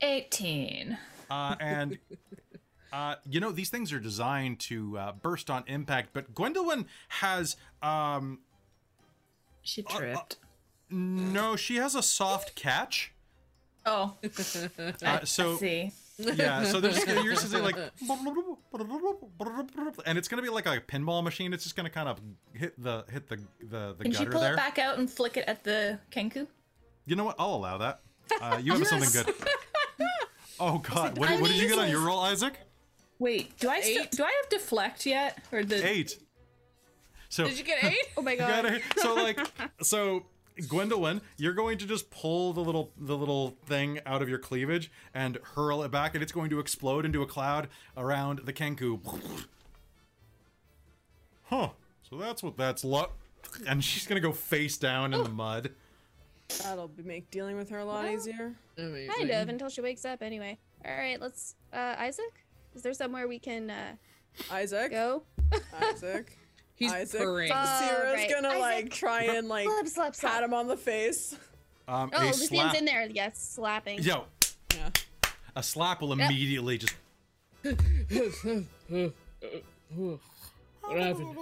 S7: 18.
S1: uh, and Uh, you know, these things are designed to uh, burst on impact, but Gwendolwyne has um,
S7: She tripped.
S1: no, she has a soft catch.
S7: oh,
S1: Uh, so
S7: see.
S1: Yeah, so they're just gonna, you're just gonna like, and it's gonna be like a pinball machine. It's just gonna kind of hit the hit the the, the
S7: Can she pull
S1: there.
S7: it back out and flick it at the Kenku?
S1: You know what? I'll allow that. Uh, you have something good. Oh God, what, what did you get on your roll, Isaac?
S7: Wait, do I still do I have deflect yet? Or the
S1: Eight. So
S3: Did you get eight?
S2: Oh my
S1: You
S2: god.
S1: gotta- so like so Gwendolwyne, you're going to just pull the little the little thing out of your cleavage and hurl it back, and it's going to explode into a cloud around the Kenku. Huh. So that's what that's lo- and she's gonna go face down in the mud.
S3: That'll be make dealing with her a lot easier.
S4: Amazing.
S2: Kind of until she wakes up anyway. All right, let's. Uh, Isaac, is there somewhere we can uh,
S3: Isaac.
S2: go?
S3: Isaac.
S4: He's
S3: Isaac.
S4: purring.
S2: Uh,
S3: Sarcyra's
S2: right.
S3: gonna like try and like
S2: Slap, slap, slap.
S3: pat him on the face.
S1: Um,
S2: Oh,
S1: a
S2: Lucian's in there. Yes, slapping.
S1: Yo,
S3: Yeah.
S1: a slap will immediately just.
S4: What happened?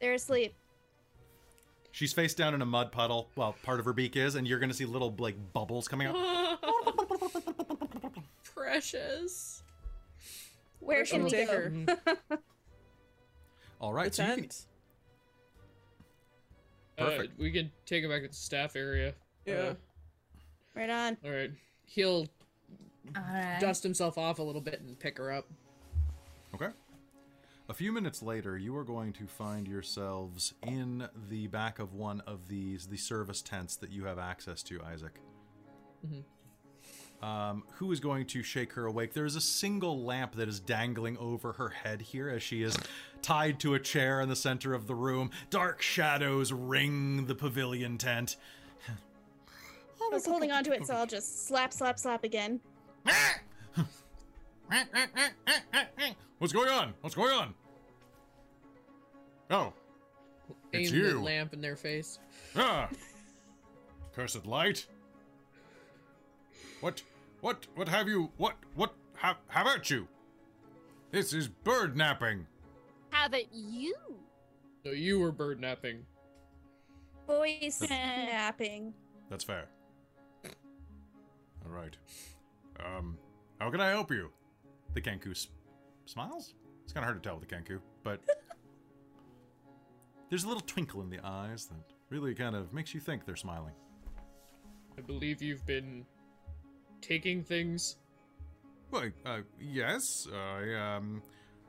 S2: They're asleep.
S1: She's face down in a mud puddle. Well, part of her beak is, and you're gonna see little like bubbles coming out.
S4: Precious.
S2: Where can we
S3: take
S2: go?
S3: her?
S1: All
S3: The
S1: right, so you can. Perfect.
S4: Uh, we can take him back to the staff area.
S3: Yeah.
S2: Right on.
S4: All right. He'll
S7: Alright.
S4: dust himself off a little bit and pick her up.
S1: Okay. A few minutes later, you are going to find yourselves in the back of one of these, the service tents that you have access to, Isaac. Um, who is going to shake her awake? There is a single lamp that is dangling over her head here as she is tied to a chair in the center of the room. Dark shadows ring the pavilion tent.
S2: I was holding on to it, so I'll just slap, slap, slap again.
S1: What's going on? What's going on? Oh, It's
S4: Aim the
S1: you.
S4: lamp in their face.
S1: Ah! Cursed light! What, what, what have you, what, what have, have at you? This is bird napping.
S5: Have it you.
S4: No, you were bird napping.
S2: Voice snapping.
S1: That's fair. All right. Um, how can I help you? The Kenku s- smiles? It's kind of hard to tell with the Kenku, but there's a little twinkle in the eyes that really kind of makes you think they're smiling.
S4: I believe you've been taking things.
S1: Well, uh, yes, I, um,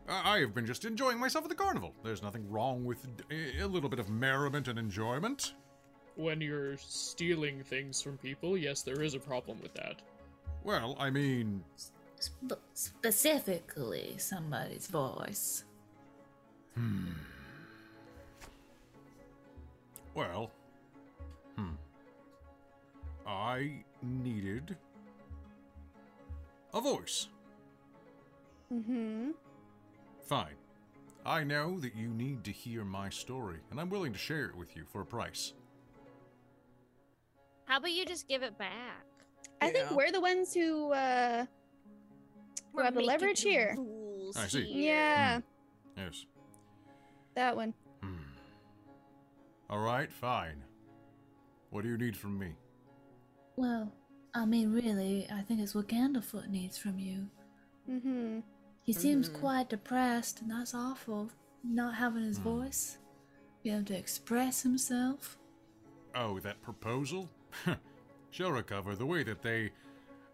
S1: I I have been just enjoying myself at the carnival. There's nothing wrong with a, a little bit of merriment and enjoyment.
S4: When you're stealing things from people, yes, there is a problem with that.
S1: Well, I mean,
S6: Sp- specifically, somebody's voice.
S1: well, hmm. I needed a voice.
S2: Mm-hmm.
S1: Fine. I know that you need to hear my story, and I'm willing to share it with you for a price.
S5: How about you just give it back?
S2: I think we're the ones who uh who have the leverage
S5: the
S2: here.
S1: I see.
S5: here.
S2: Yeah,
S1: Yes.
S2: that one.
S1: All right, fine. What do you need from me?
S6: Well, I mean, really, I think it's what Candlefoot needs from you.
S2: Mm-hmm.
S6: He seems quite depressed, and that's awful. Not having his voice, be able to express himself.
S1: Oh, that proposal? She'll recover the way that they.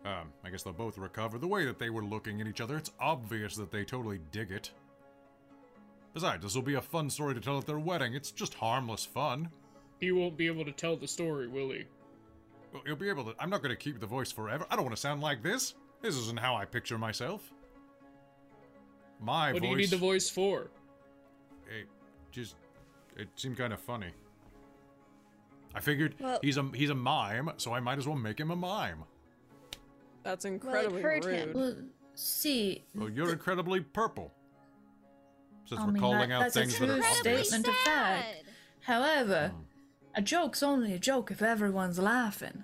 S1: Um, I guess they'll both recover the way that they were looking at each other. It's obvious that they totally dig it. Besides, this will be a fun story to tell at their wedding. It's just harmless fun.
S4: He won't be able to tell the story, will he?
S1: Well, You'll be able to. I'm not going to keep the voice forever. I don't want to sound like this. This isn't how I picture myself. My
S4: what
S1: voice.
S4: do you need the voice for?
S1: It just. It seemed kind of funny. I figured
S2: Well-
S1: he's a he's a mime, so I might as well make him a mime.
S3: That's incredibly
S2: hurt
S3: rude.
S2: him.
S6: Well, see,
S1: Well, you're incredibly purple. Since
S6: I
S1: we're
S6: mean,
S1: calling
S6: that-
S1: out
S6: that's a
S1: things that are
S6: true
S1: obvious.
S6: statement of fact.
S5: Sad.
S6: However, hmm. A joke's only a joke if everyone's laughing.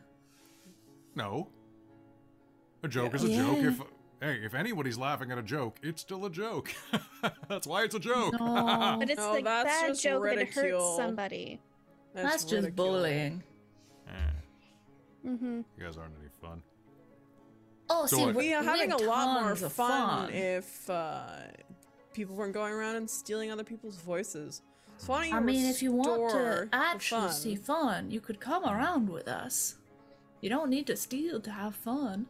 S1: No. A joke is a
S6: Yeah.
S1: joke if hey, if anybody's laughing at a joke, it's still a joke. That's why it's a joke.
S7: No,
S2: But it's
S3: No,
S2: the
S3: that's
S2: bad
S3: just
S2: joke that hurts somebody.
S7: that's just bullying.
S1: Eh,
S2: Mm-hmm.
S1: you guys aren't any fun.
S7: Oh,
S1: So
S7: see,
S1: what-
S3: We are having a lot more
S7: tons of
S3: fun, if uh, people weren't going around and stealing other people's voices. So why don't you
S7: I mean, if you want to actually
S3: fun?
S7: see fun, you could come around with us. You don't need to steal to have fun.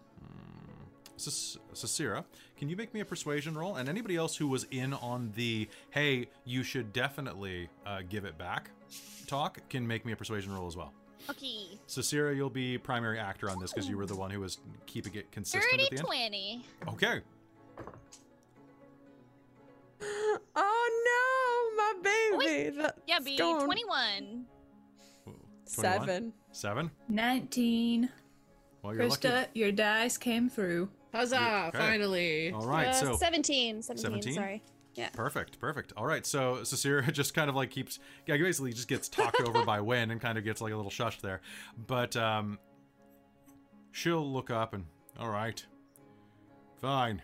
S1: Cis- Sarcyra, can you make me a persuasion roll? And anybody else who was in on the hey, you should definitely uh, give it back talk can make me a persuasion roll as well.
S5: Okay.
S1: Sarcyra, you'll be primary actor on this because you were the one who was keeping it consistent
S5: 30
S1: at the end.
S5: 20.
S1: Okay.
S3: Oh no, my baby! That's
S5: Yeah, B.
S3: gone.
S5: 21.
S1: Ooh, 21?
S3: Seven.
S1: Seven?
S7: 19.
S1: Well, you're lucky.
S7: Christa, your dice came through.
S4: Huzzah!
S1: Okay.
S4: Finally.
S1: All right,
S2: uh,
S1: so
S2: 17, 17,
S1: 17?
S2: sorry. Yeah.
S1: Perfect, perfect. All right, so Sarcyra just kind of like keeps, yeah, basically just gets talked over by Win and kind of gets like a little shushed there. But um, she'll look up and, all right, fine,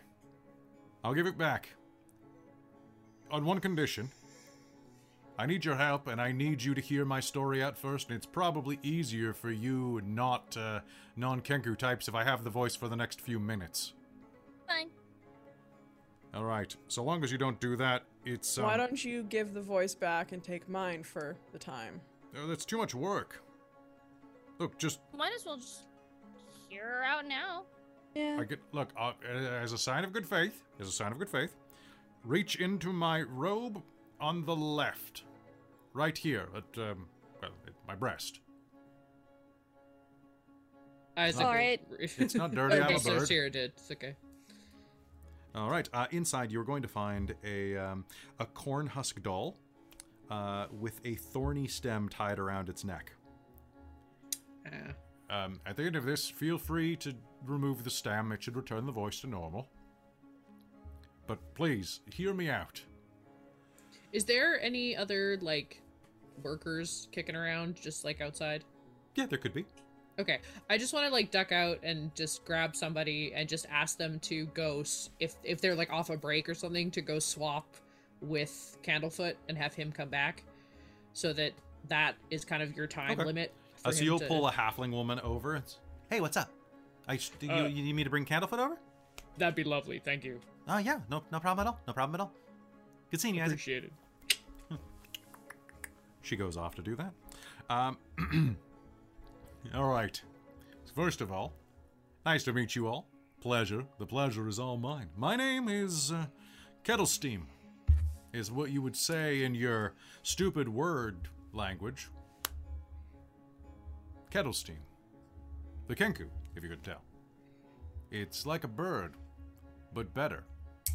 S1: I'll give it back. On one condition. I need your help, and I need you to hear my story out first. And it's probably easier for you, not uh, non-Kenku types, if I have the voice for the next few minutes.
S5: Fine.
S1: All right. So long as you don't do that, it's um,
S3: Why don't you give the voice back and take mine for the time?
S1: Uh, that's too much work. Look, just
S5: Might as well just hear her out now.
S2: Yeah.
S1: I get look uh, as a sign of good faith. As a sign of good faith, reach into my robe on the left, right here at um, well, at my breast.
S4: Isaac
S2: All
S4: will-
S1: It's not dirty. I'm
S4: okay,
S1: a
S4: so
S1: bird.
S4: Sierra did. It's okay.
S1: All right. Uh, inside, you're going to find a um, a corn husk doll uh, with a thorny stem tied around its neck.
S4: Yeah.
S1: Um, at the end of this, feel free to remove the stem. It should return the voice to normal. But please, hear me out.
S4: Is there any other like workers kicking around just like outside?
S1: Yeah, there could be.
S4: Okay, I just want to like duck out and just grab somebody and just ask them to go s- if if they're like off a break or something to go swap with Candlefoot and have him come back, so that that is kind of your time
S1: Okay.
S4: limit.
S1: Uh, so you'll
S4: to-
S1: pull a halfling woman over. It's, hey, what's up? I sh- you,
S4: Uh,
S1: you need me to bring Candlefoot over?
S4: That'd be lovely. Thank you.
S1: Oh yeah, no, no problem at all. No problem at all. Good seeing you, Isaac.
S4: Appreciate it.
S1: She goes off to do that. Um, all right. First of all, nice to meet you all. Pleasure. The pleasure is all mine. My name is uh, Kettle Steam. Is what you would say in your stupid word language. Kettle Steam. The Kenku, if you could tell. It's like a bird, but better.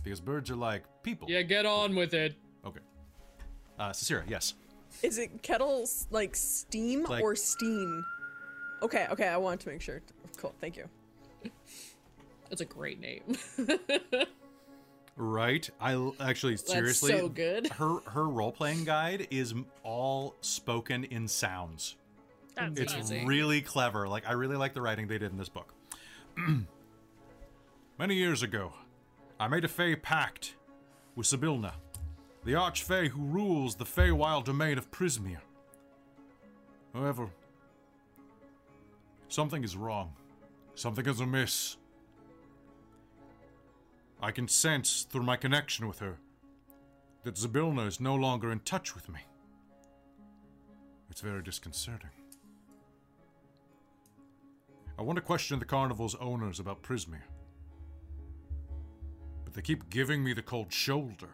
S1: Because birds are like people.
S4: Yeah, get on with it.
S1: Okay. Uh, Sarcyra, yes.
S3: Is it kettles like steam
S1: Like-
S3: or steam? Okay, okay, I wanted to make sure. Cool, thank you.
S4: That's a great name.
S1: Right. I l- actually seriously
S4: so good.
S1: Her her role playing guide is m- all spoken in sounds.
S5: That's
S1: It's
S4: Amazing.
S1: really clever. Like I really like the writing they did in this book. Many years ago, I made a Fey pact with Zybilna, the Archfey who rules the Feywild domain of Prismeer. However, something is wrong. Something is amiss. I can sense through my connection with her that Zybilna is no longer in touch with me. It's very disconcerting. I want to question the carnival's owners about Prismeer. But they keep giving me the cold shoulder.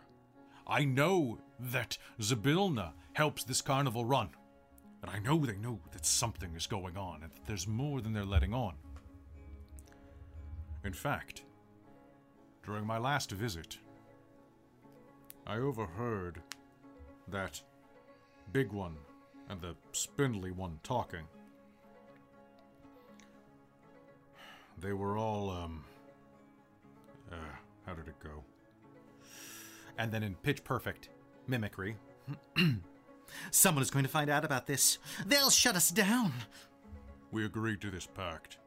S1: I know that Zybilna helps this carnival run. And I know they know that something is going on and that there's more than they're letting on. In fact, during my last visit, I overheard that big one and the spindly one talking. They were all, um. Uh, how did it go? And then in pitch perfect mimicry. Someone is going to find out about this. They'll shut us down. We agreed to this pact.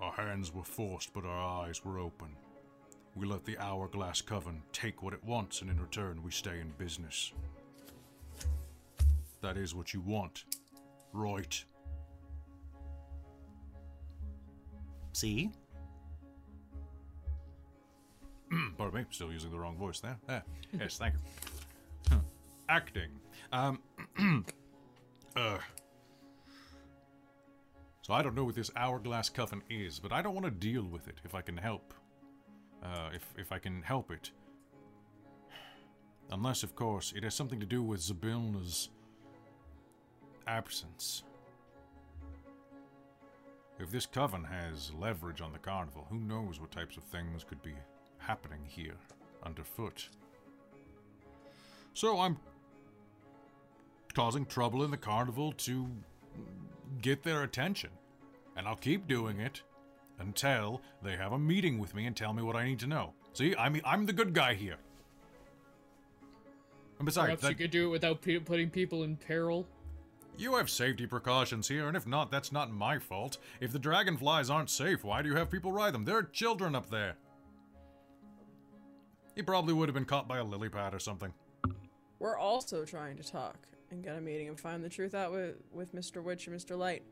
S1: Our hands were forced, but our eyes were open. We let the Hourglass Coven take what it wants, and in return, we stay in business. That is what you want, right? See? Pardon me, still using the wrong voice there. Ah, yes, thank you. Acting. Um, uh, so I don't know what this hourglass coven is, but I don't want to deal with it if I can help. Uh, if if I can help it. Unless, of course, it has something to do with Zybilna's absence. If this coven has leverage on the carnival, who knows what types of things could be happening here underfoot. So I'm causing trouble in the carnival to get their attention. And I'll keep doing it until they have a meeting with me and tell me what I need to know. See, I mean, I'm the good guy here. And besides,
S9: Perhaps you could do it without pe- putting people in peril.
S1: you have safety precautions here, and if not, that's not my fault. If the dragonflies aren't safe, why do you have people ride them? There are children up there. He probably would have been caught by a lily pad or something.
S3: We're also trying to talk and get a meeting and find the truth out with, with Mr. Witch and Mr. Light.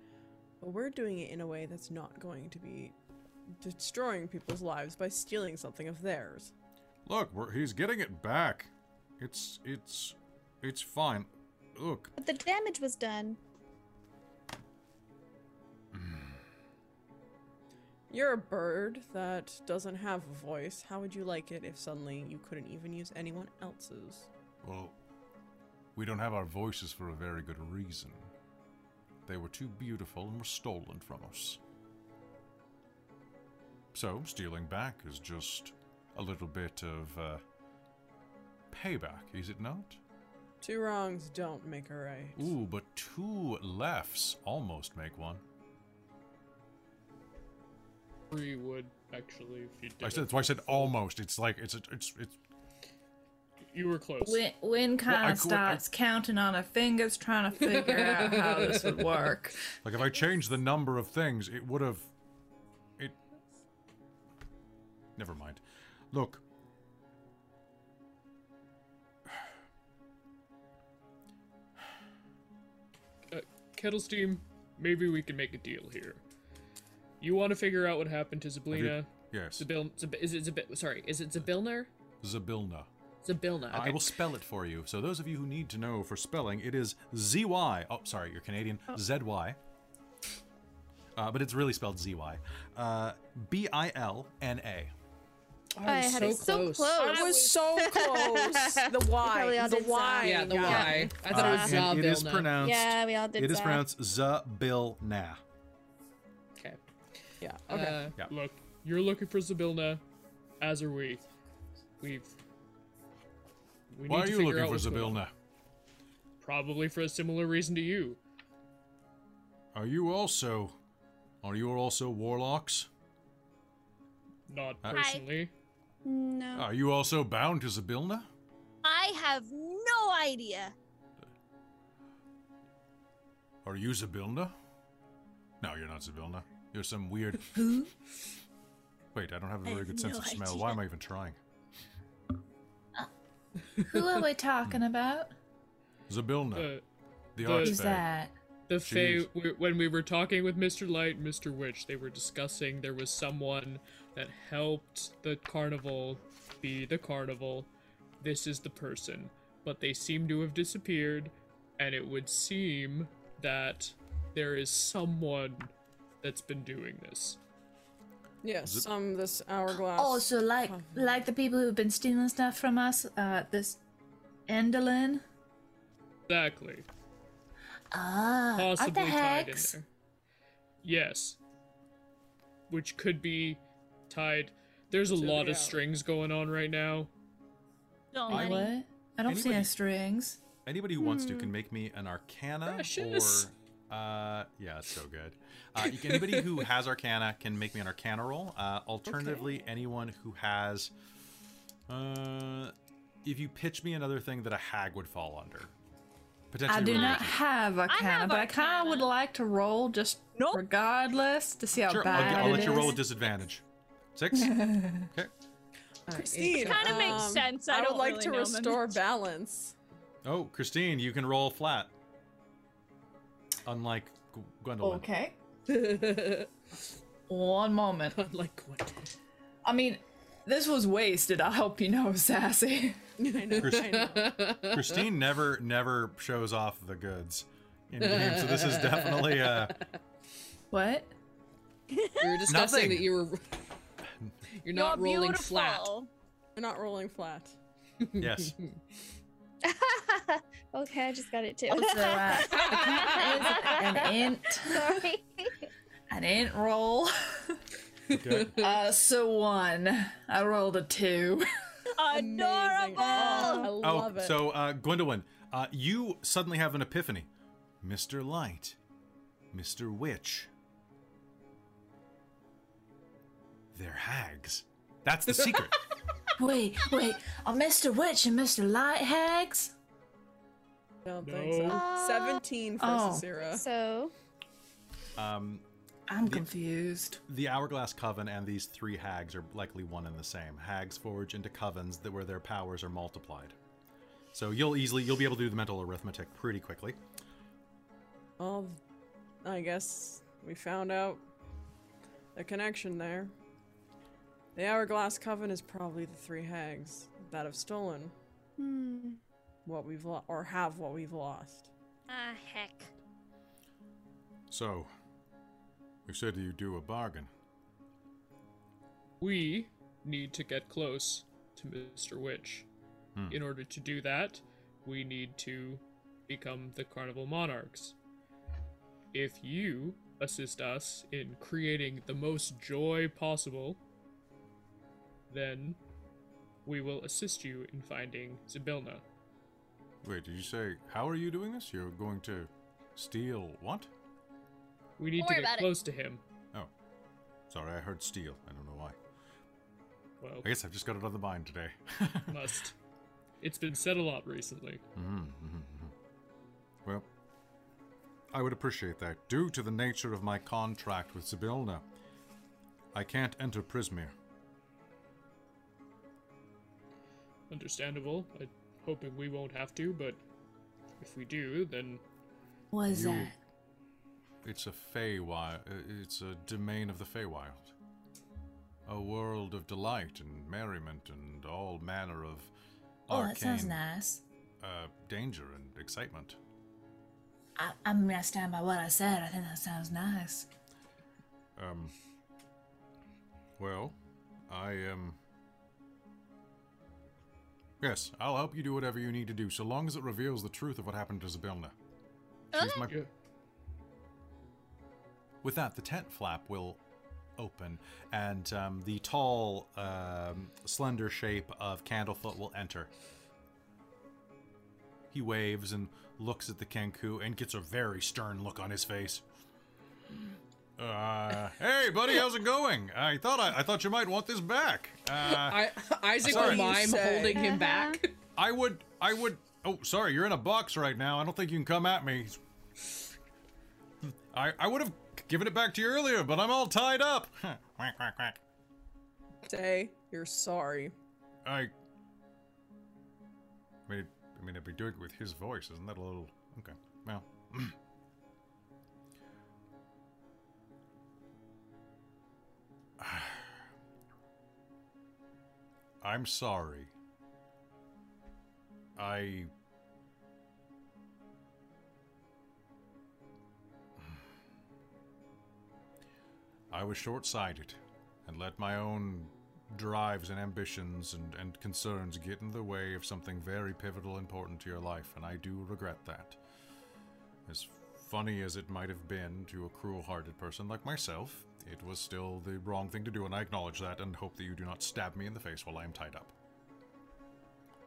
S3: But we're doing it in a way that's not going to be destroying people's lives by stealing something of theirs.
S1: Look, we're, he's getting it back. It's it's it's fine. Look,
S2: But the damage was done.
S3: You're a bird that doesn't have a voice. How would you like it if suddenly you couldn't even use anyone else's?
S1: well, we don't have our voices for a very good reason. They were too beautiful and were stolen from us. So, stealing back is just a little bit of uh, payback, is it not?
S3: Two wrongs don't make a right.
S1: Ooh, but two lefts almost make one.
S9: Three would actually, if you did.
S1: I said that's why I said almost. It's like it's it's it's
S9: You were close.
S7: Win, Win kind
S1: I
S7: of
S1: could- I-
S7: starts counting on her fingers, trying to figure out how this would work.
S1: like if I changed the number of things, it would have it Never mind. Look.
S9: uh, Kettle Steam, maybe we can make a deal here. You want to figure out what happened to Zablina?
S1: Yes.
S9: Zabil, Zab, is it Zabil, sorry, is it Zabilner?
S1: Zybilna.
S9: Zybilna.
S1: I will spell it for you. So those of you who need to know for spelling, it is Z Y. Oh, sorry, you're Canadian. Z Y. Uh, but it's really spelled Z Y. Uh, B I L N A.
S9: Oh,
S2: I had it so close.
S3: I was so close. The Y. The Y.
S9: Yeah, the
S3: got it.
S9: Y. I thought it was
S1: Uh, and it is
S9: Zybilna.
S1: pronounced.
S2: Yeah, we all did that.
S1: It is pronounced Zybilna.
S9: Okay.
S3: Yeah. Okay.
S9: Uh,
S1: Yeah.
S9: Look, you're looking for Zybilna, as are we. We've. We
S1: Why
S9: need
S1: are
S9: to
S1: you
S9: figure
S1: looking
S9: out
S1: for
S9: what's going on.
S1: Zybilna?
S9: Probably for a similar reason to you.
S1: Are you also? Are you also warlocks?
S9: Not
S1: Uh,
S9: personally.
S2: No.
S1: Are you also bound to Zybilna?
S5: I have no idea.
S1: Are you Zybilna? No, you're not Zybilna. You're some weird. Who? Wait, I don't have a very
S6: have
S1: good sense
S6: no
S1: of smell.
S6: idea.
S1: Why am I even trying?
S7: Who are we talking about?
S1: Zybilna,
S9: Uh,
S1: the
S9: the-
S1: Archfey.
S7: Who's that?
S9: The
S1: She
S9: Fae, we- when we were talking with Mr. Light and Mr. Witch, they were discussing there was someone that helped the carnival be the carnival. This is the person. But they seem to have disappeared, and it would seem that there is someone that's been doing this.
S3: Yes. Some this hourglass.
S7: Also, so like like the people who've been stealing stuff from us, uh, this Endelyn.
S9: Exactly.
S7: Ah, are
S9: Possibly
S7: the
S9: tied in there. Yes. Which could be tied. There's a
S3: To
S9: lot
S3: the
S9: of
S3: hour.
S9: strings going on right now.
S5: So
S1: I-
S5: many.
S7: What? I don't see any strings.
S1: Anybody who wants to can make me an Arcana
S9: Precious.
S1: or uh, yeah, it's so good. Uh, you can, anybody who has Arcana can make me an Arcana roll. Uh, alternatively, anyone who has, uh, if you pitch me another thing that a hag would fall under, potentially.
S7: I do
S1: religion.
S7: not have Arcana,
S5: have
S7: but I kind of would like to roll just
S5: Nope.
S7: regardless to see how
S1: Sure, I'll,
S7: bad
S1: I'll
S7: it
S1: let you roll
S7: is.
S1: with disadvantage. Six. okay.
S3: Christine,
S8: Kinda makes
S3: um,
S8: sense. I
S3: I, would
S8: don't
S3: like
S8: really
S3: to restore
S8: much.
S3: balance.
S1: Oh, Christine, you can roll flat. Unlike G- Gwendolwyne.
S7: Okay.
S4: It.
S7: One moment.
S4: like what?
S7: I mean, this was wasted. I hope you know, Sassy.
S3: I know, I know.
S1: Christine never never shows off the goods in game, so this is definitely a.
S7: What?
S4: We were discussing
S1: Nothing.
S4: that you were. You're not
S8: You're
S4: rolling flat.
S8: beautiful.
S3: We're not rolling flat.
S1: yes.
S2: okay, I just got it too.
S7: Also, uh, the cat is an int,
S2: Sorry.
S7: an int roll.
S1: Okay.
S7: Uh, so one. I rolled a two.
S8: Adorable.
S3: Oh, I
S1: Oh,
S3: love it.
S1: so uh, Gwendolwyne, uh, you suddenly have an epiphany. Mr. Light, Mr. Witch. They're hags. That's the secret.
S6: Wait, wait. Are Mr. Witch and Mr. Light hags?
S3: I don't think so.
S2: No.
S3: 17 for
S7: Oh.
S3: Sarcyra.
S2: So,
S1: um,
S7: I'm confused.
S1: the Hourglass Coven and these three hags are likely one and the same. Hags forge into covens that where their powers are multiplied. So you'll easily you'll be able to do the mental arithmetic pretty quickly.
S3: Well, I guess we found out the connection there. The Hourglass Coven is probably the three hags that have stolen
S2: hmm.
S3: what we've lost, or have what we've lost.
S5: Ah, heck.
S1: So, we said you do a bargain.
S9: We need to get close to Mr. Witch.
S1: Hmm.
S9: In order to do that, we need to become the Carnival Monarchs. If you assist us in creating the most joy possible, then we will assist you in finding Zybilna.
S1: Wait, did you say how are you doing this? You're going to steal what?
S9: We need
S5: Don't
S9: to get
S5: about it.
S9: close to him.
S1: Oh, sorry, I heard steal. I don't know why.
S9: Well,
S1: I guess I've just got it on the mind today.
S9: must. It's been said a lot recently.
S1: Mhm, mhm, mhm. Well, I would appreciate that. Due to the nature of my contract with Zybilna, I can't enter Prismeer.
S9: Understandable. I'm hoping we won't have to, but if we do, then
S6: What is
S1: You-
S6: that?
S1: It's a Feywild. It's a domain of the Feywild. A world of delight and merriment and all manner of
S6: Oh,
S1: arcane
S6: that sounds nice.
S1: uh, danger and excitement.
S6: I, I'm gonna stand by what I said. I think that sounds nice.
S1: Um. Well, I Um, yes, I'll help you do whatever you need to do, so long as it reveals the truth of what happened to Zybilna. She's my.
S9: yeah.
S1: With that, the tent flap will open, and um, the tall, um, slender shape of Candlefoot will enter. He waves and looks at the Kenku and gets a very stern look on his face. Uh, hey, buddy, how's it going? I thought I, I thought you might want this back. Uh,
S4: I, Isaac
S1: Sorry.
S4: will mime
S3: What do you say?
S4: holding him back.
S1: I would, I would. Oh, sorry, you're in a box right now. I don't think you can come at me. I, I would have given it back to you earlier, but I'm all tied up. quack, quack, quack.
S3: Say you're sorry.
S1: I. I mean, I mean, I'd be doing it with his voice. Isn't that a little okay? Well, I'm sorry. I. I was short sighted and let my own drives and ambitions and, and concerns get in the way of something very pivotal and important to your life, and I do regret that. As funny as it might have been to a cruel hearted person like myself, it was still the wrong thing to do, and I acknowledge that and hope that you do not stab me in the face while I am tied up.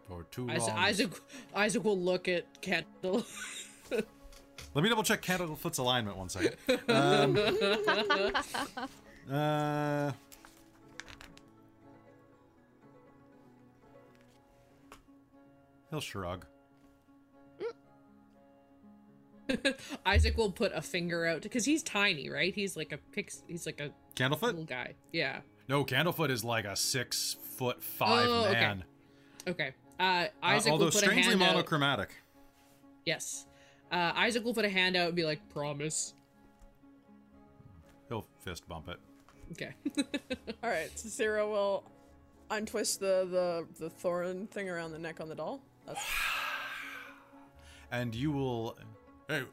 S1: For too long.
S4: Isaac, Isaac, will look at Kendall.
S1: Let me double check Candlefoot's alignment one second. Um, uh, he'll shrug.
S4: Isaac will put a finger out because he's tiny, right? He's like a pix. He's like a
S1: Candlefoot?
S4: little guy. Yeah.
S1: No, Candlefoot is like a six foot five
S4: Oh, okay.
S1: man.
S4: Okay. Uh,
S1: Uh,
S4: Isaac
S1: although
S4: will put a
S1: strangely
S4: hand out. Yes. Uh, Isaac will put a hand out and be like, "Promise."
S1: He'll fist bump it.
S4: Okay.
S3: All right, so Sarah will untwist the the the thorn thing around the neck on the doll. That's
S1: and you will. Hey,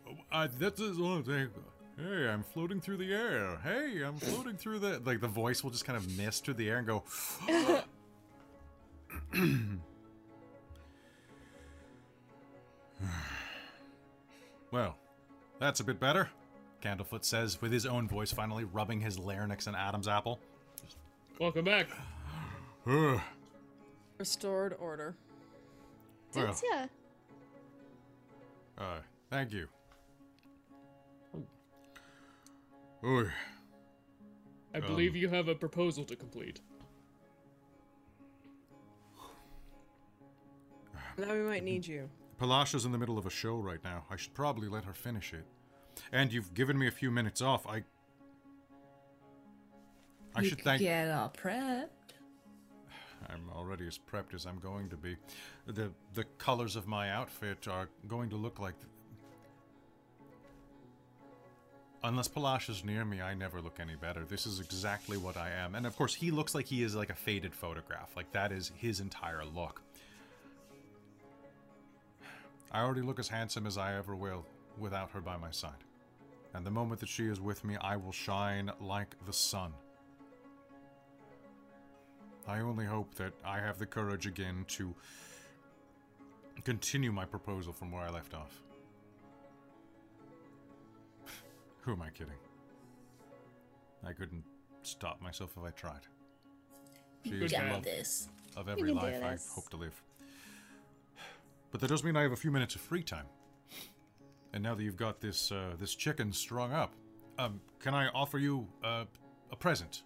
S1: this is one thing. Hey, I'm floating through the air. Hey, I'm floating through the. Like the voice will just kind of mist through the air and go. well, that's a bit better. Candlefoot says with his own voice, finally rubbing his larynx and Adam's apple.
S9: Welcome back.
S3: Restored order.
S1: Well,
S2: Since, yeah.
S1: uh, thank you. Oy.
S9: I believe
S1: Um,
S9: you have a proposal to complete.
S3: Now we might need you.
S1: Palasha's in the middle of a show right now. I should probably let her finish it. And you've given me a few minutes off. I. I
S7: you
S1: should
S7: could
S1: thank.
S7: get all prepped.
S1: I'm already as prepped as I'm going to be. The the colors of my outfit are going to look like. Unless Palash is near me, I never look any better. This is exactly what I am. And of course, he looks like he is like a faded photograph. Like that is his entire look. I already look as handsome as I ever will without her by my side. And the moment that she is with me, I will shine like the sun. I only hope that I have the courage again to continue my proposal from where I left off. Who am I kidding? I couldn't stop myself if I tried. She
S7: You
S9: got
S7: this.
S1: of every life I hope to live. But that does mean I have a few minutes of free time. And now that you've got this uh, this chicken strung up, um, can I offer you uh, a present?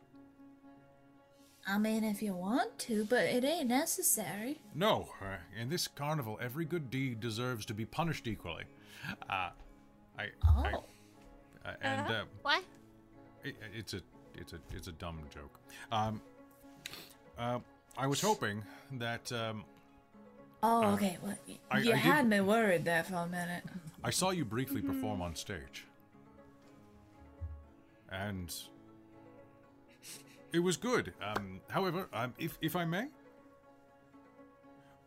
S6: I mean, if you want to, but it ain't necessary.
S1: No, uh, in this carnival, every good deed deserves to be punished equally. Uh, I, I-
S6: Oh.
S1: Uh, and uh,
S5: What?
S1: it, it's a it's a it's a dumb joke. Um, uh, I was hoping that um,
S6: Oh,
S1: Uh,
S6: okay. Well, y-
S1: I-
S6: you
S1: I
S6: had
S1: did-
S6: me worried there for a minute.
S1: I saw you briefly perform on stage. And it was good. Um, however, um, if, if I may,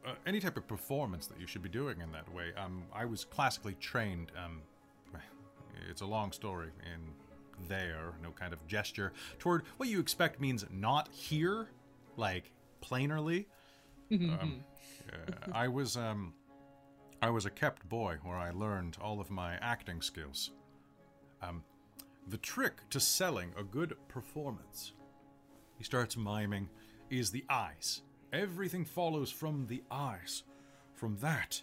S1: uh, any type of performance that you should be doing in that way, um, I was classically trained. Um, it's a long story and there, no kind of gesture toward what you expect means not here, like plainly. um, uh, I was um, I was a kept boy where I learned all of my acting skills. Um, the trick to selling a good performance, he starts miming, is the eyes. Everything follows from the eyes. From that,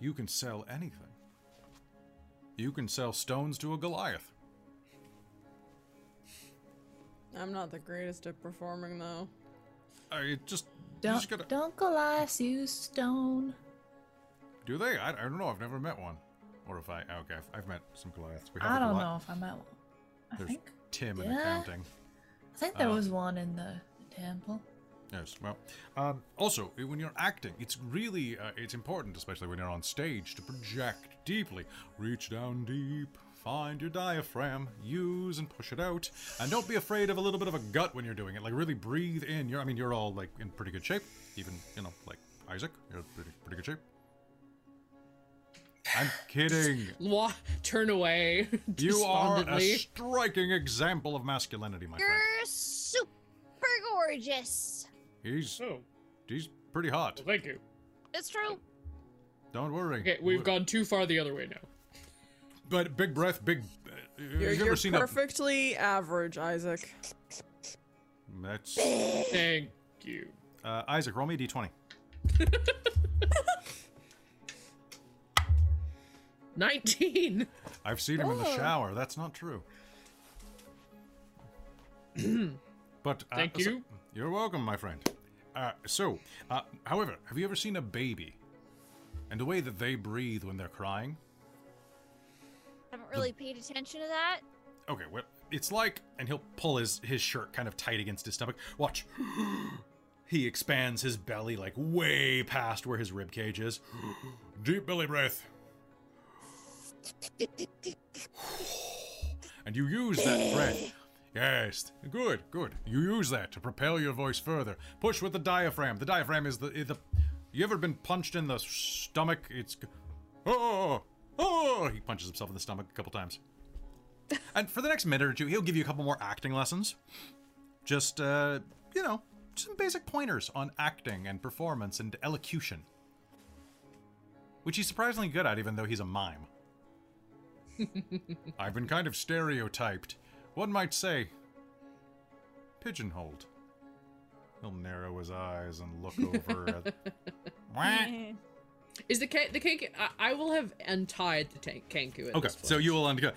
S1: you can sell anything. You can sell stones to a Goliath.
S3: I'm not the greatest at performing though.
S1: I just
S7: Don't
S1: just gotta
S7: don't Goliath use stone.
S1: do they? I, I don't know. I've never met one, or if I okay, I've, I've met some Goliaths. We have
S7: I
S1: a
S7: don't
S1: Goli-
S7: know if I met one. I
S1: There's
S7: think
S1: Tim in
S7: Yeah.
S1: accounting.
S7: I think there
S1: uh,
S7: was one in the temple.
S1: Yes. Well, um, also when you're acting, it's really uh, it's important, especially when you're on stage, to project deeply. Reach down deep, find your diaphragm, use and push it out, and don't be afraid of a little bit of a gut when you're doing it. Like really breathe in. You're, I mean, you're all like in pretty good shape. Even you know, like Isaac, you're in pretty pretty good shape. I'm kidding.
S4: Wa- turn away.
S1: You are a striking example of masculinity, my friend.
S5: You're super gorgeous.
S1: He's
S9: Oh,
S1: he's pretty hot.
S9: well, thank you.
S5: It's true.
S1: Don't worry.
S9: Okay, we've
S1: Wh-
S9: gone too far the other way now.
S1: But big breath, big. Uh,
S3: You're,
S1: have you
S3: you're
S1: ever seen
S3: perfectly average, Isaac.
S1: That's
S9: Thank you.
S1: uh, Isaac. Roll me a d20.
S4: Nineteen.
S1: I've seen him in the shower. That's not true. but uh,
S9: Thank
S1: so-
S9: you.
S1: you're welcome, my friend. Uh, so, uh, however, have you ever seen a baby and the way that they breathe when they're crying?
S5: I Haven't really paid attention to that.
S1: Okay, well, it's like, and he'll pull his his shirt kind of tight against his stomach. Watch. He expands his belly like way past where his rib cage is. Deep belly breath. And you use that breath. Yes, good, good. You use that to propel your voice further. Push with the diaphragm. The diaphragm is the is the. You ever been punched in the stomach? It's. Oh, oh! He punches himself in the stomach a couple times. And for the next minute or two, he'll give you a couple more acting lessons. Just, uh, you know, some basic pointers on acting and performance and elocution. Which he's surprisingly good at, even though he's a mime. I've been kind of stereotyped. One might say, pigeonholed. He'll narrow his eyes and look over at. Wah.
S4: Is the the Kenku? I, I will have untied the tank Kenku. At
S1: Okay,
S4: this
S1: so you will untie.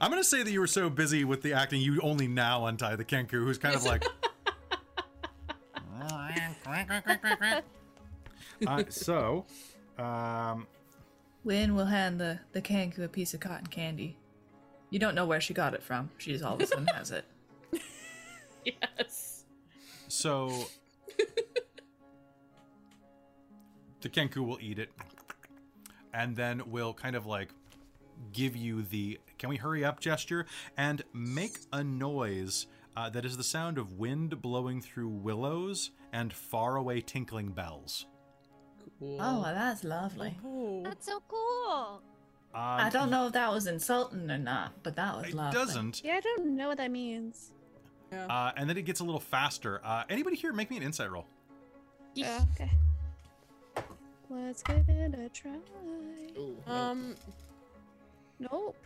S1: I'm gonna say that you were so busy with the acting, you only now untie the Kenku, who's kind of like. uh, so, um,
S7: Win will hand the, the Kenku a piece of cotton candy. You don't know where she got it from. She just all of a sudden has it.
S4: yes.
S1: So the Kenku will eat it, and then will kind of like give you the "Can we hurry up?" gesture and make a noise uh, that is the sound of wind blowing through willows and faraway tinkling bells.
S4: Cool.
S7: Oh, that's lovely.
S3: Oh.
S5: That's so cool.
S7: I don't know if that was insulting or not, but that was
S1: Um, It
S7: lovely.
S1: doesn't.
S2: Yeah, I don't know what that means.
S3: Yeah.
S1: Uh, and then it gets a little faster. Uh, anybody here make me an insight roll?
S2: Yeah. okay. Let's give it a try.
S4: Ooh, no.
S3: um,
S2: Nope.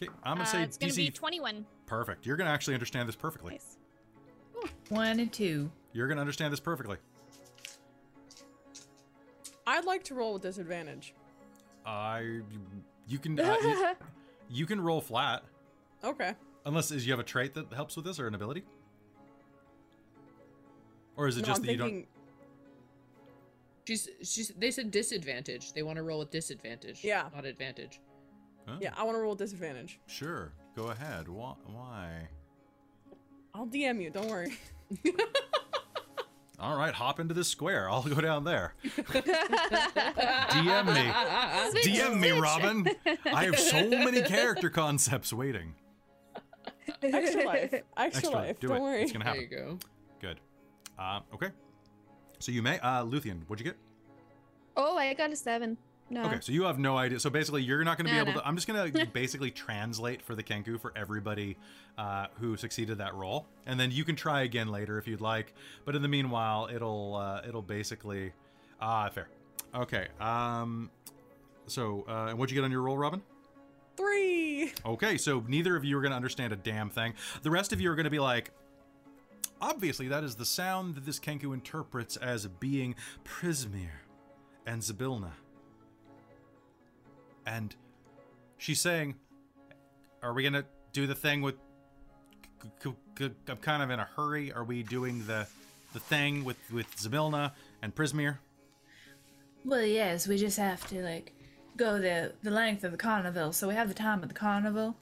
S1: Okay, I'm gonna
S5: Uh,
S1: say
S5: it's gonna
S1: DC.
S5: be 21.
S1: Perfect. You're gonna actually understand this perfectly.
S2: Nice.
S7: One and two.
S1: You're gonna understand this perfectly.
S3: I'd like to roll with disadvantage.
S1: I, you can, uh, you, you can roll flat,
S3: Okay.
S1: Unless is you have a trait that helps with this or an ability, or is it
S3: No,
S1: just
S3: I'm
S1: that you
S3: thinking.
S4: she's she's. They said disadvantage. They want to roll with disadvantage.
S3: Yeah.
S4: Not advantage.
S1: Huh?
S3: Yeah, I want to roll with disadvantage.
S1: Sure. Go ahead. Why? Why?
S3: I'll DM you. Don't worry.
S1: All right. Hop into this square. I'll go down there. DM me. DM me, Robin. I have so many character concepts waiting.
S3: Extra life. Extra,
S1: Extra.
S3: life.
S1: Do
S3: Don't
S1: it.
S3: worry.
S1: It's gonna happen.
S4: There you go.
S1: Good. Uh, okay. So you may, uh, Luthienne, what'd you get?
S2: Oh, I got a seven. No.
S1: Okay, so you have no idea. So basically, you're not going to be able
S2: no.
S1: to. I'm just going to basically translate for the Kenku for everybody uh, who succeeded that roll, and then you can try again later if you'd like. But in the meanwhile, it'll uh, it'll basically ah fair. Okay. Um. So, uh, and what'd you get on your roll, Robin?
S3: Three.
S1: Okay, so neither of you are going to understand a damn thing. The rest of you are going to be like, obviously, that is the sound that this Kenku interprets as being Prismeer and Zybilna. And she's saying, Are we going to do the thing with. I'm kind of in a hurry. Are we doing the the thing with, with Zybilna and Prismeer?
S7: Well, yes, we just have to like go the the length of the carnival, so we have the time of the carnival.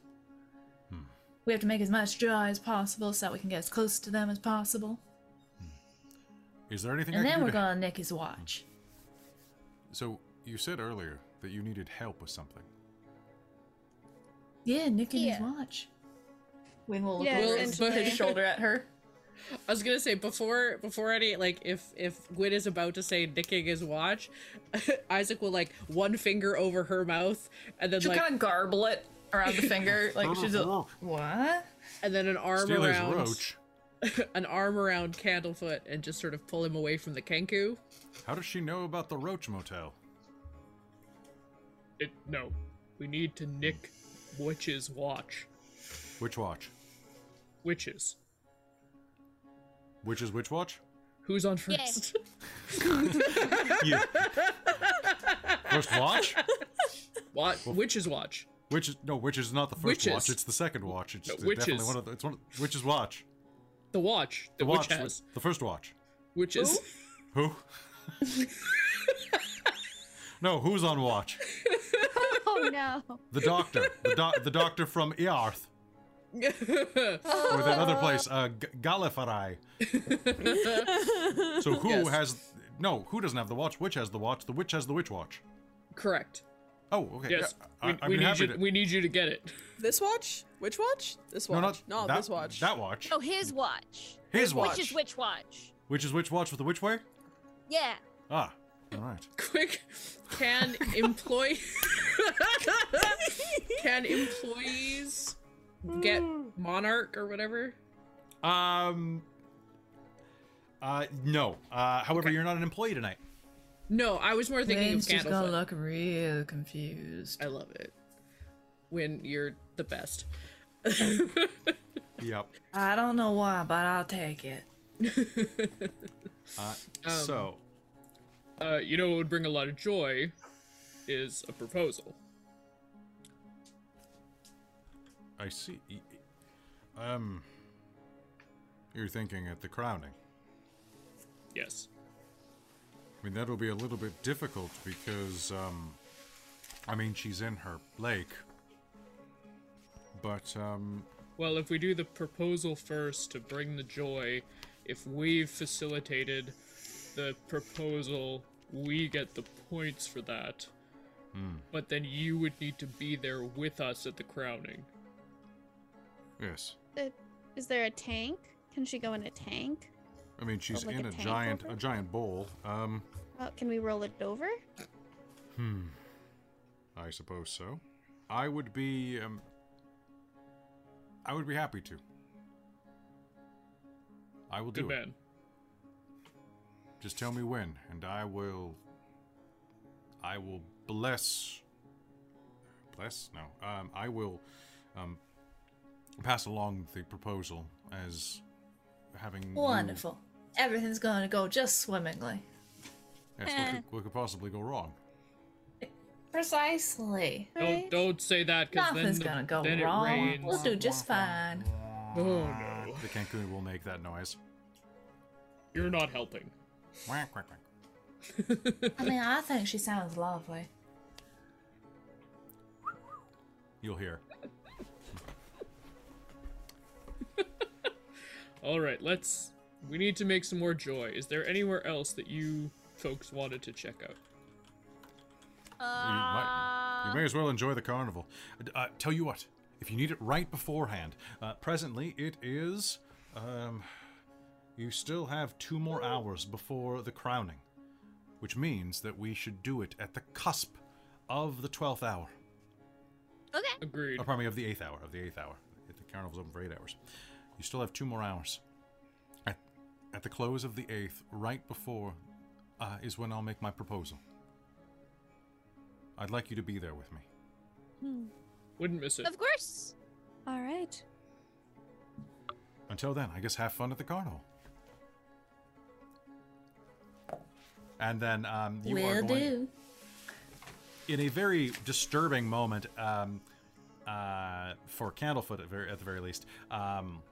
S7: We have to make as much joy as possible so that we can get as close to them as possible. Hmm.
S1: Is there anything
S7: And
S1: I
S7: then
S1: do
S7: we're
S1: to-
S7: gonna nick his watch. Hmm.
S1: So, you said earlier that you needed help with something.
S7: Yeah, nicking
S5: Yeah.
S7: his watch. Win will look
S2: Yeah,
S7: over his shoulder at her.
S4: I was gonna say before before any like if if Gwyn is about to say nicking his watch, Isaac will like one finger over her mouth and then
S7: She'll
S4: like
S7: kind of garble it around the finger, like she's a, uh-huh. what?
S4: and then an arm
S1: Steal his
S4: around
S1: roach.
S4: an arm around Candlefoot and just sort of pull him away from the Kenku.
S1: How does she know about the Roach Motel?
S9: It, no, we need to nick Witch's watch.
S1: Which watch?
S9: Witches.
S1: Which is which watch?
S9: Who's on first?
S1: You. First watch?
S4: What?
S9: Witch's watch.
S1: Which is no, which is not the first
S9: Witches.
S1: watch. It's the second watch. It's
S9: No,
S1: definitely one of the. It's one. Of, which is watch?
S9: The watch. The,
S1: The watch.
S9: witch has.
S1: The first watch.
S9: Which Witches.
S1: Who? no, who's on watch?
S2: Oh no.
S1: The doctor. The doc. The doctor from Earth. or that other place, uh, G- Gallifrey. so who
S4: Yes.
S1: has? No, who doesn't have the watch? Which has the watch? The witch has the witch watch.
S4: Correct.
S1: Oh, okay.
S9: Yes,
S1: yeah, I-
S9: we,
S1: I'd
S9: we need you.
S1: to-
S9: We need you to get it.
S3: This watch? Which watch? This
S1: No,
S3: watch.
S1: not
S3: No,
S1: that,
S3: this watch.
S1: That watch.
S5: Oh, his watch.
S1: His watch.
S5: Which is which watch?
S1: Which is which watch with the which way?
S5: Yeah.
S1: Ah, all right.
S4: Quick, can employ can employees get Monarch or whatever?
S1: Um. Uh, no. Uh, however,
S4: Okay.
S1: you're not an employee tonight.
S4: No, I was more thinking
S7: Wynn's
S4: of
S7: just gonna look real confused.
S4: I love it. When you're the best.
S1: Yep.
S7: I don't know why, but I'll take it.
S1: Uh,
S4: Um,
S1: so,
S9: Uh, you know what would bring a lot of joy is a proposal.
S1: I see. Um. You're thinking at the crowning.
S9: Yes.
S1: I mean, that'll be a little bit difficult because, um, I mean, she's in her lake. But, um,
S9: Well, if we do the proposal first to bring the joy, if we've facilitated the proposal, we get the points for that. But then you would need to be there with us at the crowning.
S1: Yes.
S2: Uh, is there a tank? Can she go in a tank?
S1: I mean, she's
S2: like
S1: in
S2: a
S1: a giant,
S2: over?
S1: a giant bowl. Um,
S2: Uh, can we roll it over? Hmm.
S1: I suppose so. I would be, um, I would be happy to. I will do
S9: Good
S1: it.
S9: man.
S1: Just tell me when, and I will. I will bless. Bless? No. Um, I will um, pass along the proposal as having. you-
S7: Wonderful. Everything's gonna go just swimmingly.
S1: Yes, what, could, what could possibly go wrong?
S7: Precisely.
S9: Don't don't say that because then
S7: Nothing's
S9: the-
S7: gonna go
S9: then
S7: wrong. We'll do just fine.
S9: Oh no,
S1: The Kenku will make that noise.
S9: you're not helping.
S1: Quack, quack, quack.
S7: I mean, I think she sounds lovely.
S1: You'll hear.
S9: All right, let's. We need to make some more joy. Is there anywhere else that you folks wanted to check out?
S1: You might, you may as well enjoy the carnival. Uh, tell you what, if you need it right beforehand, uh, presently it is. Um, you still have two more hours before the crowning, which means that we should do it at the cusp of the twelfth hour.
S5: Okay.
S9: Agreed.
S1: Or pardon me, of the eighth hour. Of the eighth hour. The carnival's open for eight hours. You still have two more hours. At, at the close of the eighth, right before, uh, is when I'll make my proposal. I'd like you to be there with me.
S9: Wouldn't miss it.
S5: Of course.
S2: All right.
S1: Until then, I guess have fun at the carnival. And then um, you are
S7: Will
S1: going
S7: do.
S1: in a very disturbing moment um, uh, for Candlefoot at, very, at the very least. Um,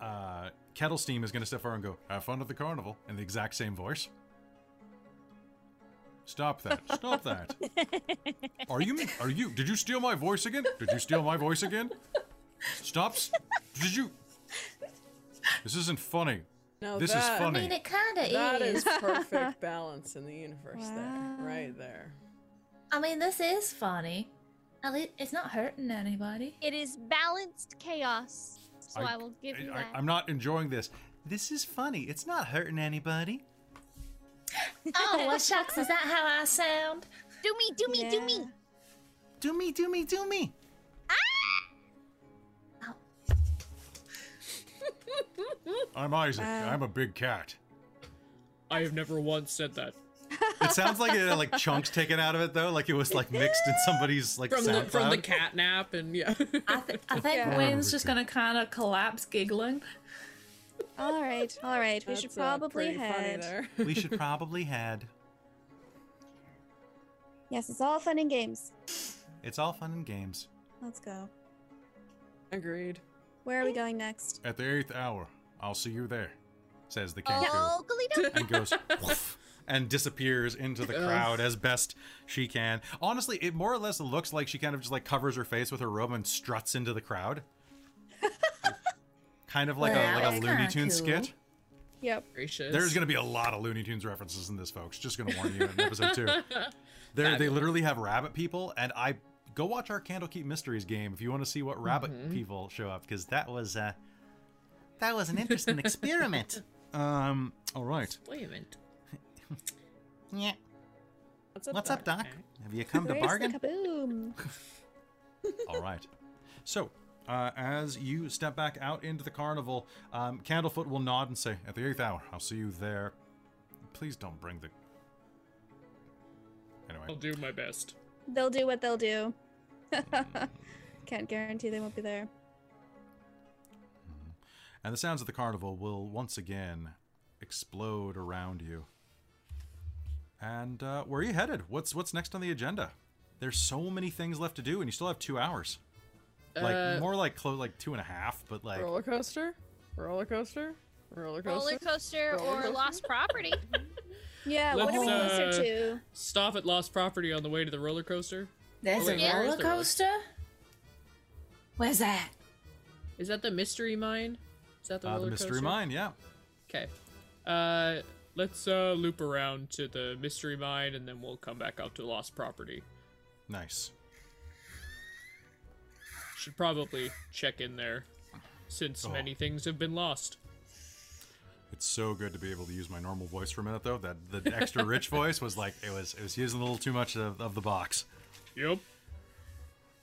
S1: uh, Kettle Steam is going to step forward and go, "Have fun at the carnival," in the exact same voice. Stop that! Stop that! Are you? Are you? Did you steal my voice again? Did you steal my voice again? Stop! s- Did you? This isn't funny.
S3: No,
S1: This is
S3: funny.
S7: I mean, it kind of is.
S3: That
S7: is.
S3: is perfect balance in the universe there, right there.
S7: I mean, this is funny. At least it's not hurting anybody.
S5: It is balanced chaos. So I, will give you
S1: I,
S5: that.
S1: I'm not enjoying this. This is funny. It's not hurting anybody.
S7: Oh, well, shucks, is that how I sound?
S5: Do me, do me, do me.
S2: Yeah.
S1: Do me, do me, do me. Ah! Oh. I'm Isaac. Uh. I'm a big cat.
S9: I have never once said that.
S1: It sounds like it had like chunks taken out of it though, like it was like mixed in somebody's like
S4: From the from the cat nap and yeah.
S7: I, th- I think
S2: Yeah.
S7: Wynn's just gonna kind of collapse giggling.
S2: All right. All right. We should
S3: That's, uh,
S2: probably
S3: pretty
S2: head.
S1: we should probably head.
S2: Yes, it's all fun and games.
S1: It's all fun and games.
S2: Let's go.
S3: Agreed.
S2: Where are we going next?
S1: At the eighth hour, I'll see you there, says the king
S5: Oh, Galito.
S1: and goes, "Woof," and disappears into the crowd as best she can. Honestly, it more or less looks like she kind of just like covers her face with her robe and struts into the crowd. kind of like
S6: Well,
S1: a like a Looney Tunes
S6: cool.
S1: skit.
S2: Yep.
S4: Gracious.
S1: There's going to be a lot of Looney Tunes references in this, folks. Just going to warn you in episode two. They they literally have rabbit people, and I go watch our Candlekeep Mysteries game if you want to see what rabbit
S4: Mm-hmm.
S1: people show up, because that was uh, that was an interesting experiment. Um. All right.
S4: Wait a minute.
S1: Yeah.
S3: What's up,
S1: What's up, Doc? Have you come to bargain?
S2: kaboom?
S1: All right. So, uh, as you step back out into the carnival, um, Candlefoot will nod and say, "At the eighth hour, I'll see you there. Please don't bring the." Anyway.
S9: I'll do my best.
S2: They'll do what they'll do. Can't guarantee they won't be there.
S1: and the sounds of the carnival will once again explode around you. And uh, where are you headed? What's what's next on the agenda? There's so many things left to do, and you still have two hours. Like
S4: Uh,
S1: more like close, like two and a half, but like
S3: Roller coaster? Roller coaster? Roller coaster?
S5: Roller coaster
S3: Roller
S5: or lost property.
S2: Yeah, what are we
S9: Let's,
S2: closer
S9: uh,
S2: to?
S9: Stop at Lost Property on the way to the roller coaster.
S6: There's
S9: wait,
S6: a
S5: yeah.
S6: roller
S9: roller-
S6: coaster? Where's that?
S4: Is that the mystery mine? Is that the
S1: uh,
S4: roller
S1: the mystery
S4: coaster?
S1: mine. Yeah.
S9: Okay. Uh, let's uh loop around to the mystery mine, and then we'll come back out to Lost Property.
S1: Nice.
S9: Should probably check in there, since
S1: Oh.
S9: many things have been lost.
S1: It's so good to be able to use my normal voice for a minute, though. That the extra rich voice was like it was it was using a little too much of, of the box.
S9: Yep.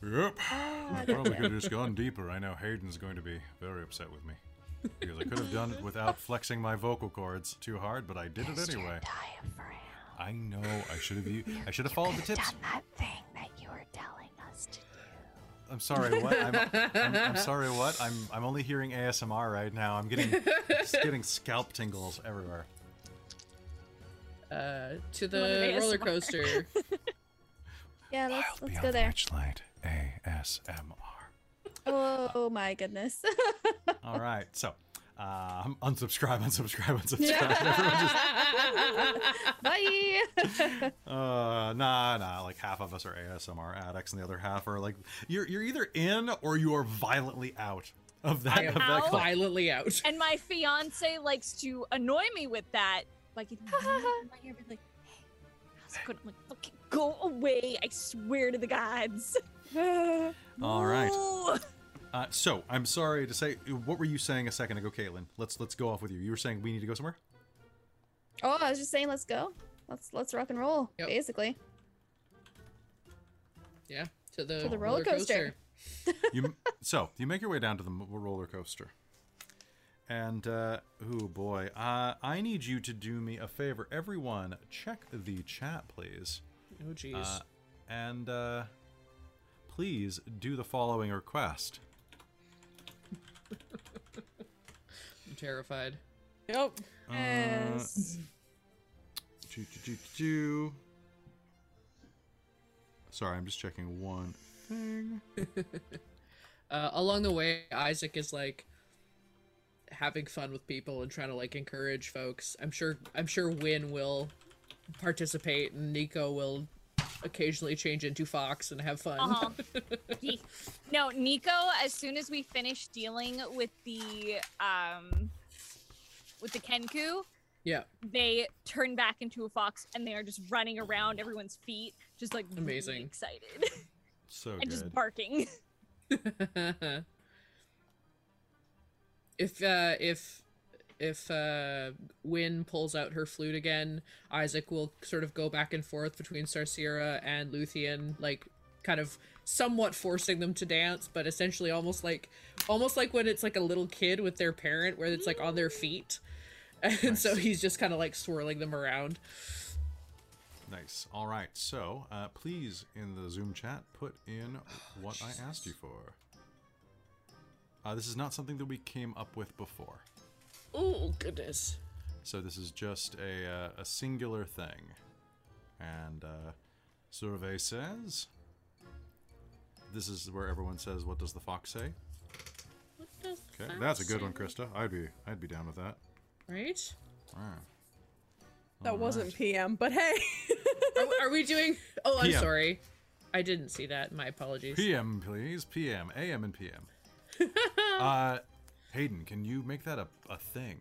S1: Yep. I probably could have just gone deeper. I know Hayden's going to be very upset with me because I could have done it without flexing my vocal cords too hard, but I did it anyway. diaphragm. I know. I should have. I should have followed the tips.
S8: Done that thing that you were telling us to do.
S1: I'm sorry. What? I'm, I'm, I'm sorry. What? I'm. I'm only hearing ASMR right now. I'm getting just getting scalp tingles everywhere.
S4: Uh, to
S5: Love
S4: the roller
S5: ASMR.
S4: coaster.
S2: Yeah, let's let's go there.
S1: Witchlight ASMR.
S2: Oh my goodness.
S1: All right. So, um, unsubscribe, unsubscribe, unsubscribe. Everyone just
S2: Bye.
S1: Uh, nah, nah. Like half of us are ASMR addicts, and the other half are like you're you're either in or you are violently out of that.
S4: I am
S1: of that
S5: out.
S1: club.
S4: violently out.
S5: and my fiance likes to annoy me with that. Like, in my ear, like, hey, how's it going? I'm like, fucking go away. I swear to the gods.
S1: All right.
S5: Ooh.
S1: Uh, so I'm sorry to say, what were you saying a second ago, Caitlan? Let's let's go off with you. You were saying we need to go somewhere.
S2: oh, I was just saying, let's go. Let's let's rock and roll.
S4: Yep.
S2: Basically.
S4: Yeah, to the,
S2: To the roller coaster.
S1: You so you make your way down to the roller coaster, and uh, oh boy, uh, I need you to do me a favor. Everyone, check the chat, please.
S4: Oh jeez.
S1: Uh, and uh, please do the following request.
S4: Terrified.
S3: Yep.
S2: Yes.
S1: Do, do, do, do. Sorry, I'm just checking one thing.
S4: Uh, along the way, Isaac is like having fun with people and trying to like encourage folks. I'm sure. I'm sure Win will participate, and Ni'ico will occasionally change into Fox and have fun.
S5: Uh-huh. No, Ni'ico, as soon as we finish dealing with the um with the Kenku,
S4: yeah,
S5: they turn back into a fox and they are just running around everyone's feet, just like really
S4: Amazing.
S5: excited
S1: So
S5: and
S1: good.
S5: just barking.
S4: if uh, if if uh, Win pulls out her flute again, Isaac will sort of go back and forth between Sarcyra and Luthienne, like kind of somewhat forcing them to dance, but essentially almost like almost like when it's like a little kid with their parent, where it's like on their feet, and so he's just kind of like swirling them around.
S1: Nice. All right. So, uh, please, in the Zoom chat, put in what I asked you for. Uh, this is not something that we came up with before.
S4: Oh goodness.
S1: So this is just a, uh, a singular thing. And uh, survey says... This is where everyone says, what does the fox say?
S4: What does
S1: Okay, that's a good one, Christa. I'd be I'd be down with that.
S4: Right?
S1: Alright.
S3: That
S1: All
S3: wasn't
S1: right.
S3: PM, but hey.
S4: Are, are we doing? Oh, I'm
S1: PM.
S4: sorry. I didn't see that. My apologies.
S1: PM, please. PM, AM, and PM. uh, Hayden, can you make that a, a thing,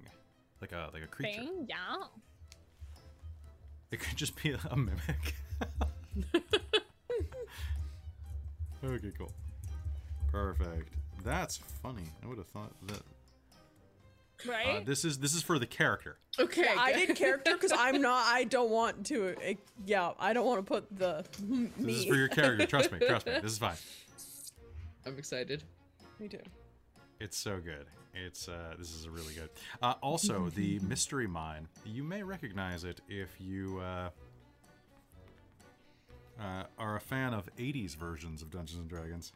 S1: like a like a creature?
S5: Thing, yeah.
S1: It could just be a mimic. okay, cool. Perfect. That's funny. I would have thought that.
S5: Right?
S1: Uh, this is this is for the character.
S4: Okay.
S3: I did character because I'm not. I don't want to. uh, yeah, I don't want to put the me.
S1: This is for your character. Trust me. Trust me. This is fine.
S4: I'm excited.
S3: Me too.
S1: It's so good. It's uh, this is really good. Uh, also, the mystery mine. You may recognize it if you uh, uh, are a fan of '80s versions of Dungeons and Dragons,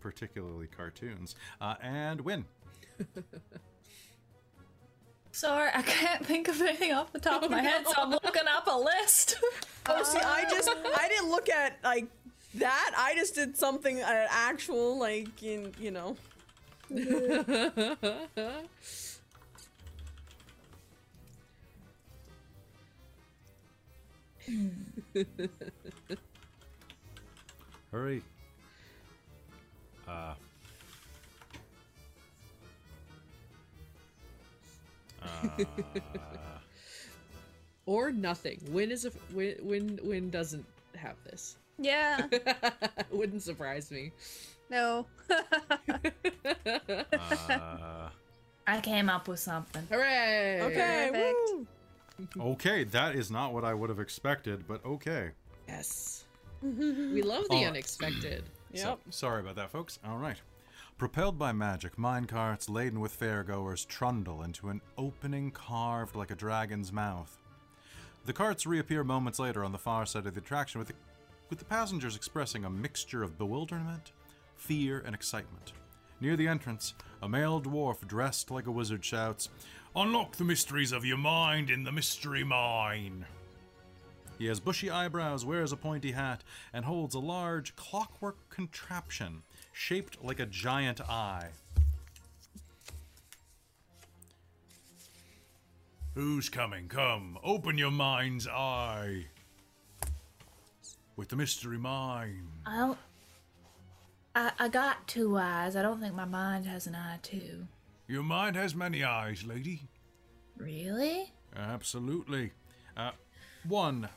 S1: particularly cartoons, uh, and win.
S7: Sorry, I can't think of anything off the top of my head, so I'm looking up a list.
S3: Oh, see, I just I didn't look at like that. I just did something uh, actual, like in you know.
S1: Hurry. Uh. Uh,
S4: Or nothing. Win is a win. Win. Win doesn't have this.
S2: Yeah.
S4: Wouldn't surprise me.
S2: No.
S1: uh,
S7: I came up with something.
S4: Hooray!
S3: Okay,
S2: Perfect.
S3: woo.
S1: okay, that is not what I would have expected, but okay.
S4: Yes. we love the
S1: Oh.
S4: unexpected.
S3: Yep.
S1: So, sorry about that, folks. All right. Propelled by magic, minecarts laden with fairgoers trundle into an opening carved like a dragon's mouth. The carts reappear moments later on the far side of the attraction, with the, with the passengers expressing a mixture of bewilderment, fear, and excitement. Near the entrance, a male dwarf dressed like a wizard shouts, Unlock the mysteries of your mind in the mystery mine! He has bushy eyebrows, wears a pointy hat, and holds a large clockwork contraption shaped like a giant eye. Who's coming? Come, open your mind's eye. With the mystery mine.
S7: I don't. I, I got two eyes. I don't think my mind has an eye too.
S1: Your mind has many eyes, lady.
S7: Really?
S1: Absolutely. Uh, one.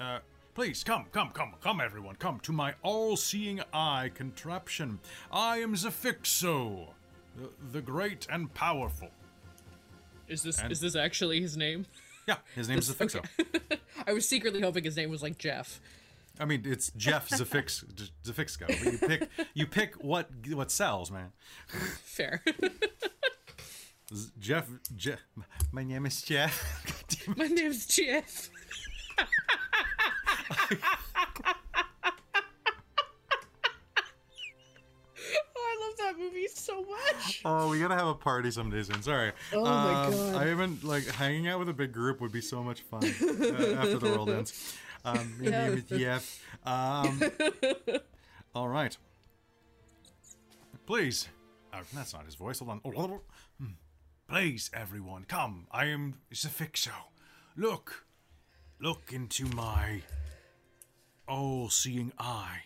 S1: Uh, please come, come, come, come, everyone, come to my all-seeing eye contraption. I am Zafixo, the, the great and powerful.
S4: Is this
S1: And-
S4: is this actually his name?
S1: Yeah, his name is Zafixo.
S4: I was secretly hoping his name was like Jeff.
S1: I mean, it's Jeff Zafix, Zafixco. But you pick, you pick what what sells, man.
S4: Fair.
S1: Jeff, Jeff. My name is Jeff. God damn it.
S4: My name's Jeff. oh, I love that movie so much.
S1: Oh, we gotta have a party some someday soon. Sorry.
S4: Oh my
S1: Um,
S4: God.
S1: I haven't like hanging out with a big group would be so much fun uh, after the world ends. Um, my name is Jeff. Um, all right. Please. Oh, that's not his voice. Hold on. Hmm. Please, everyone, come. I am Zafixo. Look. Look into my all-seeing eye.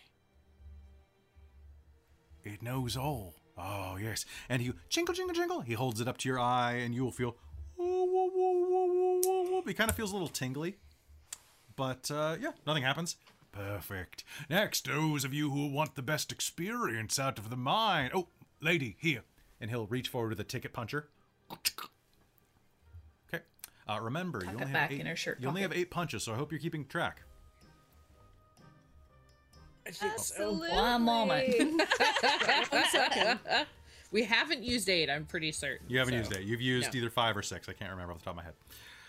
S1: It knows all. Oh, yes. And you jingle, jingle, jingle. He holds it up to your eye, and you will feel. Whoa, whoa, whoa, whoa, whoa, whoa. It kind of feels a little tingly. But, uh, yeah, nothing happens. Perfect. Next, those of you who want the best experience out of the mine. Oh, lady, here. And he'll reach forward to the ticket puncher. Okay. Uh, remember, you only, have
S7: back
S1: eight,
S7: in her shirt
S1: you only have eight punches, so I hope you're keeping track.
S2: Absolutely.
S7: One moment.
S3: One second.
S4: We haven't used eight. I'm pretty certain.
S1: You haven't
S4: so-
S1: used eight. You've used
S4: no.
S1: either five or six. I can't remember off the top of my head.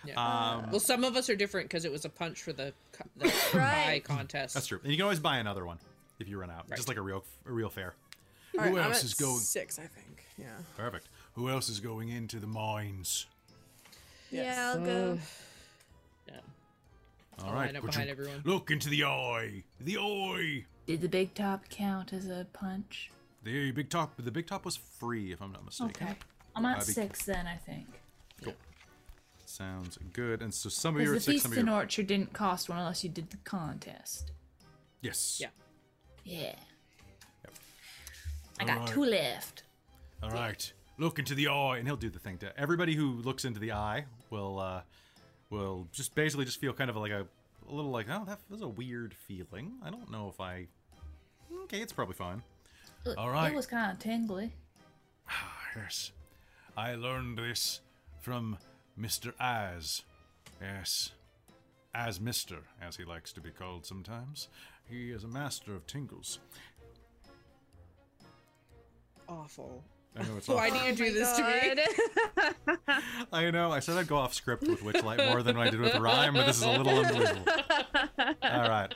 S4: Yeah.
S1: Um,
S4: well, some of us are different because it was a punch for the, co- the
S2: Right.
S4: buy contest.
S1: That's true. And you can always buy another one if you run out,
S4: Right.
S1: just like a real a real fair. Who
S3: right, I'm
S1: else
S3: at
S1: is going?
S3: Six, I think. Yeah.
S1: Perfect. Who else is going into the mines?
S2: Yeah, I'll go.
S4: Yeah.
S1: All
S4: I'll
S1: right.
S4: line up behind
S1: your-
S4: everyone.
S1: Look into the eye. The eye.
S7: Did the big top count as a punch?
S1: The big top. The big top was free, if I'm not mistaken.
S7: Okay. I'm at
S1: Uh, be-
S7: six then, I think.
S1: Sounds good. And so some of your are
S7: Because the
S1: at six, some
S7: Feast
S1: of you
S7: and. Orchard didn't cost one unless you did the contest.
S1: Yes.
S4: Yeah.
S7: Yeah. I got
S1: Alright.
S7: two left.
S1: All right. Look into the eye, and he'll do the thing to everybody who looks into the eye. Will uh, will just basically just feel kind of like a, a little like, oh, that was a weird feeling. I don't know if I. Okay, it's probably fine.
S7: Look,
S1: All right.
S7: It was kind of tingly.
S1: Ah, yes, I learned this from Mister As. Yes, as Mister, as he likes to be called sometimes. He is a master of tingles.
S3: Awful.
S1: I know it's
S3: Why do you oh do this to me?
S1: I know. I said I'd go off script with Witchlight more than I did with Rime, but this is a little unbelievable. All right.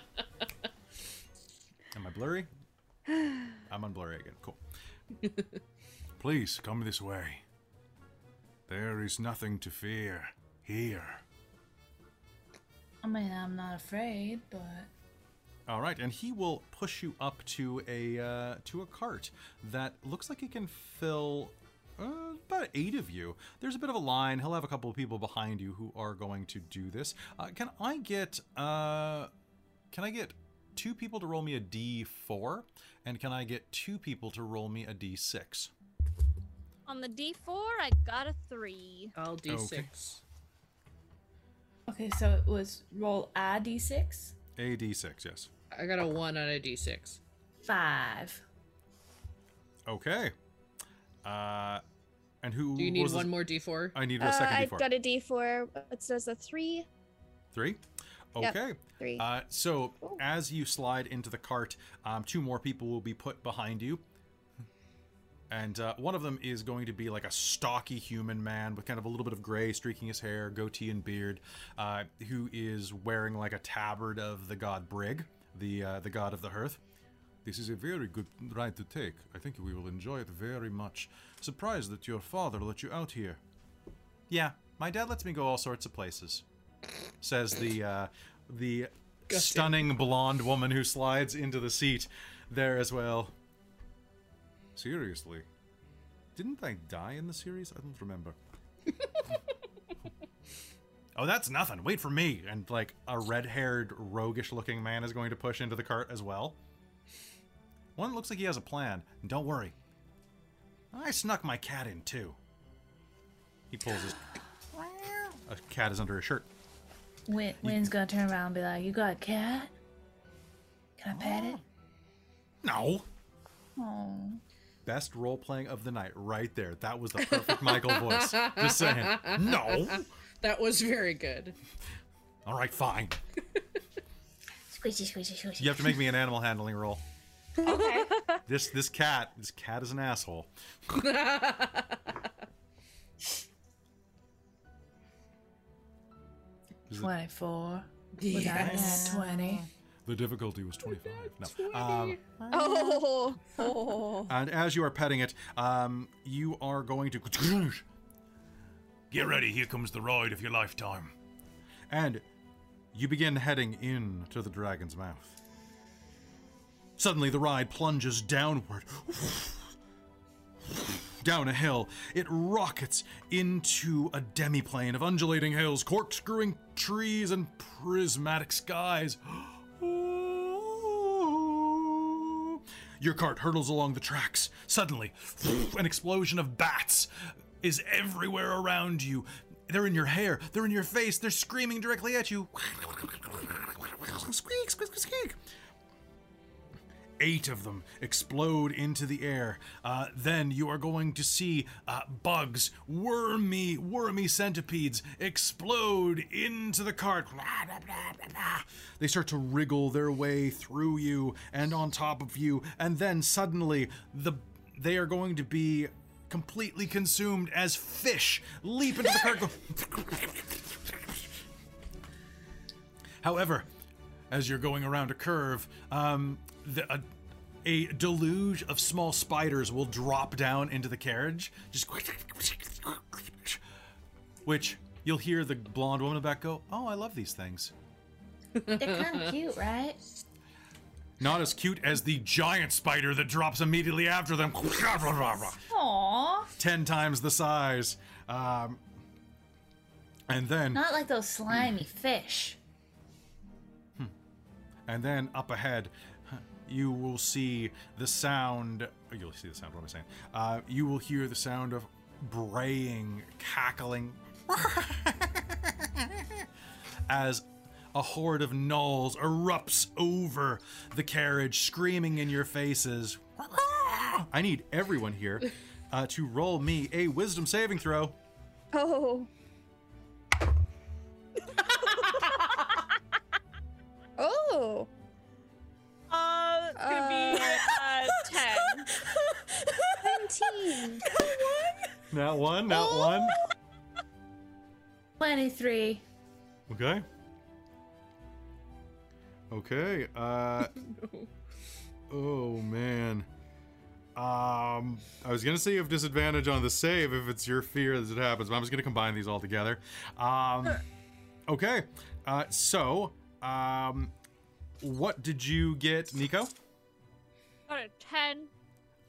S1: Am I blurry? I'm unblurry again. Cool. Please come this way. There is nothing to fear here.
S7: I mean, I'm not afraid, but
S1: All right, and he will push you up to a uh, to a cart that looks like it can fill uh, about eight of you. There's a bit of a line. He'll have a couple of people behind you who are going to do this. Uh, can I get uh, can I get two people to roll me a D4, and can I get two people to roll me a D6?
S5: On the D4, I got a three.
S4: I'll D6.
S1: okay.
S7: So it was roll a d6,
S1: A D6, yes.
S4: I got a one on a d6.
S7: five.
S1: Okay. Uh, and who?
S4: Do you need
S1: was the-
S4: one more d4?
S1: I need a
S2: Uh,
S1: second
S2: I
S1: D4.
S2: I got a D4. It says a three.
S1: Three?
S2: Yep,
S1: Okay.
S2: three.
S1: Uh, so as you slide into the cart, um, two more people will be put behind you. And uh, one of them is going to be like a stocky human man with kind of a little bit of gray streaking his hair, goatee and beard, uh, who is wearing like a tabard of the god Brig, the uh, the god of the hearth. This is a very good ride to take. I think we will enjoy it very much. Surprised that your father let you out here. Yeah, my dad lets me go all sorts of places. Says the uh, the stunning blonde woman who slides into the seat there as well. Seriously, didn't I die in the series? I don't remember. oh, that's nothing. Wait for me. And like a red-haired, roguish-looking man is going to push into the cart as well. One looks like he has a plan. Don't worry, I snuck my cat in too. He pulls his. A cat is under his shirt.
S7: Win, Win's gonna turn around and be like, "You got a cat? Can I pet it?"
S1: No.
S7: Oh.
S1: Best role playing of the night, right there. That was the perfect Michael voice. Just saying. No.
S4: That was very good.
S1: All right, fine.
S6: Squishy, squishy, squishy.
S1: You have to make me an animal handling roll.
S6: Okay.
S1: This this cat, this cat is an asshole. Is it-
S7: Twenty-four. Was I at twenty?
S1: The difficulty was 25. No. Um,
S2: Oh.
S3: Oh.
S1: and as you are petting it, um, you are going to get ready. Here comes the ride of your lifetime, and you begin heading in to the dragon's mouth. Suddenly, the ride plunges downward. Down a hill, it rockets into a demiplane of undulating hills, corkscrewing trees, and prismatic skies. Your cart hurtles along the tracks. Suddenly, an explosion of bats is everywhere around you. They're in your hair, they're in your face, they're screaming directly at you. Squeak, squeak, squeak, squeak. Eight of them explode into the air. Uh, then you are going to see uh, bugs, wormy, wormy centipedes explode into the cart. They start to wriggle their way through you and on top of you, and then suddenly the they are going to be completely consumed as fish leap into the cart. However, as you're going around a curve, um, the, a, a deluge of small spiders will drop down into the carriage, just which you'll hear the blonde woman in the back go, "Oh, I love these things."
S6: They're kind of cute, right?
S1: Not as cute as the giant spider that drops immediately after them.
S7: Aww.
S1: ten times the size. Um, And then
S6: Not like those slimy fish.
S1: And then up ahead, you will see the sound. You'll see the sound. What am I saying? Uh, you will hear the sound of braying, cackling, as a horde of gnolls erupts over the carriage, screaming in your faces. I need everyone here uh, to roll me a wisdom saving throw.
S2: Oh. oh. 17.
S1: Not one, not one.
S6: 23.
S1: Okay. Okay. Uh. Oh man. Um, I was gonna say you have disadvantage on the save if it's your fear that it happens, but I'm just gonna combine these all together. Um, okay. Uh, so, um, what did you get, Ni'ico?
S8: Got a ten.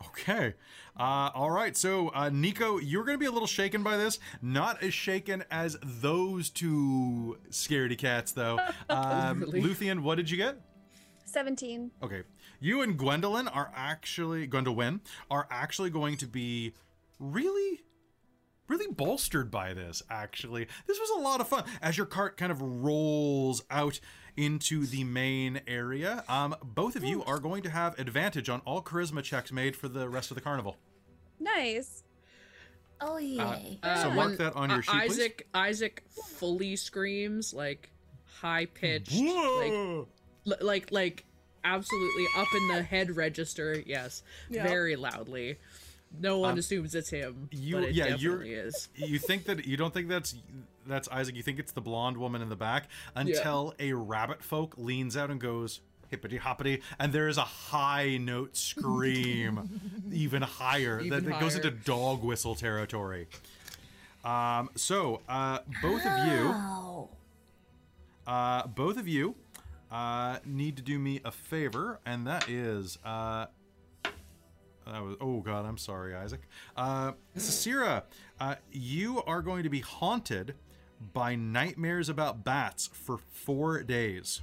S1: Okay. Uh, all right. So, uh, Ni'ico, you're going to be a little shaken by this. Not as shaken as those two scaredy cats, though. Um,
S4: Really?
S1: Luthienne, what did you get?
S2: 17.
S1: Okay. You and Gwendolwyne are actually, Gwendolwyne, are actually going to be really, really bolstered by this, actually. This was a lot of fun. As your cart kind of rolls out into the main area, um, both of you are going to have advantage on all charisma checks made for the rest of the carnival.
S2: Nice.
S6: Oh, yay.
S1: So
S4: Uh,
S1: mark that on your
S4: uh,
S1: sheet, please.
S4: Isaac Isaac fully screams like high pitched like like like absolutely up in the head register. Yes,
S3: Yeah.
S4: very loudly. No one
S1: Um,
S4: assumes it's him,
S1: you-
S4: but it
S1: yeah, you're-
S4: is.
S1: you think that you don't think that's that's Isaac. You think it's the blonde woman in the back until a rabbit folk leans out and goes hippity hoppity, and there is a high note scream, even higher
S4: Even
S1: that, that goes into dog whistle territory. Um, so uh, both of you, uh, both of you, uh, need to do me a favor, and that is uh, that was oh god, I'm sorry, Isaac. Uh, Sarcyra, uh, you are going to be haunted by nightmares about bats for four days.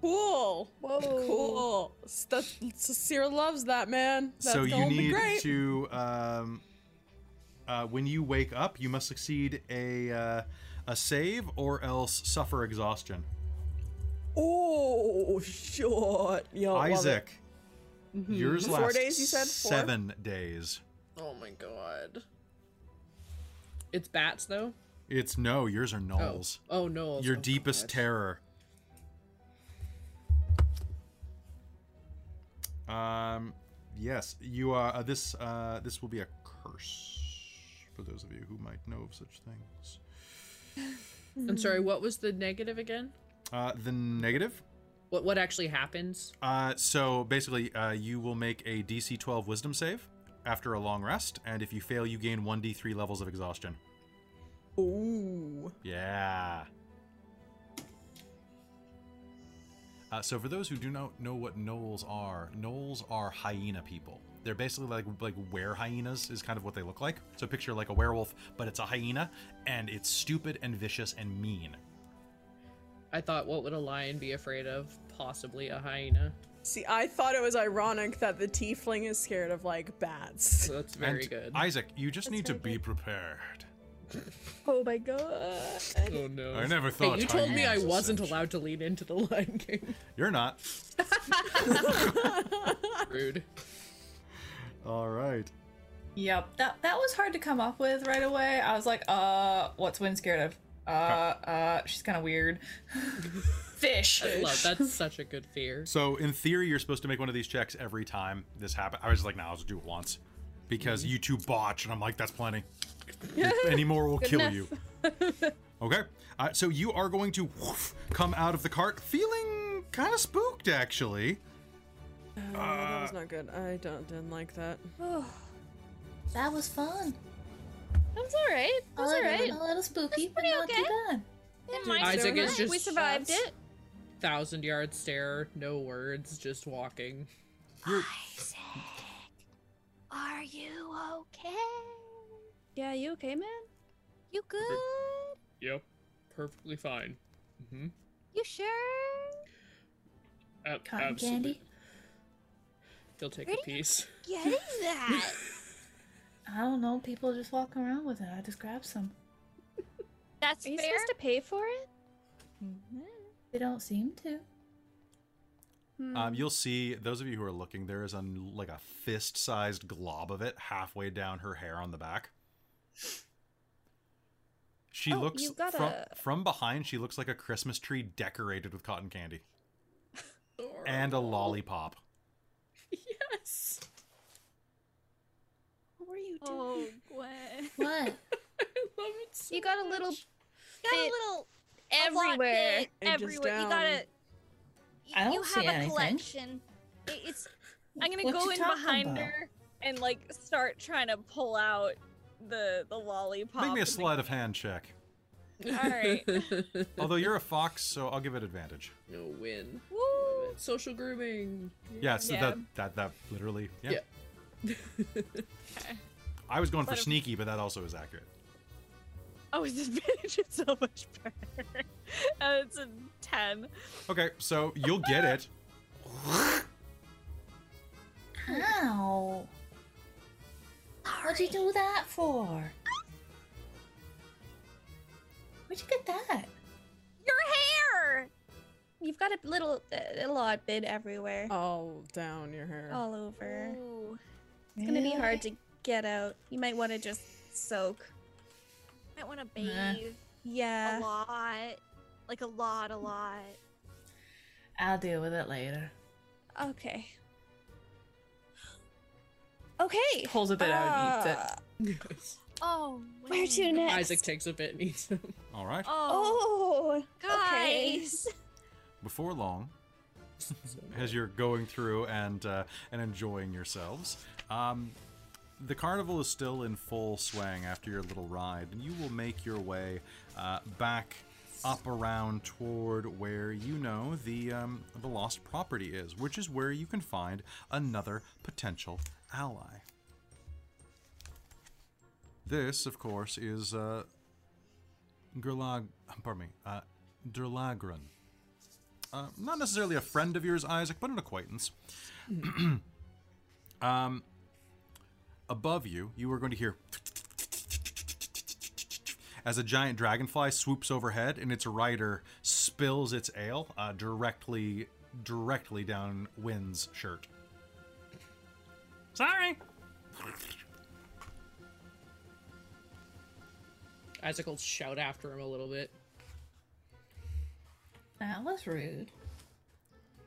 S3: Cool.
S2: Whoa.
S3: Cool. That, Sierra loves that, man. That's
S1: so you
S3: gonna be
S1: need
S3: great.
S1: to um, uh, when you wake up, you must succeed a uh, a save or else suffer exhaustion.
S3: Oh, short. Yo, love it.
S1: Isaac, yours
S3: Four
S1: lasts
S3: days, you said? Four?
S1: seven days.
S4: Oh my god. It's bats though.
S1: It's no, yours are
S4: Oh,
S1: gnolls.
S4: oh no.
S1: Your
S4: oh,
S1: deepest
S4: God.
S1: terror. Um, yes, you are. Uh, this uh, this will be a curse for those of you who might know of such things.
S4: I'm sorry. What was the negative again?
S1: Uh, the negative.
S4: What what actually happens?
S1: Uh, so basically, uh, you will make a DC 12 Wisdom save after a long rest, and if you fail, you gain 1d3 levels of exhaustion.
S3: Ooh.
S1: Yeah. Uh, so for those who do not know what gnolls are, gnolls are hyena people. They're basically like like were hyenas is kind of what they look like. So picture like a werewolf, but it's a hyena, and it's stupid and vicious and mean.
S4: I thought, what would a lion be afraid of? Possibly a hyena.
S3: See, I thought it was ironic that the tiefling is scared of like bats.
S4: So that's very
S1: And,
S4: good.
S1: Isaac, you just need to
S2: very
S1: be prepared.
S2: Oh my god.
S4: oh no.
S1: I never thought.
S4: Hey, you told me I wasn't
S1: such-
S4: allowed to lean into the Lion King.
S1: You're not.
S4: Rude.
S1: All right.
S7: Yep, that that was hard to come up with right away. I was like, uh, what's Win scared of? Uh, uh, she's kind of weird. Fish.
S4: I love that's such a good fear.
S1: So in theory, you're supposed to make one of these checks every time this happens. I was like, nah, I'll just do it once because you two botch, and I'm like, that's plenty. Any more will kill you. okay, uh, so you are going to woof, come out of the cart feeling kind of spooked, actually.
S3: Oh, that was not good. I don't didn't like that.
S6: That was fun.
S8: That's all right.
S6: A
S8: That's all
S6: little,
S8: right.
S6: a little spooky, but
S8: pretty
S6: not
S8: okay.
S6: too bad.
S8: Didn't mind
S4: Isaac is just
S2: we survived
S3: shots.
S2: it.
S4: Thousand yard stare, no words, just walking.
S5: Isaac, are you okay?
S2: Yeah, you okay, man?
S5: You good?
S9: Yep. perfectly fine. Mm-hmm.
S5: You sure?
S9: A-
S6: Cotton
S9: absolutely.
S6: candy?
S9: He'll take
S5: Where
S9: a piece.
S5: Getting that?
S6: I don't know. People just walking around with it. I just grab some.
S5: That's
S2: Are you
S5: fair.
S2: supposed to pay for it?
S6: They don't seem to.
S2: Hmm.
S1: Um, you'll see those of you who are looking. There is a like a fist-sized glob of it halfway down her hair on the back. She
S2: Oh,
S1: looks
S2: you've got
S1: from
S2: a-
S1: from behind. She looks like a Christmas tree decorated with cotton candy and a lollipop.
S9: Yes.
S2: What you doing?
S5: Oh, Gwen.
S6: What?
S9: I love it so
S2: you got a little
S9: much.
S5: Got a
S2: bit
S5: little a lot
S2: everywhere.
S5: bit
S3: And just
S5: everywhere. You
S3: down.
S5: gotta. y-
S6: I don't
S5: you have
S6: see
S5: a
S6: anything.
S5: collection. It- It's.
S8: I'm gonna
S6: What
S8: go in behind
S6: about?
S8: her and like start trying to pull out the the lollipop.
S1: Make me a sleight of hand check.
S8: All right.
S1: Although you're a fox, so I'll give it advantage.
S9: no win.
S8: Woo!
S9: Social grooming.
S1: Yeah, so
S8: Yeah.
S1: that that that literally. Yeah.
S9: Yeah.
S1: I was going for
S8: Let him-
S1: sneaky, but that also is accurate.
S8: Oh, his advantage is so much better. Uh, it's a ten.
S1: Okay, so you'll get it.
S6: Ow. What'd you do that for? Where'd you get that?
S5: Your hair.
S2: You've got a little, a lot bit everywhere,
S3: All down your hair.
S2: all over.
S5: Ooh.
S2: It's gonna be hard to get out. You might want to just soak.
S5: Might want to bathe
S6: Nah.
S5: a lot, like a lot, a lot.
S6: I'll deal with it later.
S2: Okay. Okay.
S7: Pulls a bit out and eats it.
S2: Uh,
S9: Yes.
S5: Oh,
S2: Where to
S5: man.
S2: next?
S9: Isaac takes a bit and eats them.
S1: All right.
S5: Oh,
S2: Oh, okay.
S5: guys.
S1: Before long, as you're going through and uh, and enjoying yourselves, um, the carnival is still in full swing after your little ride, and you will make your way uh, back up around toward where you know the um, the lost property is, which is where you can find another potential ally. This, of course, is uh, Gerlag. Pardon me, uh, Dirlagraun. Uh, not necessarily a friend of yours, Isaac, but an acquaintance. um, above you, you are going to hear as a giant dragonfly swoops overhead and its rider spills its ale uh, directly, directly down Wynn's shirt. Sorry.
S9: Isaac will shout after him a little bit.
S6: That was rude.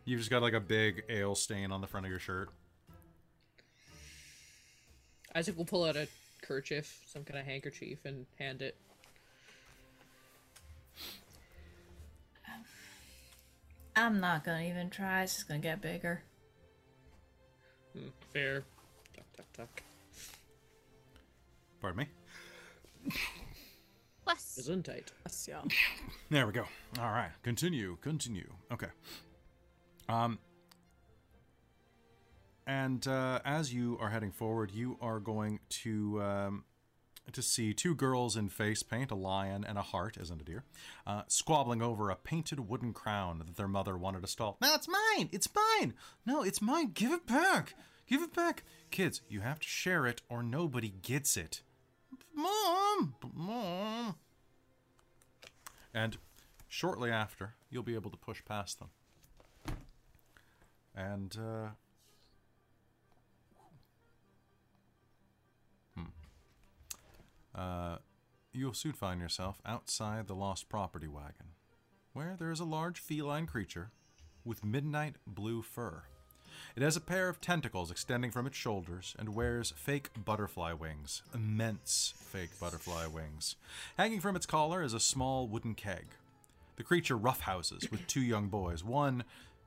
S1: You've just got like a big ale stain on the front of your shirt.
S9: Isaac will pull out a kerchief, some kind of handkerchief, and hand it.
S6: I'm not gonna even try. It's just gonna get bigger.
S9: Hmm, fair. Tuck, tuck, tuck.
S1: Pardon me.
S5: Plus,
S9: Gesundheit.
S3: Yes, yeah.
S1: There we go. All right. Continue. Continue. Okay. Um. And uh, as you are heading forward, you are going to um, to see two girls in face paint, a lion and a heart, isn't a deer, uh, squabbling over a painted wooden crown that their mother wanted to stall. No, it's mine. It's mine. No, it's mine. Give it back. Give it back. Kids, you have to share it, or nobody gets it. Mom, mom. And shortly after, you'll be able to push past them. And, uh. Uh, you'll soon find yourself outside the lost property wagon, where there is a large feline creature with midnight blue fur. It has a pair of tentacles extending from its shoulders and wears fake butterfly wings, immense fake butterfly wings. Hanging from its collar is a small wooden keg. The creature roughhouses with two young boys. One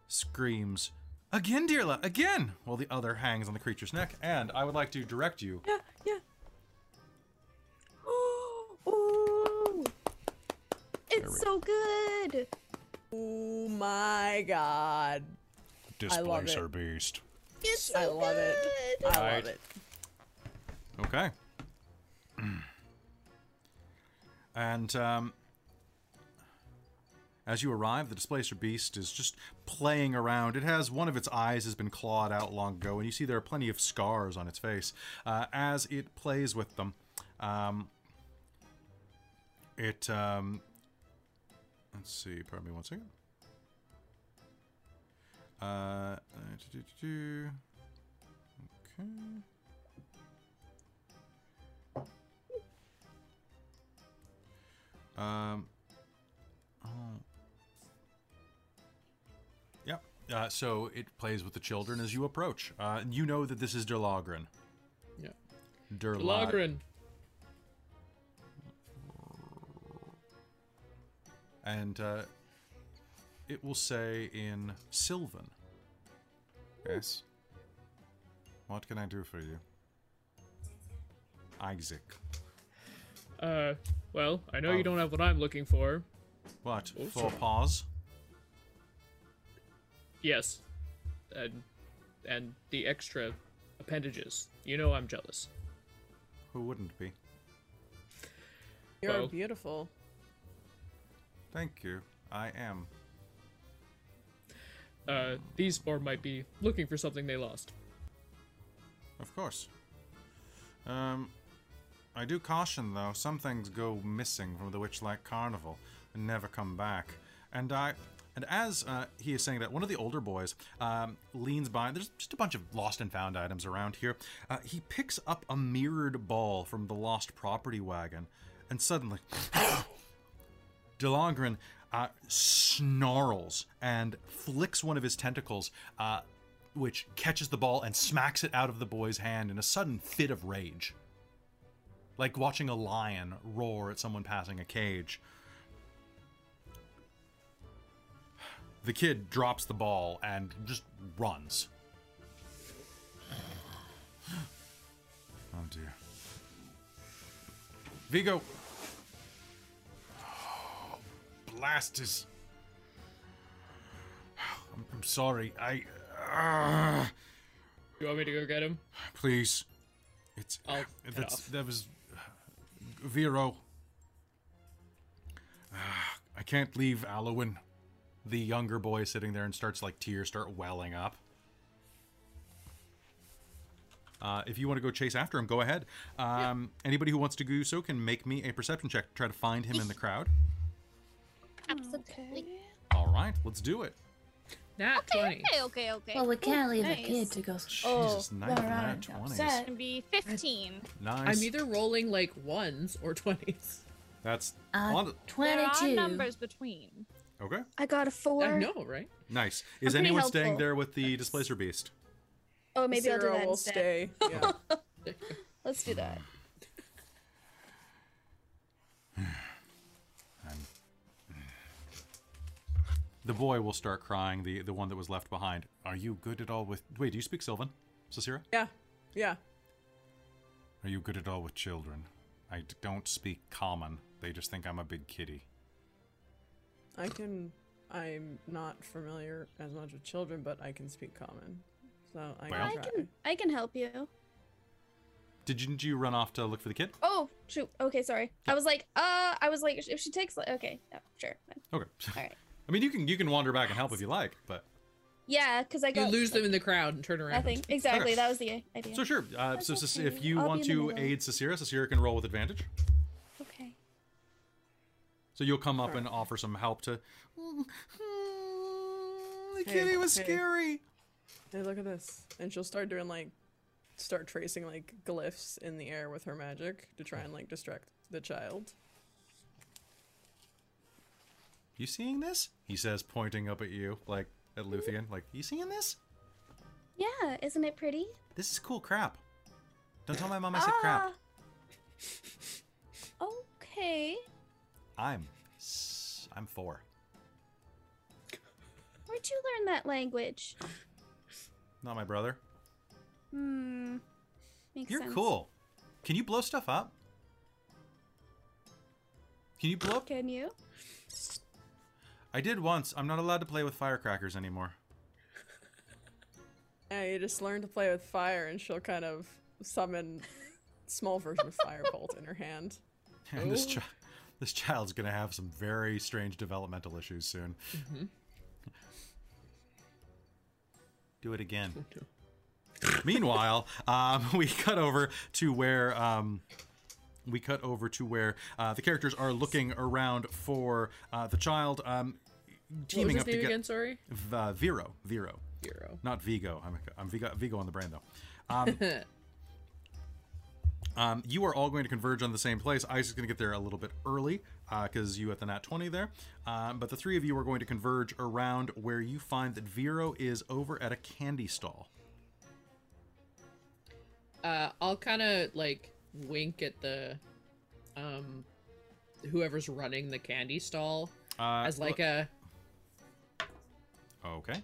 S1: screams, Again, Dearla, again! While the other hangs on the creature's neck. And I would like to direct you.
S2: It's so good.
S3: Oh my god. I love it.
S1: Displacer beast.
S2: It's so
S3: I love it. I
S1: Right.
S3: love it.
S1: Okay. and um, As you arrive, the displacer beast is just playing around. It has one of its eyes has been clawed out long ago, and you see there are plenty of scars on its face. Uh, as it plays with them, um, it um, let's see. Pardon me one second. Uh, uh, do-do-do-do. okay. Um. Oh. Yep. Uh, so it plays with the children as you approach. Uh, you know that this is Dirlagraun.
S9: Yeah.
S1: Derla- And uh, it will say in Sylvan. Yes. What can I do for you? Isaac.
S9: Uh, well, I know
S1: Oh.
S9: you don't have what I'm looking for.
S1: What?
S9: Oh,
S1: For
S9: sorry.
S1: pause?
S9: Yes. And and the extra appendages. You know I'm jealous.
S1: Who wouldn't be?
S3: You're
S9: Well-
S3: beautiful.
S1: Thank you. I am.
S9: Uh, these four might be looking for something they lost.
S1: Of course. Um, I do caution though, some things go missing from the Witchlight Carnival and never come back. And I, and as uh, he is saying that, one of the older boys um, leans by. There's just a bunch of lost and found items around here. Uh, he picks up a mirrored ball from the lost property wagon, and suddenly, Dirlagraun uh, snarls and flicks one of his tentacles, uh, which catches the ball and smacks it out of the boy's hand in a sudden fit of rage. Like watching a lion roar at someone passing a cage. The kid drops the ball and just runs. Oh dear. Vigo! Blast is. I'm, I'm sorry. I. Uh,
S9: You want me to go get him?
S1: please. It's.
S9: I'll
S1: that's,
S9: off.
S1: that was. Vero. Ah, I can't leave Alwyn. The younger boy is sitting there and starts like tears start welling up. Uh, if you want to go chase after him, go ahead. Um, Anybody who wants to do so can make me a perception check to try to find him in the crowd.
S5: Absolutely.
S1: All right, let's do it.
S4: Nat
S5: Okay,
S4: 20.
S5: okay, okay, okay.
S6: Well, we can't leave a kid to go
S1: Jesus, nice
S6: run
S1: nat
S6: around and
S1: 20s.
S6: upset.
S8: Gonna be 15.
S1: Nice.
S4: I'm either rolling like ones or 20s.
S1: That's
S6: Uh,
S1: on.
S8: There are
S6: 22.
S8: numbers between.
S1: Okay.
S2: I got a four.
S4: I know, right?
S1: Nice. Is
S2: pretty
S1: anyone staying there with the displacer beast?
S2: Oh, maybe I'll do
S3: Sarah
S2: that
S3: will
S2: instead.
S3: stay. Yeah.
S2: Let's do that.
S1: The boy will start crying. The the one that was left behind. Are you good at all with? Wait, do you speak Sylvan, Sarcyra?
S3: yeah. Yeah.
S1: Are you good at all with children? I d- don't speak common. They just think I'm a big kitty.
S3: I can. I'm not familiar as much with children, but I can speak common. So I
S1: Well-
S3: can
S2: I
S3: try.
S2: can I can help you.
S1: Did you, didn't you run off to look for the kid?
S2: Oh shoot. Okay, sorry. I was like, uh, I was like, if she takes, like, okay, yeah, sure. fine.
S1: Okay.
S2: All right.
S1: I mean, you can you can wander back and help if you like, but
S2: Yeah, because I
S4: You lose them in the crowd and turn around.
S2: nothing. Exactly.
S1: Okay.
S2: That was the idea.
S1: so sure. Uh, so
S2: okay.
S1: if you
S2: I'll
S1: want
S2: be in the
S1: to aid Sarcyra, Sarcyra can roll with advantage.
S2: Okay.
S1: So you'll come up and offer some help to. The
S3: Hey,
S1: kitty was
S3: hey.
S1: scary.
S3: Hey, look at this. And she'll start doing like, start tracing like glyphs in the air with her magic to try and like distract the child.
S1: You seeing this? He says, pointing up at you, like at Luthienne. Like, you seeing this?
S2: Yeah, isn't it pretty?
S1: This is cool crap. Don't tell my mom I said crap.
S2: Ah. Okay.
S1: I'm, I'm four.
S2: Where'd you learn that language?
S1: Not my brother.
S2: Hmm. Makes
S1: You're
S2: sense.
S1: cool. Can you blow stuff up? Can you blow up?
S2: Can you?
S1: I did once. I'm not allowed to play with firecrackers anymore.
S3: Yeah, you just learn to play with fire, and she'll kind of summon small version of firebolt in her hand.
S1: And this, chi- this child's gonna have some very strange developmental issues soon. Do it again. Meanwhile, um, we cut over to where um, we cut over to where uh, the characters are looking around for uh, the child, um, teaming up to get
S4: again? Sorry.
S1: V- uh, Vero, Vero,
S4: Hero.
S1: not Vigo. I'm, I'm Vigo, Vigo on the brain though. Um, um, you are all going to converge on the same place. Isaac's going to get there a little bit early because you at the nat 20 there. Um, but the three of you are going to converge around where you find that Vero is over at a candy stall.
S4: Uh, I'll kind of like wink at the, um, whoever's running the candy stall
S1: Uh,
S4: as like a.
S1: Okay.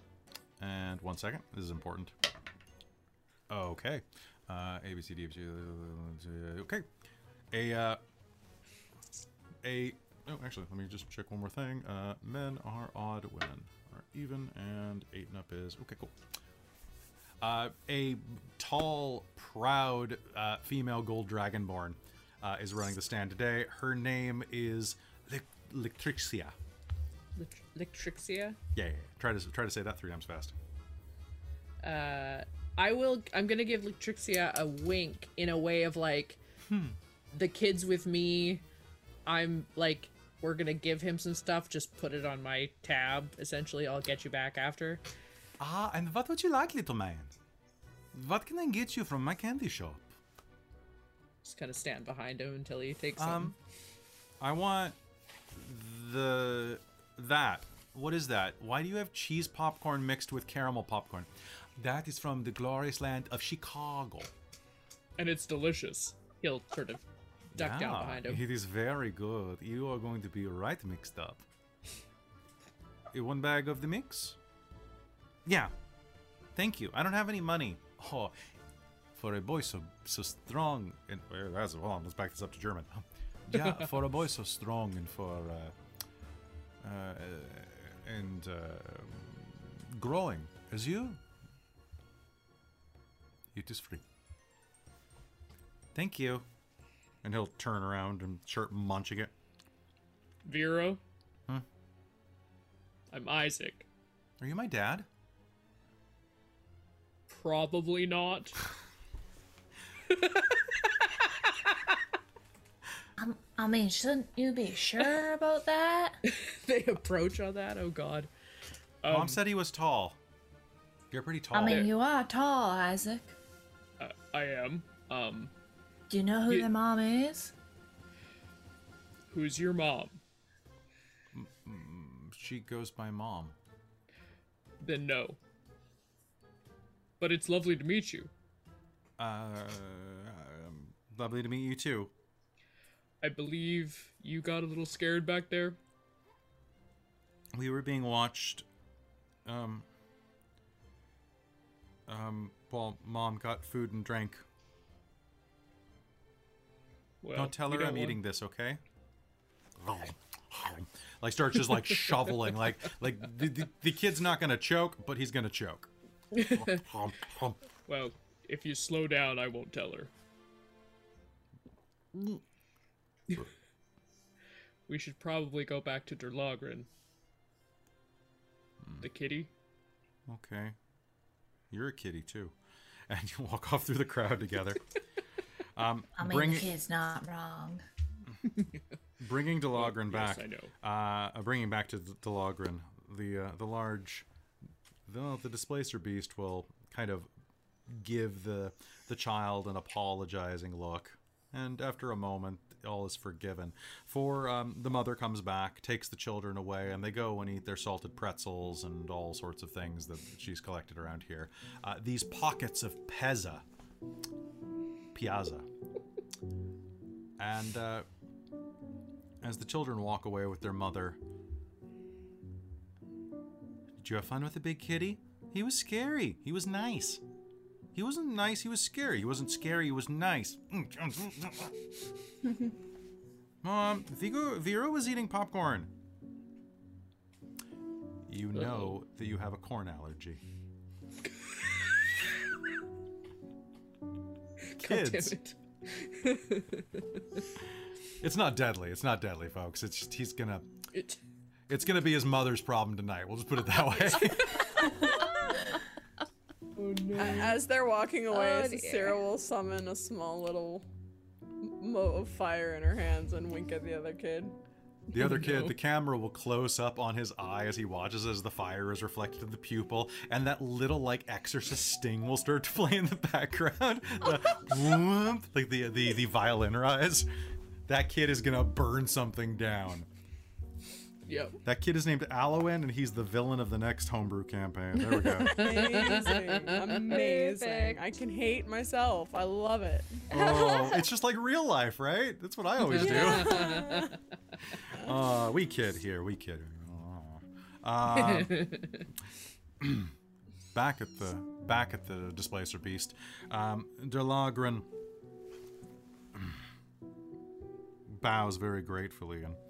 S1: And one second. This is important. Okay. Uh, A, B, C, D, F, G, Okay. A, uh, a, oh, actually, let me just check one more thing. Uh, men are odd, women are even, and eight and up is, okay, cool. Uh, a tall, proud uh, female gold dragonborn uh, is running the stand today. Her name is Lic- Lictrixia.
S4: Lictrixia.
S1: Yeah, yeah, yeah. Try to try to say that three times fast.
S4: Uh, I will. I'm gonna give Lictrixia a wink in a way of like, the kids with me. I'm like, we're gonna give him some stuff. Just put it on my tab. Essentially, I'll get you back after.
S1: Ah, and what would you like, little man? What can I get you from my candy shop?
S4: Just kind of stand behind him until he takes some.
S1: Um, I want the that. What is that? Why do you have cheese popcorn mixed with caramel popcorn? That is from the glorious land of Chicago.
S9: And it's delicious.
S4: He'll sort of duck down behind him.
S1: It is very good. You are going to be right mixed up. One bag of the mix? Yeah. Thank you. I don't have any money. Oh, for a boy so so strong and well, that's hold on. Let's back this up to German. Yeah, for a boy so strong and for uh, uh, and uh, growing as you, it is free. Thank you. And he'll turn around and start munching it.
S9: Vero.
S1: Huh?
S9: I'm Isaac.
S1: Are you my dad?
S9: Probably not.
S6: Um, I mean, shouldn't you be sure about that?
S4: they approach on that. Oh God.
S1: Mom
S9: Um,
S1: said he was tall. You're pretty tall.
S6: I mean, you are tall, Isaac.
S9: uh, I am. Um,
S6: Do you know who
S9: You-
S6: the mom is?
S9: who's your mom?
S1: she goes by mom.
S9: Then no. But it's lovely to meet you.
S1: Uh, um, lovely to meet you too.
S9: I believe you got a little scared back there.
S1: We were being watched. Um. Um. While mom got food and drank.
S9: Well,
S1: Don't tell her I'm
S9: want-
S1: eating this, okay? Like starts just like shoveling, like like the, the, the kid's not gonna choke, but he's gonna choke.
S9: Well, if you slow down, I won't tell her. we should probably go back to Dirlagraun. The kitty?
S1: Okay. You're a kitty too. And you walk off through the crowd together. Um,
S6: I mean,
S1: bring,
S6: the kid's not wrong.
S1: bringing Dirlagraun
S9: yes,
S1: back.
S9: I know.
S1: Uh, uh, bringing back to D- Dirlagraun, the uh, the large, the the displacer beast will kind of give the the child an apologizing look, and after a moment, all is forgiven. For um, the mother comes back, takes the children away, and they go and eat their salted pretzels and all sorts of things that she's collected around here. Uh, these pockets of pezza, piazza, and. Uh, as the children walk away with their mother. Did you have fun with the big kitty? He was scary. He was nice. He wasn't nice, he was scary. He wasn't scary, he was nice. Um, Mom, Vigo, Vera was eating popcorn. You know that you have a corn allergy. Kids.
S4: it.
S1: It's not deadly. It's not deadly, folks. It's just he's gonna.
S9: It,
S1: It's gonna be his mother's problem tonight. We'll just put it that way.
S3: Oh, a- oh, As they're walking away,
S2: Oh.
S3: Sarah will summon a small little mote of fire in her hands and wink at the other kid.
S1: The other kid,
S9: no.
S1: the camera will close up on his eye as he watches as the fire is reflected in the pupil, and that little like exorcist sting will start to play in the background. The whoomp, like the the the violin rise. That kid is gonna burn something down.
S9: Yep.
S1: That kid is named Aloen, and he's the villain of the next homebrew campaign. There we go.
S3: Amazing. Amazing.
S2: Perfect.
S3: I can hate myself. I love it.
S1: oh, it's just like real life, right? That's what I always do. Uh, we kid here, we kid. Aw. Uh, back at the back at the displacer beast, um, Dirlagraun bows very gratefully, and I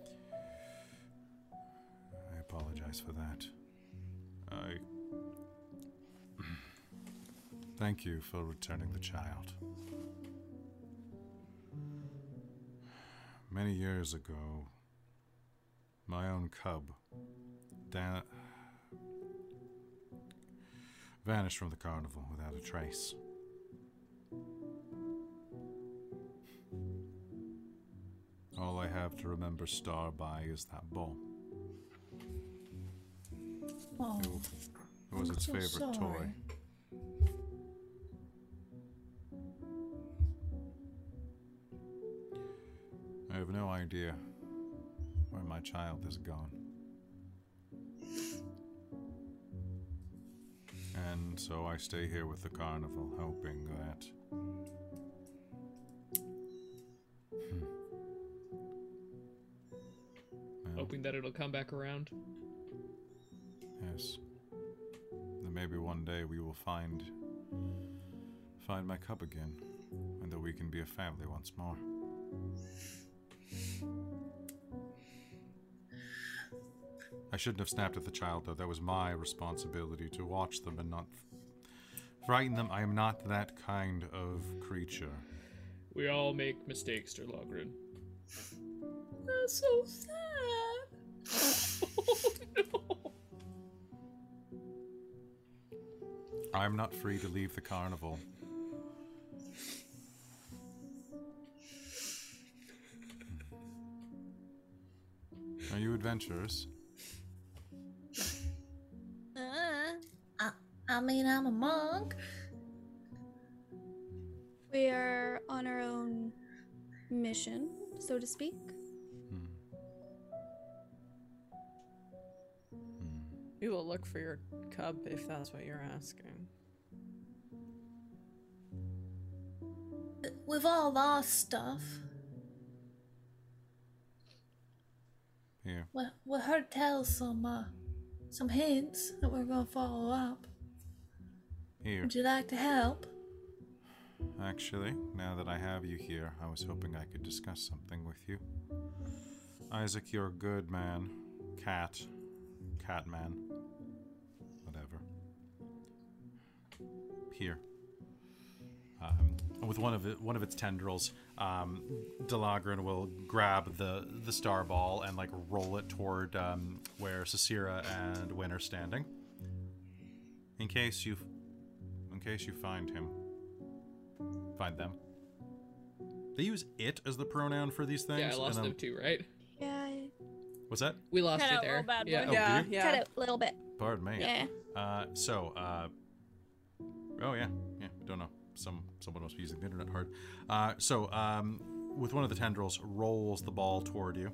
S1: apologize for that. I thank you for returning the child. Many years ago, my own cub da- vanished from the carnival without a trace. All I have to remember Star by is that ball.
S6: Oh,
S1: It was
S6: I'm
S1: its
S6: so
S1: favorite toy. I have no idea where my child has gone. And so I stay here with the carnival, hoping that. Hmm. Well,
S9: Hoping that it'll come back around.
S1: Yes. That maybe one day we will find find my cub again, and that we can be a family once more. I shouldn't have snapped at the child, though. That was my responsibility to watch them and not frighten them. I am not that kind of creature.
S9: We all make mistakes, Dirlagraun.
S6: That's so sad.
S1: I'm not free to leave the carnival. Are you adventurous?
S5: Uh,
S6: I, I mean, I'm a monk.
S2: We are on our own mission, so to speak.
S3: We will look for your cub if that's what you're asking.
S6: We've all lost stuff.
S1: Yeah.
S6: We, we heard tell some uh, some hints that we're gonna follow up.
S1: Here.
S6: Would you like to help?
S1: Actually, now that I have you here, I was hoping I could discuss something with you. Isaac, you're a good man. Cat. Cat Here. Um, with one of it, one of its tendrils, um, Dirlagraun will grab the the star ball and like roll it toward um, where Sarcyra and Win are standing. In case you, in case you find him, find them. They use it as the pronoun for these things.
S9: Yeah, I lost them too, right?
S2: Yeah,
S1: What's that?
S9: We lost
S5: Cut
S9: you
S5: out,
S9: there.
S5: bad
S9: yeah.
S1: Oh,
S3: yeah, yeah.
S2: cut it a little bit.
S1: Pardon me.
S2: Yeah.
S1: Uh, so, uh, oh yeah, yeah, don't know. Some someone must be using the internet hard. Uh, so, um, with one of the tendrils, rolls the ball toward you,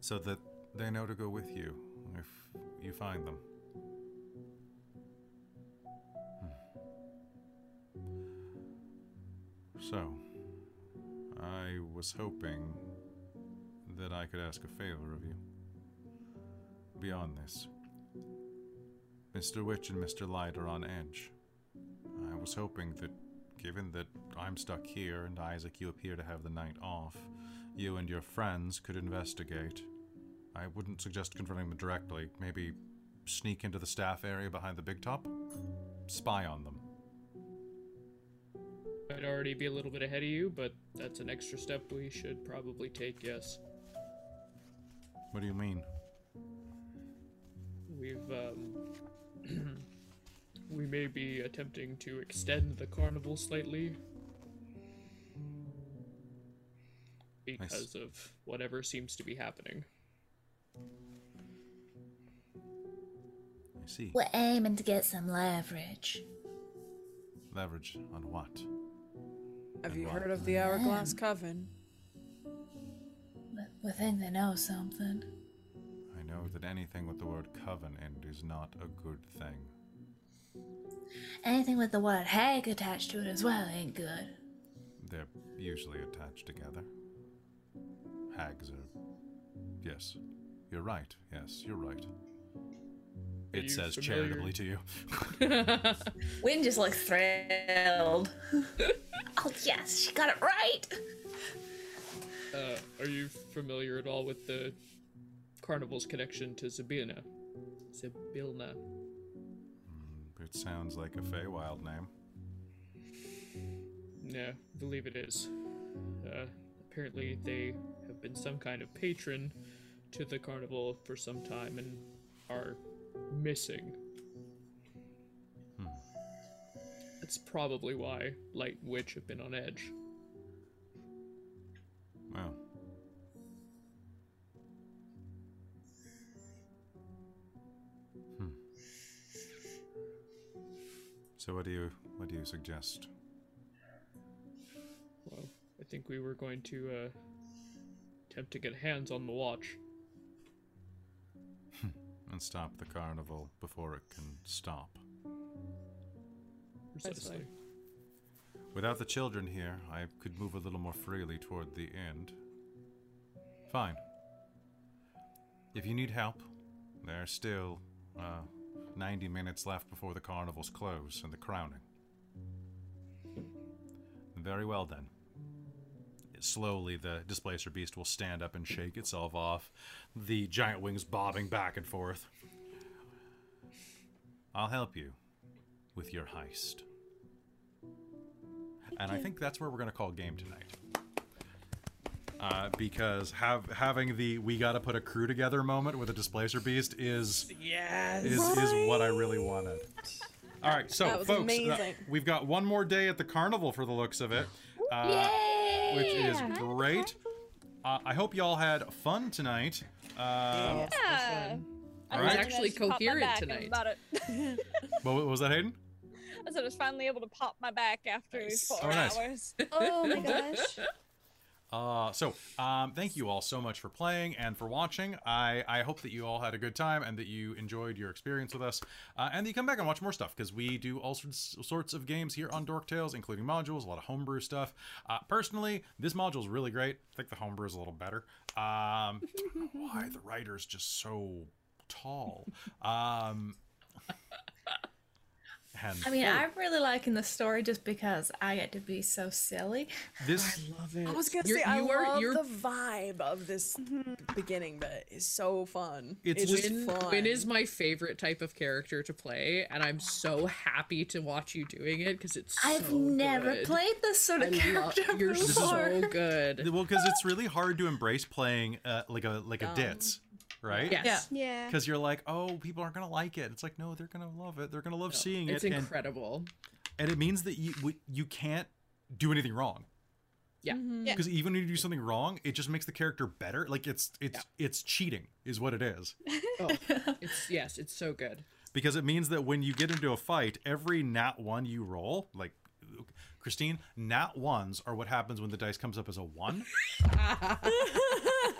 S1: so that they know to go with you if you find them. Hmm. So, I was hoping that I could ask a favor of you. Beyond this, Mr. Witch and Mr. Light are on edge. I was hoping that, given that I'm stuck here and Isaac, you appear to have the night off, you and your friends could investigate. I wouldn't suggest confronting them directly. Maybe sneak into the staff area behind the big top, spy on them.
S9: I'd already be a little bit ahead of you, but that's an extra step we should probably take, yes.
S1: What do you mean?
S9: We've, um. We may be attempting to extend the carnival slightly. Because of whatever seems to be happening.
S1: I see.
S6: We're aiming to get some leverage.
S1: Leverage on what?
S3: Have
S1: And
S3: you
S1: what?
S3: heard of the Hourglass Coven?
S6: We- We think they know something.
S1: I know that anything with the word coven in is not a good thing.
S6: Anything with the word hag attached to it as well ain't good.
S1: They're usually attached together. Hags are. Yes. You're right. Yes, you're right.
S9: Are
S1: It
S9: you
S1: says
S9: familiar-
S1: charitably to you.
S7: Win just like thrilled.
S6: Oh, yes, she got it right.
S9: Uh, are you familiar at all with the carnival's connection to Zybilna?
S1: Zybilna. Sounds like a Feywild name.
S9: Yeah, I believe it is. Uh, apparently, they have been some kind of patron to the carnival for some time and are missing. That's probably why Light and Witch have been on edge.
S1: So what do you what do you suggest?
S9: Well, I think we were going to uh, attempt to get hands on the watch.
S1: And stop the carnival before it can stop.
S9: Precisely.
S1: Without the children here, I could move a little more freely toward the end. Fine. If you need help, there's still uh, 90 minutes left before the carnivals close and the crowning. Very well then. Slowly, the displacer beast will stand up and shake itself off, the giant wings bobbing back and forth. I'll help you with your heist. And I think that's where we're going to call game tonight. Uh, because have having the we got to put a crew together moment with a displacer beast is
S3: Yes.
S1: is is what I really wanted. All right, so folks, uh, we've got one more day at the carnival for the looks of it, uh, which is great. Uh, I hope y'all had fun tonight. Um,
S8: Yeah.
S1: All
S8: I
S1: right.
S8: was
S4: actually
S8: able to pop my
S4: coherent
S8: back and
S4: tonight.
S8: About it.
S1: What what was that, Hayden?
S8: I said I was finally able to pop my back after
S9: Nice.
S8: four
S1: Oh, nice.
S8: hours.
S2: Oh my gosh.
S1: Uh, so, um, thank you all so much for playing and for watching. I, I hope that you all had a good time and that you enjoyed your experience with us, uh, and that you come back and watch more stuff because we do all sorts, sorts of games here on Dork Tales, including modules, a lot of homebrew stuff. Uh, personally, this module is really great. I think the homebrew is a little better. Um, why the writer's just so tall? Um,
S7: I mean, I'm really liking the story just because I get to be so silly.
S1: this
S9: Love it.
S3: I was gonna
S4: You're-
S3: say I
S4: you are-
S3: love
S4: you're-
S3: the vibe of this beginning, but it's so fun.
S1: It's
S3: It's,
S1: just-
S3: just
S4: Win,
S3: fun.
S4: Win is my favorite type of character to play, and I'm so happy to watch you doing it because it's.
S7: I've
S4: so
S7: never
S4: good.
S7: played this sort
S4: I
S7: of
S4: love,
S7: character
S4: you're
S7: before.
S4: so good.
S1: well because it's really hard to embrace playing uh, like a like a
S3: Dumb.
S1: ditz, right?
S4: Yes.
S2: Yeah.
S1: because you're like, oh, people aren't gonna like it. It's like, no, they're gonna love it. They're gonna love seeing
S4: It's
S1: it, It's
S4: incredible.
S1: and it means that you we- you can't do anything wrong.
S4: Yeah. Mm-hmm.
S8: Yeah.
S1: Because even when you do something wrong, it just makes the character better. Like it's it's it's cheating, is what it is.
S4: Oh, it's yes, it's so good.
S1: Because it means that when you get into a fight, every nat one you roll, like Christine, nat ones are what happens when the dice comes up as a one,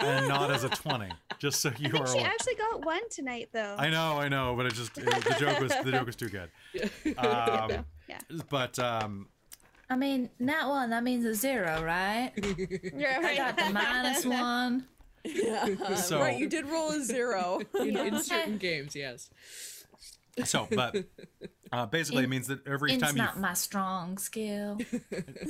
S1: and not as a twenty. Just so you
S2: I think
S1: are
S2: she
S1: aware.
S2: actually got one tonight, though.
S1: I know, I know, but it just it- the joke was the joke was too good. Um,
S2: Yeah.
S1: But um,
S7: I mean, not one, that means a zero, right?
S8: You're
S7: I got the minus one.
S3: Yeah.
S1: So-
S3: right, you did roll a zero.
S4: In, in certain games, yes.
S1: so but uh, basically it means that every
S7: It's
S1: time you
S7: not my strong skill.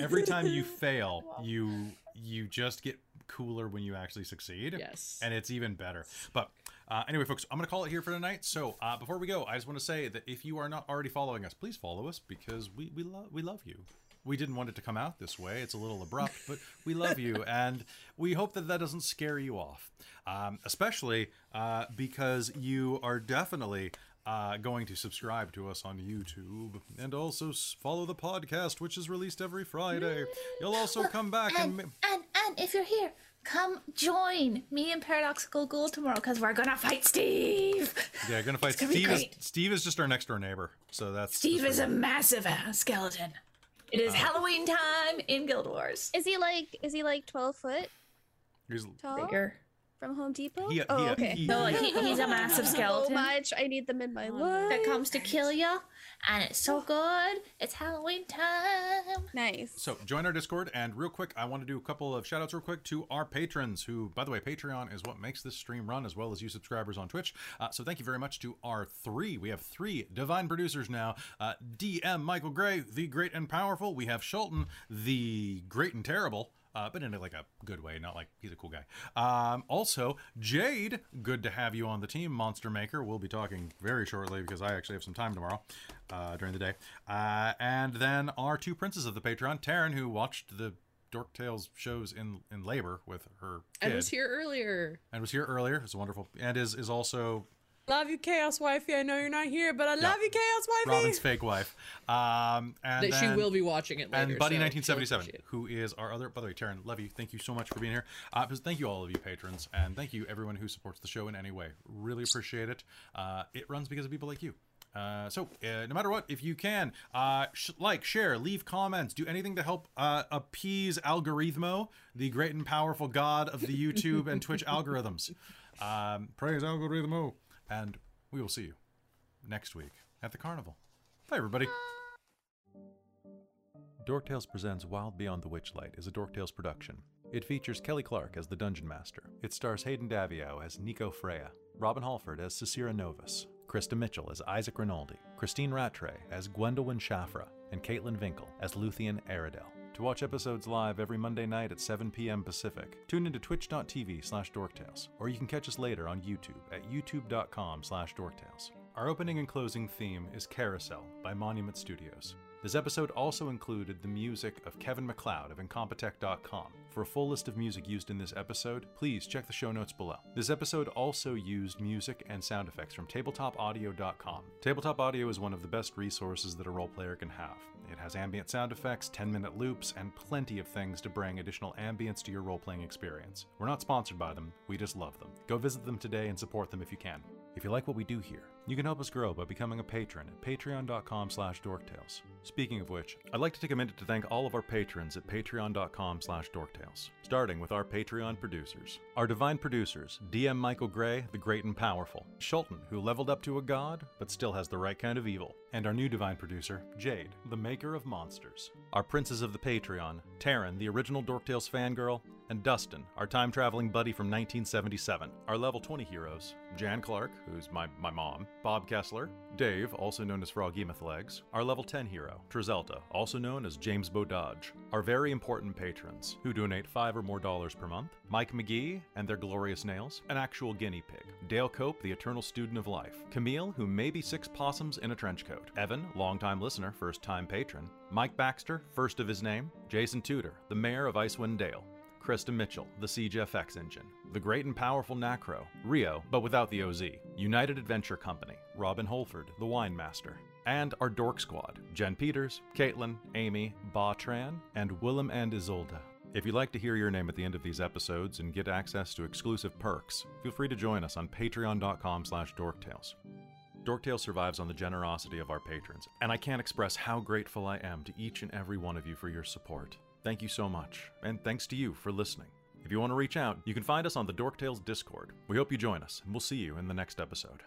S1: every time you fail, you you just get cooler when you actually succeed.
S4: Yes.
S1: and it's even better. But uh, anyway, folks, I'm going to call it here for tonight. So uh, before we go, I just want to say that if you are not already following us, please follow us because we we love we love you. we didn't want it to come out this way. It's a little abrupt, but we love you, and we hope that that doesn't scare you off, um, especially uh, because you are definitely. Uh, going to subscribe to us on YouTube and also follow the podcast, which is released every Friday. You'll also come back and,
S6: And, and and if you're here, come join me and Paradoxical Ghoul tomorrow because we're gonna fight Steve.
S1: yeah, gonna fight
S6: gonna be
S1: Steve. Is. Steve is just our next door neighbor, so that's
S6: Steve
S1: that's
S6: is a massive uh, skeleton. It is Halloween time in Guild Wars.
S2: Is he like is he like 12 foot
S1: good. He's-
S2: tall
S6: Bigger.
S2: from Home Depot?
S1: He-
S2: oh,
S1: he-
S2: okay.
S1: he-
S6: No, like he, he's a massive
S2: so
S6: skeleton
S2: much. I need them in my
S6: that comes to kill you, and it's so good. It's Halloween time.
S2: Nice.
S1: So join our Discord, and real quick, I want to do a couple of shout outs real quick to our patrons, who, by the way, Patreon is what makes this stream run, as well as you subscribers on Twitch. Uh, so thank you very much to our three. We have three divine producers now. Uh, DM Michael Gray, the great and powerful. We have Schulten, the great and terrible. Uh, but in a, like a good way, not like he's a cool guy. Um, also, Jade, good to have you on the team. Monster Maker, we'll be talking very shortly because I actually have some time tomorrow uh, during the day. Uh, and then our two princes of the Patreon, Taryn, who watched the Dork Tales shows in in labor with her kid,
S4: And was here earlier.
S1: and was here earlier. It's wonderful, and is is also
S3: Love you, Chaos Wifey. I know you're not here, but I love you, Chaos Wifey.
S1: Robin's fake wife. Um, and
S4: That she
S1: then-
S4: will be watching it later.
S1: and Buddy
S4: so she'll
S1: 1977,
S4: appreciate
S1: who is our other. By the way, Taryn, love you. Thank you so much for being here. Uh, thank you all of you patrons, and thank you everyone who supports the show in any way. Really appreciate it. Uh, it runs because of people like you. Uh, so uh, no matter what, if you can, uh, sh- like, share, leave comments, do anything to help uh, appease Algorithmo, the great and powerful god of the YouTube and Twitch algorithms. Um, praise Algorithmo, and we will see you next week at the carnival. Bye, everybody. Dork Tales presents Wild Beyond the Witchlight is a Dork Tales production. It features Kelly Clark as the Dungeon Master. It stars Hayden Daviau as Ni'ico Freyja, Robin Holford as Sarcyra Novis, Christa Mitchell as Isaac Ronaldi, Christine Rattray as Gwendolwyne Shafra, and Caitlan Vinkle as Luthienne Aeradel. To watch episodes live every Monday night at 7 p.m. Pacific, tune into twitch.tv slash dorktales, or you can catch us later on YouTube at youtube.com slash dorktales. Our opening and closing theme is Carousel by Monument Studios. This episode also included the music of Kevin MacLeod of Incompetech.com. For a full list of music used in this episode, please check the show notes below. This episode also used music and sound effects from TabletopAudio.com. Tabletop Audio is one of the best resources that a role player can have. It has ambient sound effects, 10 minute loops, and plenty of things to bring additional ambience to your role playing experience. We're not sponsored by them, we just love them. Go visit them today and support them if you can. If you like what we do here, you can help us grow by becoming a patron at patreon.com slash dorktales. Speaking of which, I'd like to take a minute to thank all of our patrons at patreon.com slash dorktales, starting with our Patreon producers. Our divine producers, DM Michael Gray, the great and powerful, Schulten, who leveled up to a god, but still has the right kind of evil, and our new divine producer, Jade, the maker of monsters. Our princes of the Patreon, Taryn, the original Dorktales fangirl, and Dustin, our time traveling buddy from 1977. Our level 20 heroes. Jan Clark, who's my, my mom, Bob Kessler, Dave, also known as Froghemoth Legs, our level 10 hero, Trizelta, also known as James Bododge, our very important patrons, who donate 5 or more dollars per month, Mike McGee and their glorious nails, an actual guinea pig, Dale Cope, the eternal student of life, Camille, who may be six possums in a trench coat, Evan, longtime listener, first time patron, Mike Baxter, first of his name, Jason Tudor, the mayor of Icewind Dale, Christa Mitchell, the Siege FX engine, the great and powerful Nacro, Rio, but without the OZ, United Adventure Company, Robin Holford, the wine master, and our Dork Squad, Jen Peters, Caitlin, Amy, Ba Tran, and Willem and Isolda. If you'd like to hear your name at the end of these episodes and get access to exclusive perks, feel free to join us on patreon.com slash dorktales. Dorktale survives on the generosity of our patrons, and I can't express how grateful I am to each and every one of you for your support. Thank you so much, and thanks to you for listening. If you want to reach out, you can find us on the Dorktales Discord. We hope you join us, and we'll see you in the next episode.